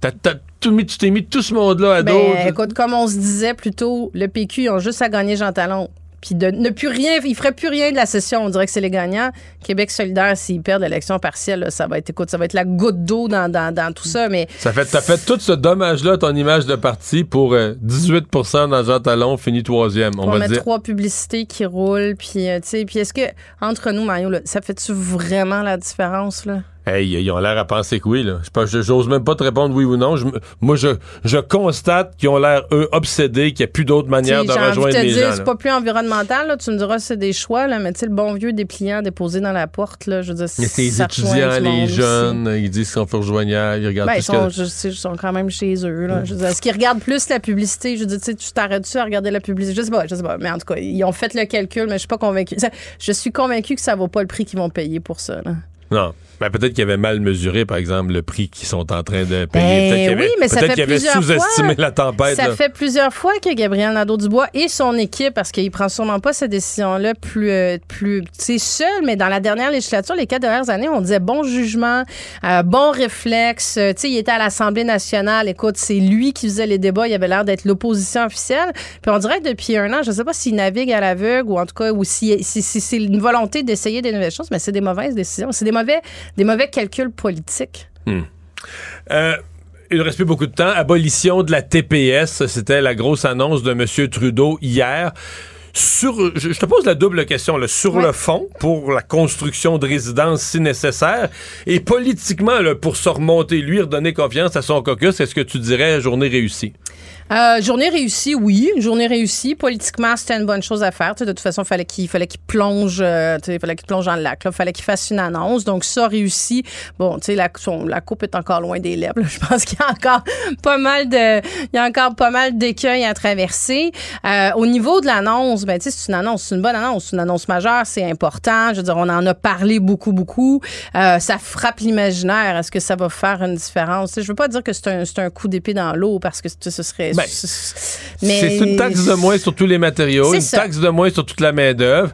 T'as, tu t'es mis tout ce monde-là à ben, dos. Écoute, comme on se disait plus tôt, le PQ, ils ont juste à gagner Jean Talon. Puis de ne plus rien, ils feraient plus rien de la session. On dirait que c'est les gagnants. Québec solidaire, s'ils perdent l'élection partielle, ça va être, écoute, ça va être la goutte d'eau dans, dans, tout ça. Mais ça fait, t'as fait tout ce dommage-là, ton image de parti, pour 18% euh, dans Jean Talon, fini troisième. On, va mettre trois publicités qui roulent, puis euh, tu sais, puis est-ce que entre nous, Mario, ça fait-tu vraiment la différence là? Hey, ils ont l'air à penser que oui. Là. Je j'ose même pas te répondre oui ou non. moi, je, je constate qu'ils ont l'air, eux, obsédés, qu'il n'y a plus d'autre manière de rejoindre les gens. C'est pas plus environnemental. Là. Tu me diras c'est des choix, là, mais tu sais, le bon vieux dépliant déposé dans la porte, là, je veux dire, c'est les étudiants, les jeunes, ils disent qu'ils sont rejoignables, ils regardent ben, ils sont, je sais, sont quand même chez eux. Là. Je est-ce qu'ils regardent plus la publicité? Je veux dire, tu t'arrêtes-tu à regarder la publicité? Je sais pas, je sais pas. Mais en tout cas, ils ont fait le calcul, mais je suis pas convaincue. Je suis convaincue que ça vaut pas le prix qu'ils vont payer pour ça. Là. Non. Ben, peut-être qu'ils avaient mal mesuré, par exemple, le prix qu'ils sont en train de payer. Ben, oui, mais ça fait qu'ils sous-estimé la tempête. Ça fait plusieurs fois que Gabriel Nadeau-Dubois et son équipe, parce qu'il prend sûrement pas cette décision-là plus, euh, plus tu seul, mais dans la dernière législature, les quatre dernières années, on disait bon jugement, euh, bon réflexe. Euh, tu sais, il était à l'Assemblée nationale. Écoute, c'est lui qui faisait les débats. Il avait l'air d'être l'opposition officielle. Puis on dirait que depuis un an, je sais pas s'il navigue à l'aveugle ou en tout cas, ou si, si c'est une volonté d'essayer des nouvelles choses, mais c'est des mauvaises décisions. C'est des mauvais des mauvais calculs politiques. Hmm. Euh, il ne reste plus beaucoup de temps. Abolition de la TPS, c'était la grosse annonce de M. Trudeau hier. Sur, je, te pose la double question. sur le fond, pour la construction de résidences si nécessaire, et politiquement, pour se remonter, lui, redonner confiance à son caucus, est-ce que tu dirais journée réussie? Euh, journée réussie, oui. Journée réussie. Politiquement, c'était une bonne chose à faire. de toute façon, fallait qu'il fallait qu'il plonge, euh, fallait qu'il plonge dans le lac. Il fallait qu'il fasse une annonce. Donc ça réussi. Bon, tu sais, la, la coupe est encore loin des lèvres. Je pense qu'il y a encore pas mal de, il y a encore pas mal d'écueils à traverser. Euh, au niveau de l'annonce, ben tu sais, c'est une annonce, c'est une bonne annonce, c'est une annonce majeure, c'est important. Je veux dire, on en a parlé beaucoup, beaucoup. Euh, ça frappe l'imaginaire. Est-ce que ça va faire une différence? Je veux pas dire que c'est un, un coup d'épée dans l'eau parce que ce serait ben, c'est une taxe de moins sur tous les matériaux, une taxe de moins sur toute la main-d'œuvre.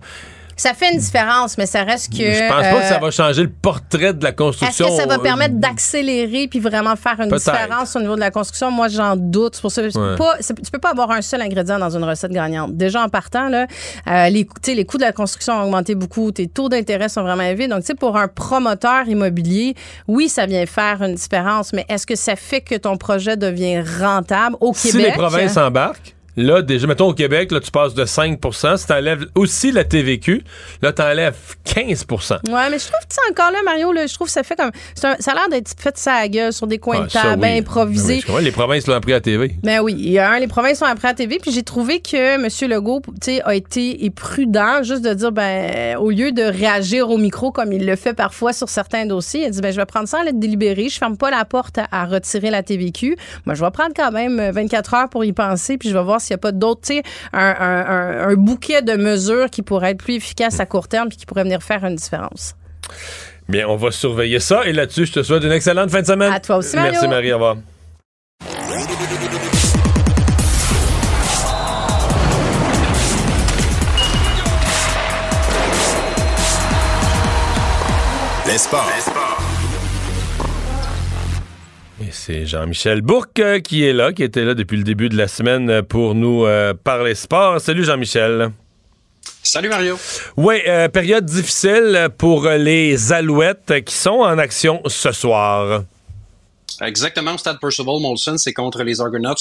Ça fait une différence, mais ça reste que. Je pense pas que ça euh, va changer le portrait de la construction. Est-ce que ça va permettre d'accélérer puis vraiment faire une différence au niveau de la construction? Moi, j'en doute. Pour ça, pas, tu peux pas avoir un seul ingrédient dans une recette gagnante. Déjà en partant, là, euh, les, les coûts de la construction ont augmenté beaucoup. Tes taux d'intérêt sont vraiment élevés. Donc, tu sais, pour un promoteur immobilier, oui, ça vient faire une différence, mais est-ce que ça fait que ton projet devient rentable au Québec? Si les provinces embarquent, Là, déjà, mettons au Québec, là, tu passes de 5 Si tu enlèves aussi la TVQ, là, tu enlèves 15% Ouais, mais je trouve que c'est encore là, Mario, là, je trouve que ça fait comme. ça a l'air d'être fait sa gueule sur des coins de table, improvisés. Ben les provinces l'ont appris à TV. Ben oui, il y a un, les provinces l'ont appris à TV, puis j'ai trouvé que M. Legault, tu a été prudent, juste de dire, ben, au lieu de réagir au micro comme il le fait parfois sur certains dossiers, il a dit, ben, je vais prendre ça en lettre délibérée, je ferme pas la porte à, à retirer la TVQ. Moi, je vais prendre quand même 24 heures pour y penser, puis je vais voir s'il n'y a pas d'autres, tu sais, un, bouquet de mesures qui pourraient être plus efficaces à court terme et qui pourraient venir faire une différence. Bien, on va surveiller ça. Et là-dessus, je te souhaite une excellente fin de semaine. À toi aussi, Mario. Merci, Marie. Au revoir. C'est Jean-Michel Bourque euh, qui est là, qui était là depuis le début de la semaine euh, pour nous euh, parler sport. Salut Jean-Michel. Salut Mario. Oui, période difficile pour les Alouettes qui sont en action ce soir. Exactement, au stade Percival Molson, c'est contre les Argonauts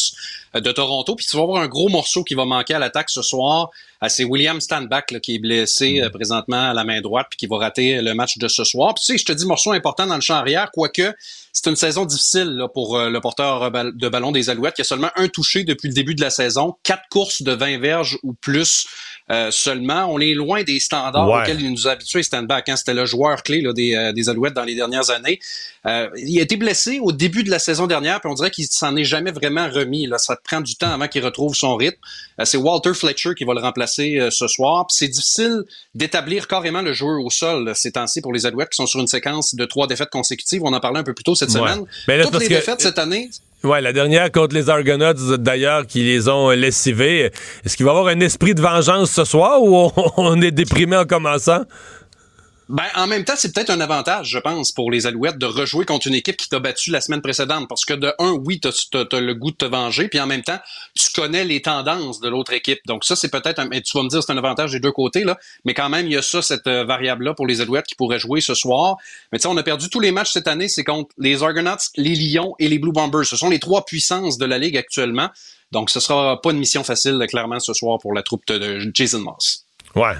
de Toronto. Puis tu vas voir un gros morceau qui va manquer à l'attaque ce soir. C'est William Standback qui est blessé mm. présentement à la main droite puis qui va rater le match de ce soir. Puis tu sais, je te dis morceau important dans le champ arrière, quoique c'est une saison difficile pour euh, le porteur de ballon des Alouettes. Il y a seulement un touché depuis le début de la saison, quatre courses de 20 verges ou plus euh, seulement. On est loin des standards auxquels il nous a habitués Standback. Hein. C'était le joueur clé des, euh, des, Alouettes dans les dernières années. il a été blessé au début de la saison dernière, puis on dirait qu'il s'en est jamais vraiment remis. Là. Ça prend du temps avant qu'il retrouve son rythme. c'est Walter Fletcher qui va le remplacer ce soir. c'est difficile d'établir carrément le joueur au sol ces temps-ci pour les Alouettes qui sont sur une séquence de trois défaites consécutives. On en parlait un peu plus tôt cette semaine. Mais Toutes les défaites cette année. Ouais, la dernière contre les Argonauts, d'ailleurs, qui les ont lessivés. Est-ce qu'il va y avoir un esprit de vengeance ce soir ou on est déprimé en commençant? Ben, en même temps, c'est peut-être un avantage, je pense, pour les Alouettes de rejouer contre une équipe qui t'a battu la semaine précédente. Parce que de un, oui, t'as as, le goût de te venger, puis en même temps, tu connais les tendances de l'autre équipe. Donc ça, c'est peut-être, un, tu vas me dire, c'est un avantage des deux côtés, là. Mais quand même, il y a ça, cette euh, variable-là pour les Alouettes qui pourraient jouer ce soir. Mais tu sais, on a perdu tous les matchs cette année, c'est contre les Argonauts, les Lions et les Blue Bombers. Ce sont les trois puissances de la Ligue actuellement. Donc ce sera pas une mission facile, clairement, ce soir pour la troupe de Jason Moss. Ouais.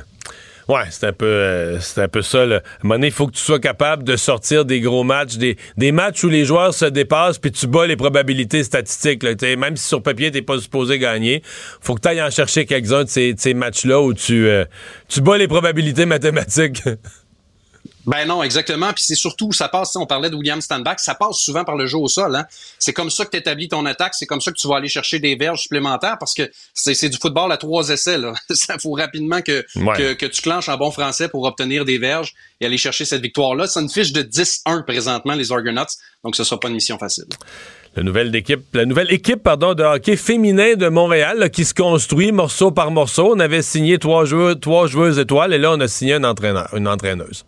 Ouais, c'est un peu euh, c'est un peu ça. Là. À un moment donné, il faut que tu sois capable de sortir des gros matchs, des, des matchs où les joueurs se dépassent, puis tu bats les probabilités statistiques. Là. Même si sur papier, t'es pas supposé gagner, faut que tu ailles en chercher quelques-uns de ces, ces matchs-là où tu, euh, tu bats les probabilités mathématiques. Ben non, exactement. Puis c'est surtout, ça passe, on parlait de William Standback, ça passe souvent par le jeu au sol. Hein? C'est comme ça que tu établis ton attaque, c'est comme ça que tu vas aller chercher des verges supplémentaires parce que c'est du football à trois essais. Là. ça faut rapidement que, que, que, tu clenches en bon français pour obtenir des verges et aller chercher cette victoire-là. C'est une fiche de 10-1 présentement, les Argonauts, donc ce sera pas une mission facile. La nouvelle équipe, la nouvelle équipe pardon, de hockey féminin de Montréal qui se construit morceau par morceau. On avait signé trois joueurs, trois joueuses étoiles et là on a signé un entraîneur, une entraîneuse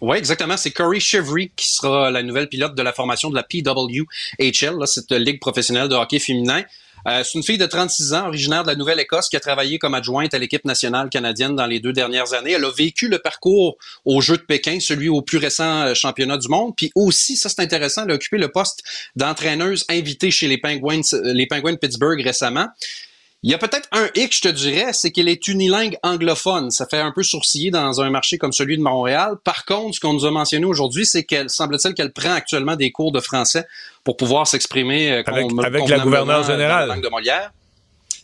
oui, exactement. C'est Corey Chevry qui sera la nouvelle pilote de la formation de la PWHL, là, cette ligue professionnelle de hockey féminin. Euh, c'est une fille de 36 ans, originaire de la Nouvelle-Écosse, qui a travaillé comme adjointe à l'équipe nationale canadienne dans les deux dernières années. Elle a vécu le parcours aux Jeux de Pékin, celui au plus récent euh, championnat du monde. Puis aussi, ça c'est intéressant, elle a occupé le poste d'entraîneuse invitée chez les Penguins, euh, les Penguins de Pittsburgh récemment. Il y a peut-être un hic, je te dirais, c'est qu'elle est unilingue anglophone. Ça fait un peu sourciller dans un marché comme celui de Montréal. Par contre, ce qu'on nous a mentionné aujourd'hui, c'est qu'elle semble-t-il qu'elle prend actuellement des cours de français pour pouvoir s'exprimer euh, avec, avec la gouverneure générale. langue de Molière.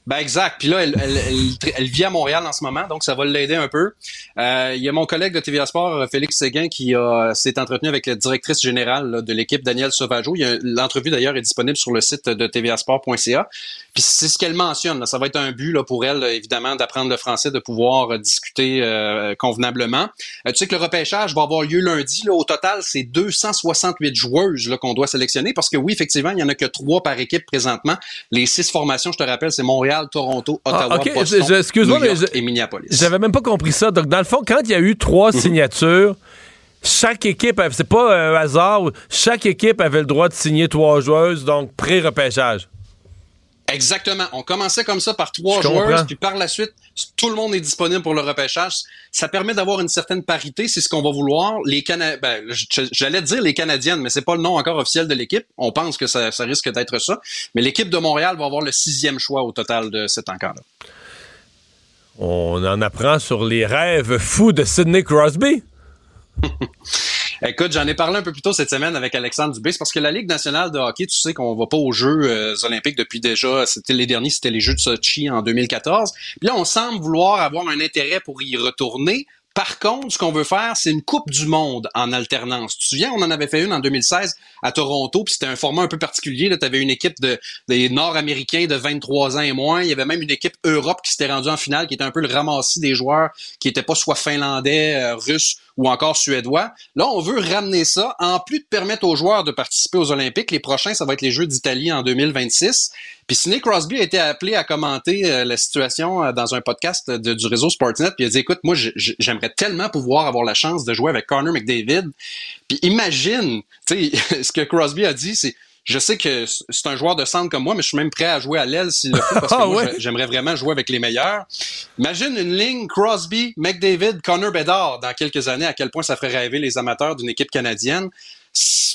Ben exact. Puis là, elle, elle, vit à Montréal en ce moment, donc ça va l'aider un peu. Euh, il y a mon collègue de TVA Sport, Félix Séguin, qui s'est entretenu avec la directrice générale de l'équipe, Danielle Sauvageau. L'entrevue d'ailleurs est disponible sur le site de tvasport.ca. Puis c'est ce qu'elle mentionne. Ça va être un but là, pour elle, évidemment, d'apprendre le français, de pouvoir discuter euh, convenablement. Euh, tu sais que le repêchage va avoir lieu lundi. Là. Au total, c'est 268 joueuses qu'on doit sélectionner parce que oui, effectivement, il n'y en a que trois par équipe présentement. Les six formations, je te rappelle, c'est Montréal, Toronto, ah, Ottawa, Boston, New York et Minneapolis. J'avais même pas compris ça. Donc, dans le fond, quand il y a eu trois mhm. signatures, chaque équipe, c'est pas un hasard, chaque équipe avait le droit de signer trois joueuses, donc pré-repêchage. Exactement. On commençait comme ça par trois joueurs, puis par la suite, tout le monde est disponible pour le repêchage. Ça permet d'avoir une certaine parité, c'est ce qu'on va vouloir. Les Cana ben, j'allais dire les Canadiennes, mais c'est pas le nom encore officiel de l'équipe. On pense que ça, risque d'être ça. Mais l'équipe de Montréal va avoir le sixième choix au total de cet encart-là. On en apprend sur les rêves fous de Sidney Crosby. Écoute, j'en ai parlé un peu plus tôt cette semaine avec Alexandre Dubé, parce que la Ligue nationale de hockey, tu sais qu'on va pas aux Jeux euh, olympiques depuis déjà, c'était les derniers, c'était les Jeux de Sochi en 2014. Puis là, on semble vouloir avoir un intérêt pour y retourner. Par contre, ce qu'on veut faire, c'est une Coupe du Monde en alternance. Tu te souviens, on en avait fait une en 2016 à Toronto, puis c'était un format un peu particulier. Tu avais une équipe de, des Nord-Américains de 23 ans et moins. Il y avait même une équipe Europe qui s'était rendue en finale, qui était un peu le ramassis des joueurs qui n'étaient pas soit finlandais, euh, russes ou encore suédois. Là, on veut ramener ça. En plus de permettre aux joueurs de participer aux Olympiques, les prochains, ça va être les Jeux d'Italie en 2026. Puis Sidney Crosby a été appelé à commenter euh, la situation euh, dans un podcast du réseau Sportsnet. Puis il a dit, écoute, moi, j'aimerais tellement pouvoir avoir la chance de jouer avec Connor McDavid. Puis imagine, tu sais, ce que Crosby a dit, c'est je sais que c'est un joueur de centre comme moi, mais je suis même prêt à jouer à l'aile s'il le faut, parce que ah moi, j'aimerais vraiment jouer avec les meilleurs. Imagine une ligne Crosby, McDavid, Connor Bedard dans quelques années, à quel point ça ferait rêver les amateurs d'une équipe canadienne.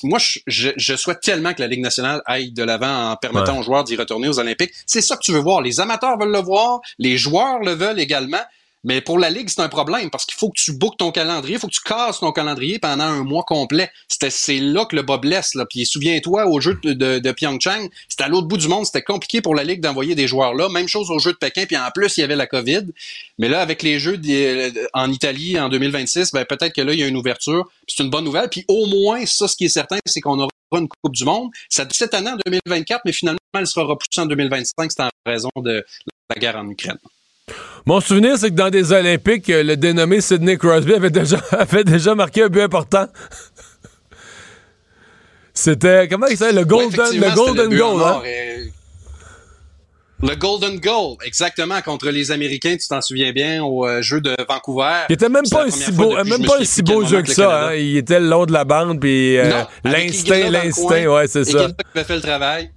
Moi, je, souhaite tellement que la Ligue nationale aille de l'avant en permettant aux joueurs d'y retourner aux Olympiques. C'est ça que tu veux voir. Les amateurs veulent le voir, les joueurs le veulent également. Mais pour la Ligue, c'est un problème parce qu'il faut que tu bookes ton calendrier, il faut que tu casses ton calendrier pendant un mois complet. C'est là que le bas blesse. Là. Puis souviens-toi, au jeu de, de, de Pyeongchang, c'était à l'autre bout du monde, c'était compliqué pour la Ligue d'envoyer des joueurs là. Même chose au jeu de Pékin, puis en plus, il y avait la COVID. Mais là, avec les jeux en Italie en 2026, ben, peut-être que là, il y a une ouverture. C'est une bonne nouvelle. Puis au moins, ça, ce qui est certain, c'est qu'on aura une Coupe du Monde. Ça cette année en 2024, mais finalement, elle sera repoussée en 2025. C'est en raison de la guerre en Ukraine. Mon souvenir, c'est que dans des Olympiques, le dénommé Sidney Crosby avait déjà, avait déjà marqué un but important. C'était, comment il s'appelle? Le Golden, le golden Goal, hein? Le Golden Goal, exactement, contre les Américains, tu t'en souviens bien, au euh, jeu de Vancouver. Il était même pas un si beau, même pas un si beau jeu que, ça, hein? Il était le long de la bande, puis euh, l'instinct, l'instinct, ouais, c'est ça. qui avait fait le travail.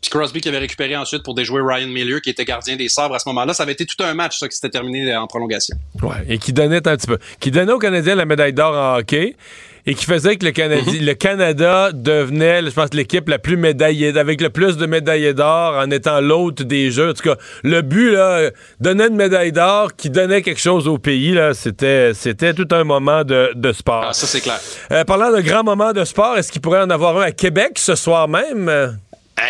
Puis Crosby qui avait récupéré ensuite pour déjouer Ryan Miller, qui était gardien des sabres à ce moment-là. Ça avait été tout un match, ça, qui s'était terminé en prolongation. Ouais, et qui donnait un petit peu. Qui donnait aux Canadiens la médaille d'or en hockey et qui faisait que le, mm-hmm. le Canada devenait, je pense, l'équipe la plus médaillée, avec le plus de médailles d'or en étant l'hôte des Jeux. En tout cas, le but, là, donner une médaille d'or qui donnait quelque chose au pays, là, c'était, c'était tout un moment de, de sport. Ah, ça, c'est clair. Euh, parlant de grands moments de sport, est-ce qu'il pourrait en avoir un à Québec ce soir même?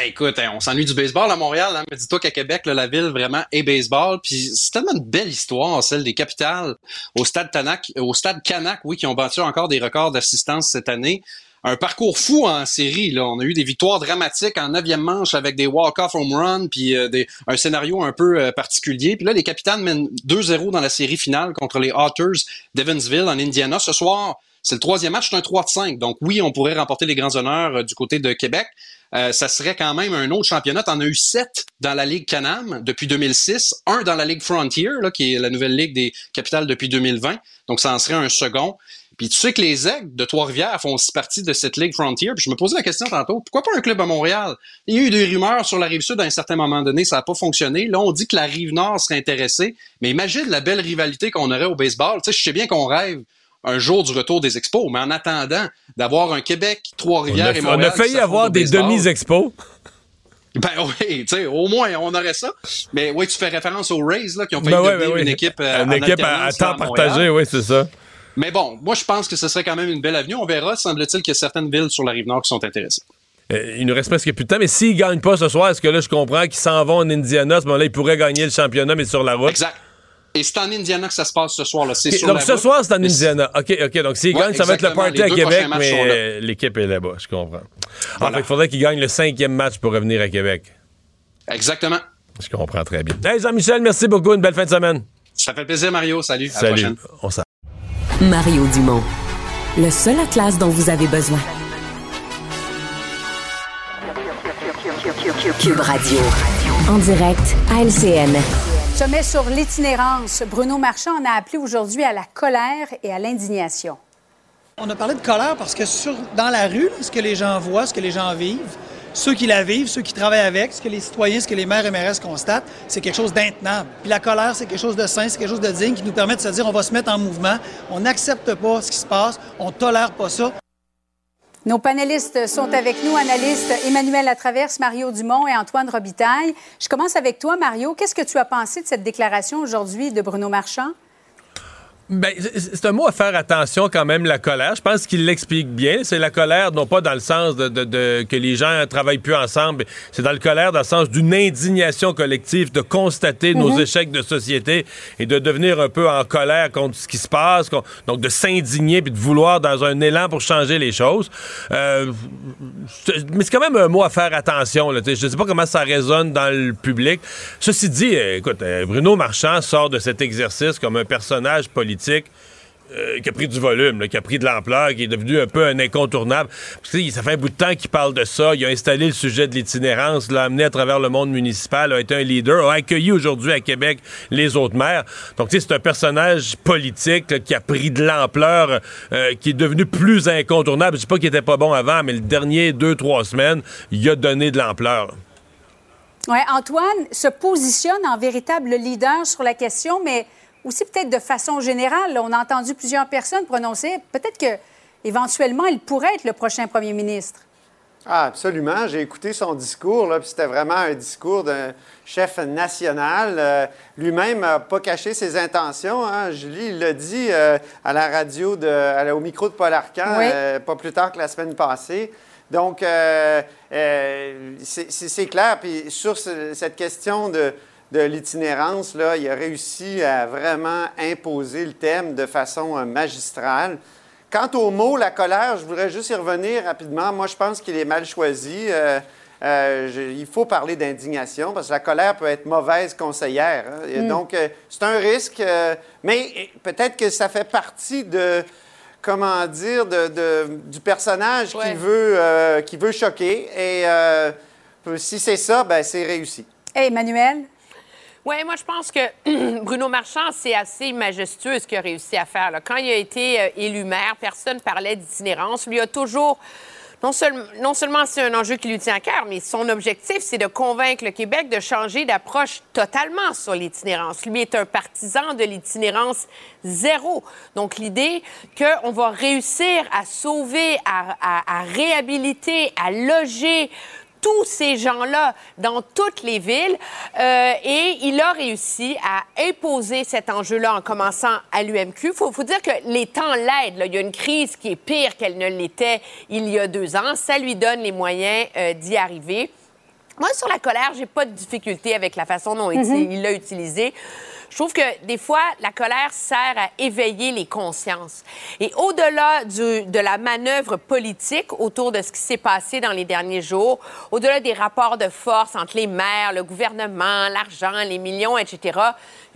Écoute, hein, on s'ennuie du baseball à Montréal, hein, mais dis-toi qu'à Québec, la ville vraiment est baseball. Puis c'est tellement une belle histoire, celle des capitales au stade Tanak, au stade Canac, oui, qui ont battu encore des records d'assistance cette année. Un parcours fou en série. Là. On a eu des victoires dramatiques en neuvième manche avec des walk-off home run, puis euh, un scénario un peu euh, particulier. Puis là, les capitaines mènent 2-0 dans la série finale contre les Otters d'Evansville en Indiana. Ce soir, c'est le troisième match, c'est un 3 5. Donc oui, on pourrait remporter les grands honneurs euh, du côté de Québec. Euh, ça serait quand même un autre championnat. On a eu sept dans la Ligue Canam depuis 2006, un dans la Ligue Frontier, là, qui est la nouvelle ligue des capitales depuis 2020. Donc, ça en serait un second. Puis tu sais que les Aigles de Trois-Rivières font aussi partie de cette Ligue Frontier. Puis je me posais la question tantôt, pourquoi pas un club à Montréal? Il y a eu des rumeurs sur la rive sud à un certain moment donné, ça n'a pas fonctionné. Là, on dit que la rive nord serait intéressée. Mais imagine la belle rivalité qu'on aurait au baseball. Tu sais, je sais bien qu'on rêve un jour du retour des expos. Mais en attendant d'avoir un Québec, Trois-Rivières et Montréal... On a failli avoir des demi-expos. Ben oui, tu sais, au moins, on aurait ça. Mais oui, tu fais référence aux Rays, là, qui ont fait ben devenir une équipe euh, Une équipe à, temps partagé, oui, c'est ça. Mais bon, moi, je pense que ce serait quand même une belle avenue. On verra. Semble-t-il qu'il y a certaines villes sur la Rive-Nord qui sont intéressées. Euh, il nous reste presque plus de temps, mais s'ils ne gagnent pas ce soir, est-ce que là, je comprends qu'ils s'en vont en Indiana, à ce moment-là, ils pourraient gagner le championnat, mais sur la route? Exact. Et c'est en Indiana que ça se passe ce soir. Là. donc ce soir, c'est en Indiana. OK, OK. Donc s'ils gagnent, ça va être le party à Québec, mais l'équipe est là-bas, je comprends. En fait, il faudrait qu'ils gagnent le cinquième match pour revenir à Québec. Exactement. Je comprends très bien. Hey Jean-Michel, merci beaucoup. Une belle fin de semaine. Ça fait plaisir, Mario. Salut. À la prochaine. On Mario Dumont. Le seul atlas dont vous avez besoin. Cube Radio. En direct à LCN. Sommet sur l'itinérance. Bruno Marchand en a appelé aujourd'hui à la colère et à l'indignation. On a parlé de colère parce que dans la rue, ce que les gens voient, ce que les gens vivent, ceux qui la vivent, ceux qui travaillent avec, ce que les citoyens, ce que les maires et maires constatent, c'est quelque chose d'intenable. Puis la colère, c'est quelque chose de sain, c'est quelque chose de digne qui nous permet de se dire on va se mettre en mouvement, on n'accepte pas ce qui se passe, on tolère pas ça. Nos panélistes sont avec nous, analystes Emmanuel Latraverse, Mario Dumont et Antoine Robitaille. Je commence avec toi, Mario. Qu'est-ce que tu as pensé de cette déclaration aujourd'hui de Bruno Marchand? Ben, c'est un mot à faire attention quand même, la colère. Je pense qu'il l'explique bien. C'est la colère, non pas dans le sens de, de, que les gens travaillent plus ensemble, c'est dans le colère dans le sens d'une indignation collective, de constater nos mhm. échecs de société et de devenir un peu en colère contre ce qui se passe, donc de s'indigner puis de vouloir dans un élan pour changer les choses. Euh, mais c'est quand même un mot à faire attention. Là, je sais pas comment ça résonne dans le public. Ceci dit, euh, écoute, euh, Bruno Marchand sort de cet exercice comme un personnage politique euh, qui a pris du volume, qui a pris de l'ampleur, qui est devenu un peu un incontournable. ça fait un bout de temps qu'il parle de ça. Il a installé le sujet de l'itinérance, l'a amené à travers le monde municipal, a été un leader, a accueilli aujourd'hui à Québec les autres maires. Donc, c'est un personnage politique qui a pris de l'ampleur, euh, qui est devenu plus incontournable. Je sais pas qu'il était pas bon avant, mais le dernier deux, trois semaines, il a donné de l'ampleur. Oui, Antoine se positionne en véritable leader sur la question, mais aussi peut-être de façon générale, on a entendu plusieurs personnes prononcer, peut-être que éventuellement, il pourrait être le prochain premier ministre. Ah, absolument. J'ai écouté son discours, là, puis c'était vraiment un discours d'un chef national. Euh, lui-même n'a pas caché ses intentions. Hein. Julie, il l'a dit euh, à la radio, de, au micro de Paul Arcan, euh, pas plus tard que la semaine passée. Donc, c'est clair. Puis sur cette question de, de l'itinérance, là, il a réussi à vraiment imposer le thème de façon euh, magistrale. Quant au mot la colère, je voudrais juste y revenir rapidement. Moi, je pense qu'il est mal choisi. Euh, euh, il faut parler d'indignation parce que la colère peut être mauvaise conseillère. Hein. Mm. Donc, c'est un risque, mais peut-être que ça fait partie de, comment dire, de, du personnage qui, veut, qui veut choquer. Et si c'est ça, ben, c'est réussi. Hey, Emmanuel? Oui, moi, je pense que Bruno Marchand, c'est assez majestueux ce qu'il a réussi à faire. Quand il a été euh, élu maire, personne parlait d'itinérance. Lui a toujours. Non, non seulement c'est un enjeu qui lui tient à cœur, mais son objectif, c'est de convaincre le Québec de changer d'approche totalement sur l'itinérance. Lui est un partisan de l'itinérance zéro. Donc, l'idée qu'on va réussir à sauver, à réhabiliter, à loger tous ces gens-là dans toutes les villes. Euh, et il a réussi à imposer cet enjeu-là en commençant à l'UMQ. Il faut, dire que les temps l'aident. Il y a une crise qui est pire qu'elle ne l'était il y a deux ans. Ça lui donne les moyens euh, d'y arriver. Moi, sur la colère, j'ai pas de difficulté avec la façon dont mm-hmm. il l'a utilisé. Je trouve que des fois, la colère sert à éveiller les consciences. Et au-delà de la manœuvre politique autour de ce qui s'est passé dans les derniers jours, au-delà des rapports de force entre les maires, le gouvernement, l'argent, les millions, etc.,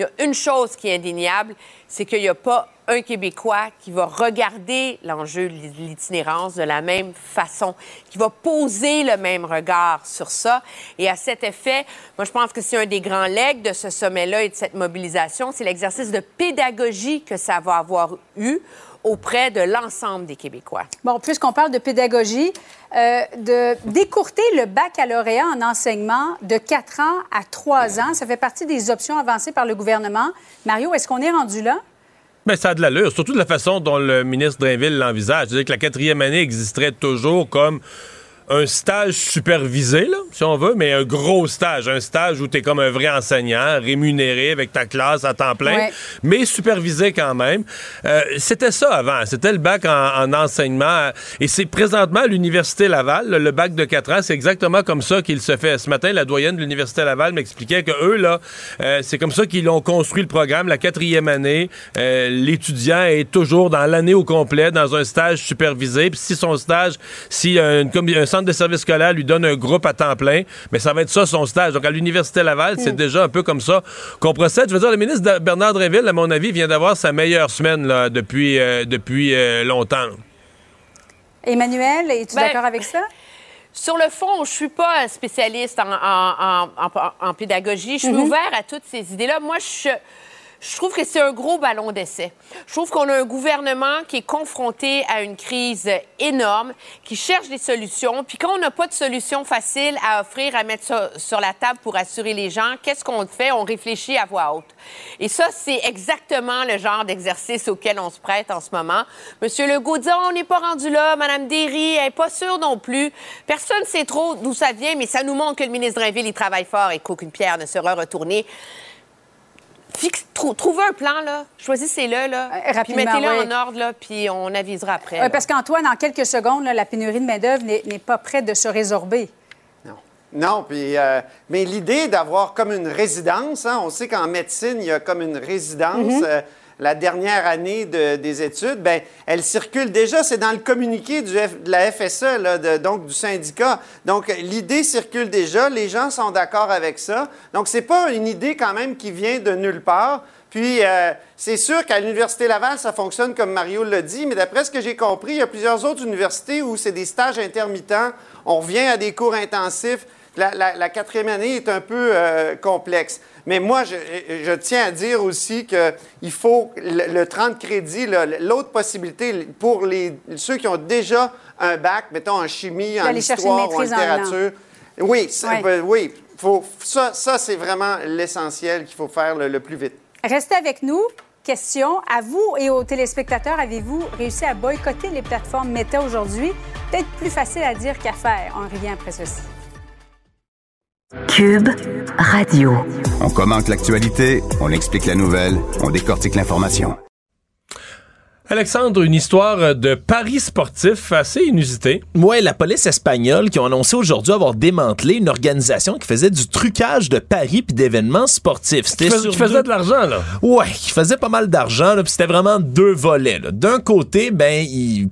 il y a une chose qui est indéniable, c'est qu'il n'y a pas un Québécois qui va regarder l'enjeu de l'itinérance de la même façon, qui va poser le même regard sur ça. Et à cet effet, moi, je pense que c'est un des grands legs de ce sommet-là et de cette mobilisation, c'est l'exercice de pédagogie que ça va avoir eu auprès de l'ensemble des Québécois. Bon, puisqu'on parle de pédagogie, euh, de décourter le baccalauréat en enseignement de 4 ans à 3 ans, ça fait partie des options avancées par le gouvernement. Mario, est-ce qu'on est rendu là? Mais ça a de l'allure, surtout de la façon dont le ministre Drainville l'envisage. C'est-à-dire que la quatrième année existerait toujours comme un stage supervisé, là, si on veut, mais un gros stage. Un stage où tu es comme un vrai enseignant, rémunéré avec ta classe à temps plein, Ouais. mais supervisé quand même. Euh, c'était ça avant. C'était le bac en, en enseignement. Et c'est présentement à l'Université Laval, le bac de 4 ans, c'est exactement comme ça qu'il se fait. Ce matin, la doyenne de l'Université Laval m'expliquait que eux, là, euh, c'est comme ça qu'ils ont construit le programme. La quatrième année, euh, l'étudiant est toujours dans l'année au complet, dans un stage supervisé. Puis si son stage, si un, comme un centre de service scolaire lui donne un groupe à temps plein, mais ça va être ça son stage. Donc à l'Université Laval, c'est déjà un peu comme ça qu'on procède. Je veux dire, le ministre Bernard Dréville, à mon avis, vient d'avoir sa meilleure semaine là, depuis, euh, depuis euh, longtemps. Emmanuel, es-tu Ben, d'accord avec ça? Sur le fond, je suis pas spécialiste en, en- en- en- en pédagogie. Je suis Mhm. ouvert à toutes ces idées-là. Moi, je, je trouve que c'est un gros ballon d'essai. Je trouve qu'on a un gouvernement qui est confronté à une crise énorme, qui cherche des solutions. Puis quand on n'a pas de solution facile à offrir, à mettre sur, sur la table pour assurer les gens, qu'est-ce qu'on fait? On réfléchit à voix haute. Et ça, c'est exactement le genre d'exercice auquel on se prête en ce moment. Monsieur Legault dit, Ah, on n'est pas rendu là. Madame Derry, elle n'est pas sûre non plus. Personne ne sait trop d'où ça vient, mais ça nous montre que le ministre Drainville, il travaille fort et qu'aucune pierre ne sera retournée. Fixe, trou- trouvez un plan, là. Choisissez-le, là. puis Euh, rapidement, mettez-le oui. en ordre, là, puis on avisera après. Oui, là. parce qu'Antoine, en quelques secondes, là, la pénurie de main-d'œuvre n'est pas prête de se résorber. Non, puis, euh, mais l'idée d'avoir comme une résidence, hein, on sait qu'en médecine, il y a comme une résidence. Mhm. euh, la dernière année de- des études, ben, elle circule déjà. C'est dans le communiqué de la FSE, donc du syndicat. Donc, l'idée circule déjà. Les gens sont d'accord avec ça. Donc, c'est pas une idée quand même qui vient de nulle part. Puis, euh, c'est sûr qu'à l'Université Laval, ça fonctionne comme Mario l'a dit, mais d'après ce que j'ai compris, il y a plusieurs autres universités où c'est des stages intermittents. On revient à des cours intensifs. La quatrième année est un peu euh, complexe. Mais moi, je, je tiens à dire aussi qu'il faut le, le 30 crédits, l'autre possibilité pour les, ceux qui ont déjà un bac, mettons en chimie, en histoire ou en maîtrise en littérature. Oui, Ouais. ben, oui. Faut, ça, ça c'est vraiment l'essentiel qu'il faut faire le, le plus vite. Restez avec nous. Question à vous et aux téléspectateurs. Avez-vous réussi à boycotter les plateformes Meta aujourd'hui? Peut-être plus facile à dire qu'à faire. On revient après ceci. Cube Radio. On commente l'actualité, on explique la nouvelle, on décortique l'information. Alexandre, une histoire de paris sportif assez inusité. Ouais, la police espagnole qui ont annoncé aujourd'hui avoir démantelé une organisation qui faisait du trucage de paris puis d'événements sportifs. C'était Qui fais- qui faisait deux- de l'argent, là. Ouais, qui faisait pas mal d'argent, là, puis c'était vraiment deux volets. D'un côté, ben, il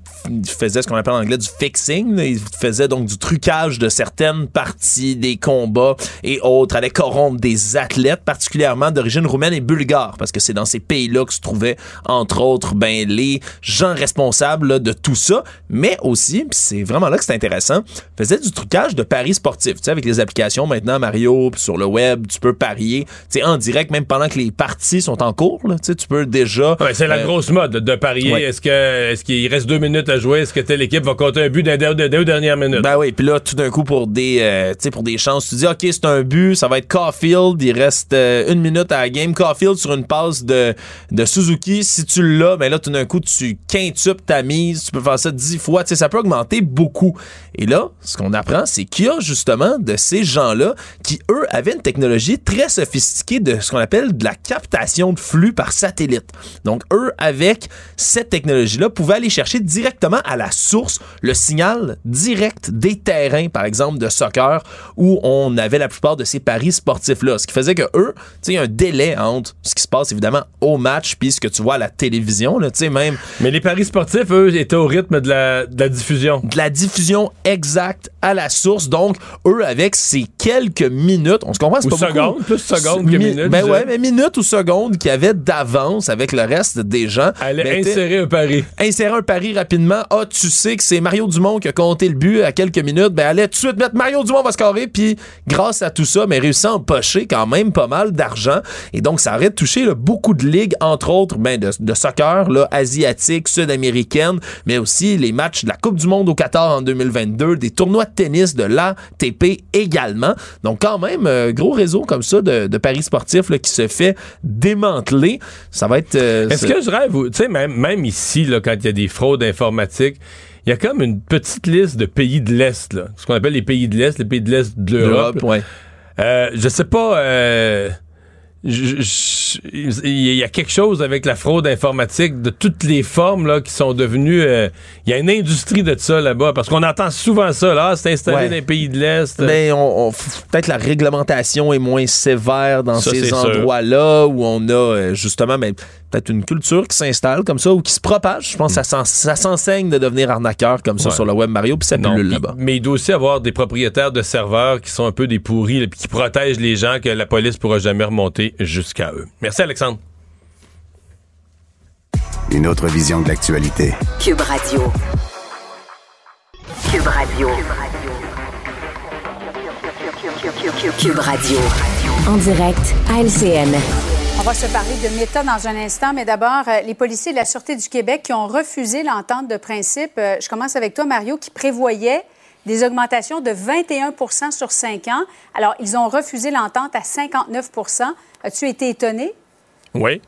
faisait ce qu'on appelle en anglais du fixing. là. Il faisait donc du trucage de certaines parties des combats et autres, allait corrompre des athlètes, particulièrement d'origine roumaine et bulgare, parce que c'est dans ces pays-là que se trouvaient, entre autres, ben, les gens responsables là, de tout ça, mais aussi, c'est vraiment là que c'est intéressant, faisait du trucage de paris sportifs. Tu sais, avec les applications maintenant, Mario, puis sur le web, tu peux parier, tu sais, en direct, même pendant que les parties sont en cours, là, tu sais, tu peux déjà... Ouais, c'est la euh, grosse mode de parier. ouais. Est-ce que est-ce qu'il reste deux minutes à jouer? Est-ce que telle équipe va compter un but dans les deux- dernières minutes? Ben oui, puis là, tout d'un coup, pour des, euh, pour des chances, tu dis, OK, c'est un but, ça va être Caulfield, il reste euh, une minute à la game. Caulfield sur une passe de, de Suzuki, si tu l'as, ben là, tout d'un coup, tu quintuples ta mise, tu peux faire ça dix fois, tu sais, ça peut augmenter beaucoup. Et là, ce qu'on apprend, c'est qu'il y a justement de ces gens-là qui, eux, avaient une technologie très sophistiquée de ce qu'on appelle de la captation de flux par satellite. Donc, eux, avec cette technologie-là, pouvaient aller chercher directement à la source le signal direct des terrains, par exemple, de soccer, où on avait la plupart de ces paris sportifs-là. Ce qui faisait que eux, tu sais, il y a un délai entre ce qui se passe, évidemment, au match, puis ce que tu vois à la télévision, là, tu sais, même... Mais les paris sportifs, eux, étaient au rythme de la, de la diffusion. De la diffusion exacte à la source. Donc, eux, avec ces quelques minutes, on se comprend, c'est pas secondes, beaucoup. plus secondes que Mi- minutes, Ben ouais, mais minutes ou secondes qu'il y avait d'avance avec le reste des gens. Allait Ben, insérer un pari. insérer un pari rapidement. Ah, tu sais que c'est Mario Dumont qui a compté le but à quelques minutes. Ben, allez tout de suite mettre Mario Dumont va scorer. Puis, grâce à tout ça, mais réussi à empocher quand même pas mal d'argent. Et donc, ça aurait touché là, beaucoup de ligues, entre autres, ben, de, de soccer, là, asiatique, sud-américaine, mais aussi les matchs de la Coupe du Monde au Qatar en 2022, des tournois de tennis de l'ATP également. Donc, quand même, euh, gros réseau comme ça de, de paris sportifs là, qui se fait démanteler. Ça va être. euh, Est-ce que je rêve, tu sais, même, même ici, là, quand il y a des fraudes informatiques, il y a comme une petite liste de pays de l'Est. Ce qu'on appelle les pays de l'Est, les pays de l'Est de l'Europe. L'Europe, ouais. Euh, je sais pas. Il y a quelque chose avec la fraude informatique de toutes les formes là, qui sont devenues. euh, Il y a une industrie de ça là-bas parce qu'on entend souvent ça. Là, Ah, c'est installé Ouais. dans les pays de l'Est. Mais on, on- peut-être la réglementation est moins sévère dans Ça, ces endroits-là où on a euh, justement peut-être une culture qui s'installe comme ça ou qui se propage. Je pense que ça ça s'enseigne de devenir arnaqueur comme ça Ouais. sur le web Mario puis ça pullule là-bas. Mais il doit aussi avoir des propriétaires de serveurs qui sont un peu des pourris, puis qui protègent les gens que la police pourra jamais remonter jusqu'à eux. Merci Alexandre. Une autre vision de l'actualité. Cube Radio. Cube Radio. Cube Radio. En direct à LCN. On va se parler de méta dans un instant, mais d'abord, euh, les policiers de la Sûreté du Québec qui ont refusé l'entente de principe. Euh, je commence avec toi, Mario, qui prévoyait des augmentations de 21% sur 5 ans. Alors, ils ont refusé l'entente à 59% As-tu été étonné? Oui.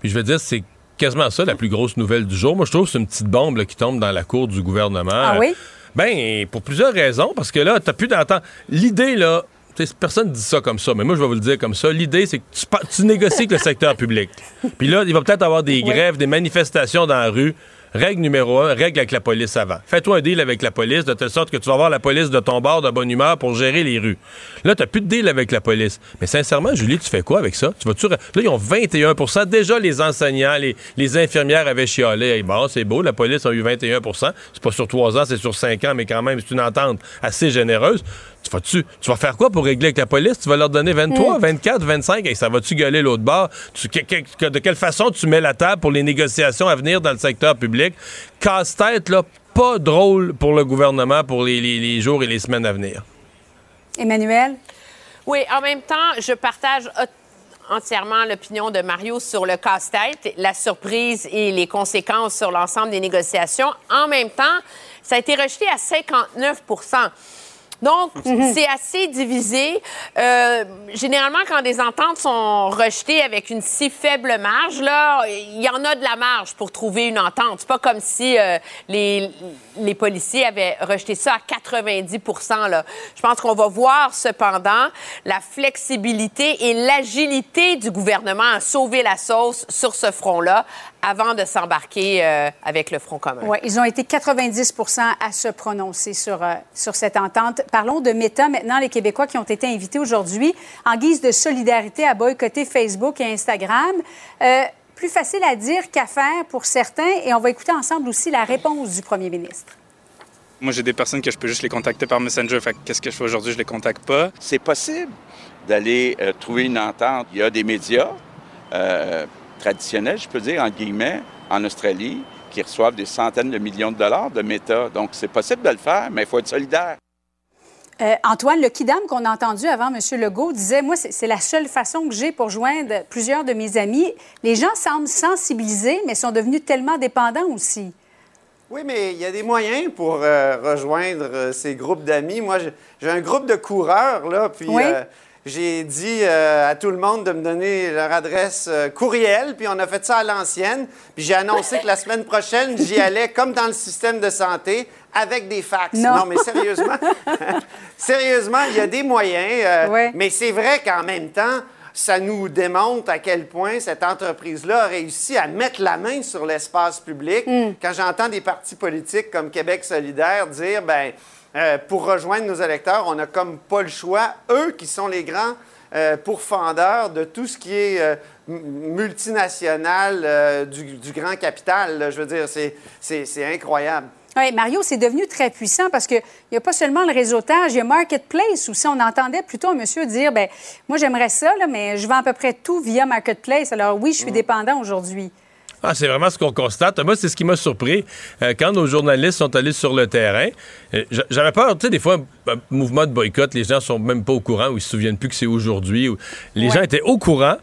Puis je veux dire, c'est quasiment ça la plus grosse nouvelle du jour. Moi, je trouve que c'est une petite bombe là, qui tombe dans la cour du gouvernement. Ah oui? Ben, pour plusieurs raisons, parce que là, t'as plus d'entente. L'idée, là, tu personne dit ça comme ça, mais moi, je vais vous le dire comme ça. L'idée, c'est que tu, tu négocies avec le secteur public. Puis là, il va peut-être avoir des grèves, des manifestations dans la rue. Règle numéro un, règle avec la police avant. Fais-toi un deal avec la police de telle sorte que tu vas avoir la police de ton bord de bonne humeur pour gérer les rues. Là, t'as plus de deal avec la police. Mais sincèrement, Julie, tu fais quoi avec ça? Tu vas-tu... Là, ils ont 21% Déjà, les enseignants, les, les infirmières avaient chialé. Bon, c'est beau, la police a eu 21% C'est pas sur trois ans, c'est sur cinq ans, mais quand même, c'est une entente assez généreuse. Tu vas-tu, tu vas faire quoi pour régler avec la police? Tu vas leur donner 23, 24, 25? Et ça va-tu gueuler l'autre bord? Tu- que- que- que- de quelle façon tu mets la table pour les négociations à venir dans le secteur public? Casse-tête, là, pas drôle pour le gouvernement pour les, les- les jours et les semaines à venir. Emmanuel? Oui, en même temps, je partage entièrement l'opinion de Mario sur le casse-tête, la surprise et les conséquences sur l'ensemble des négociations. En même temps, ça a été rejeté à 59 donc, c'est assez divisé. Euh, généralement, quand des ententes sont rejetées avec une si faible marge, là, il y en a de la marge pour trouver une entente. C'est pas comme si euh, les, les policiers avaient rejeté ça à 90 là. Je pense qu'on va voir cependant la flexibilité et l'agilité du gouvernement à sauver la sauce sur ce front-là avant de s'embarquer euh, avec le Front commun. Oui, ils ont été 90 à se prononcer sur, euh, sur cette entente. Parlons de Meta maintenant, les Québécois qui ont été invités aujourd'hui en guise de solidarité à boycotter Facebook et Instagram. Euh, plus facile à dire qu'à faire pour certains, et on va écouter ensemble aussi la réponse du premier ministre. Moi, j'ai des personnes que je peux juste les contacter par Messenger. Fait que qu'est-ce que je fais aujourd'hui? Je les contacte pas. C'est possible d'aller euh, trouver une entente. Il y a des médias euh, traditionnels, je peux dire, en guillemets, en Australie, qui reçoivent des centaines de millions de dollars de méta. Donc, c'est possible de le faire, mais il faut être solidaire. Euh, Antoine, le Kidam qu'on a entendu avant, M. Legault, disait Moi, c'est la seule façon que j'ai pour joindre plusieurs de mes amis. Les gens semblent sensibilisés, mais sont devenus tellement dépendants aussi. Oui, mais il y a des moyens pour euh, rejoindre euh, ces groupes d'amis. Moi, j'ai- j'ai un groupe de coureurs, là, puis Oui. euh, j'ai dit euh, à tout le monde de me donner leur adresse euh, courriel, puis on a fait ça à l'ancienne. Puis j'ai annoncé que la semaine prochaine, j'y allais comme dans le système de santé avec des fax. Non. mais sérieusement, sérieusement, il y a des moyens. euh, Ouais. Mais c'est vrai qu'en même temps, ça nous démontre à quel point cette entreprise-là a réussi à mettre la main sur l'espace public. Quand j'entends des partis politiques comme Québec solidaire dire, ben, euh, pour rejoindre nos électeurs, on n'a comme pas le choix. Eux qui sont les grands euh, pourfendeurs de tout ce qui est euh, multinational du, du grand capital. là. Je veux dire, c'est incroyable. Oui, Mario, c'est devenu très puissant parce qu'il n'y a pas seulement le réseautage, il y a Marketplace aussi. On entendait plutôt un monsieur dire ben moi, j'aimerais ça, là, mais je vends à peu près tout via Marketplace. Alors, oui, je suis dépendant aujourd'hui. Ah, c'est vraiment ce qu'on constate. Moi, c'est ce qui m'a surpris. Euh, quand nos journalistes sont allés sur le terrain, euh, j'a- j'avais peur, tu sais, des fois, un mouvement de boycott, les gens sont même pas au courant ou ils se souviennent plus que c'est aujourd'hui. ou- Les Ouais. gens étaient au courant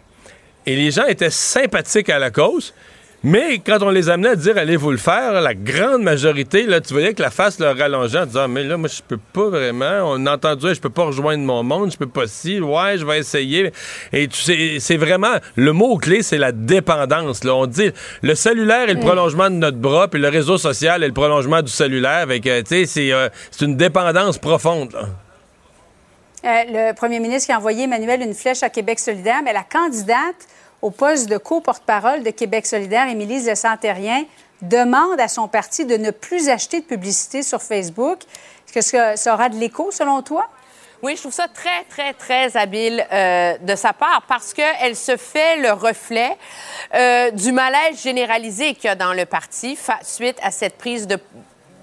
et les gens étaient sympathiques à la cause. Mais quand on les amenait à dire allez vous le faire, la grande majorité, là, tu voyais que la face leur rallongeait en disant mais là, moi, je peux pas vraiment. On a entendu, je peux pas rejoindre mon monde, je peux pas si. Ouais, je vais essayer. Et tu sais, c'est vraiment le mot clé, c'est la dépendance. Là, on dit le cellulaire est le prolongement de notre bras, puis le réseau social est le prolongement du cellulaire. Avec, tu sais, c'est euh, c'est une dépendance profonde. là. Euh, le premier ministre qui a envoyé Emmanuel une flèche à Québec solidaire, mais la candidate au poste de co-porte-parole de Québec solidaire, Émilie Lessantérien, demande à son parti de ne plus acheter de publicité sur Facebook. Est-ce que ça aura de l'écho, selon toi? Oui, je trouve ça très, très, très habile euh, de sa part parce qu'elle se fait le reflet euh, du malaise généralisé qu'il y a dans le parti suite à cette prise de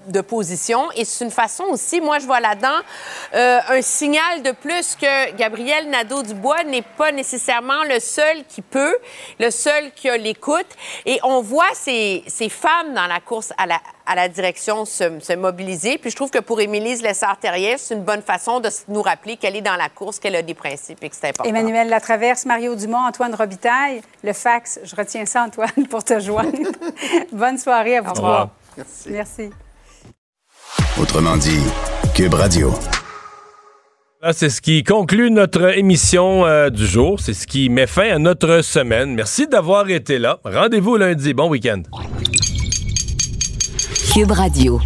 de position. Et c'est une façon aussi, moi, je vois là-dedans euh, un signal de plus que Gabriel Nadeau-Dubois n'est pas nécessairement le seul qui peut, le seul qui a l'écoute. Et on voit ces, ces femmes dans la course à la, à la direction se, se mobiliser. Puis je trouve que pour Émilie Lessard-Terrien, c'est une bonne façon de nous rappeler qu'elle est dans la course, qu'elle a des principes et que c'est important. Emmanuel Latraverse, Mario Dumont, Antoine Robitaille. Le fax, je retiens ça, Antoine, pour te joindre. Bonne soirée à vous Au trois. revoir. Merci. Merci. Autrement dit, Cube Radio. Là, c'est ce qui conclut notre émission euh, du jour. C'est ce qui met fin à notre semaine. Merci d'avoir été là. Rendez-vous lundi. Bon week-end. Cube Radio.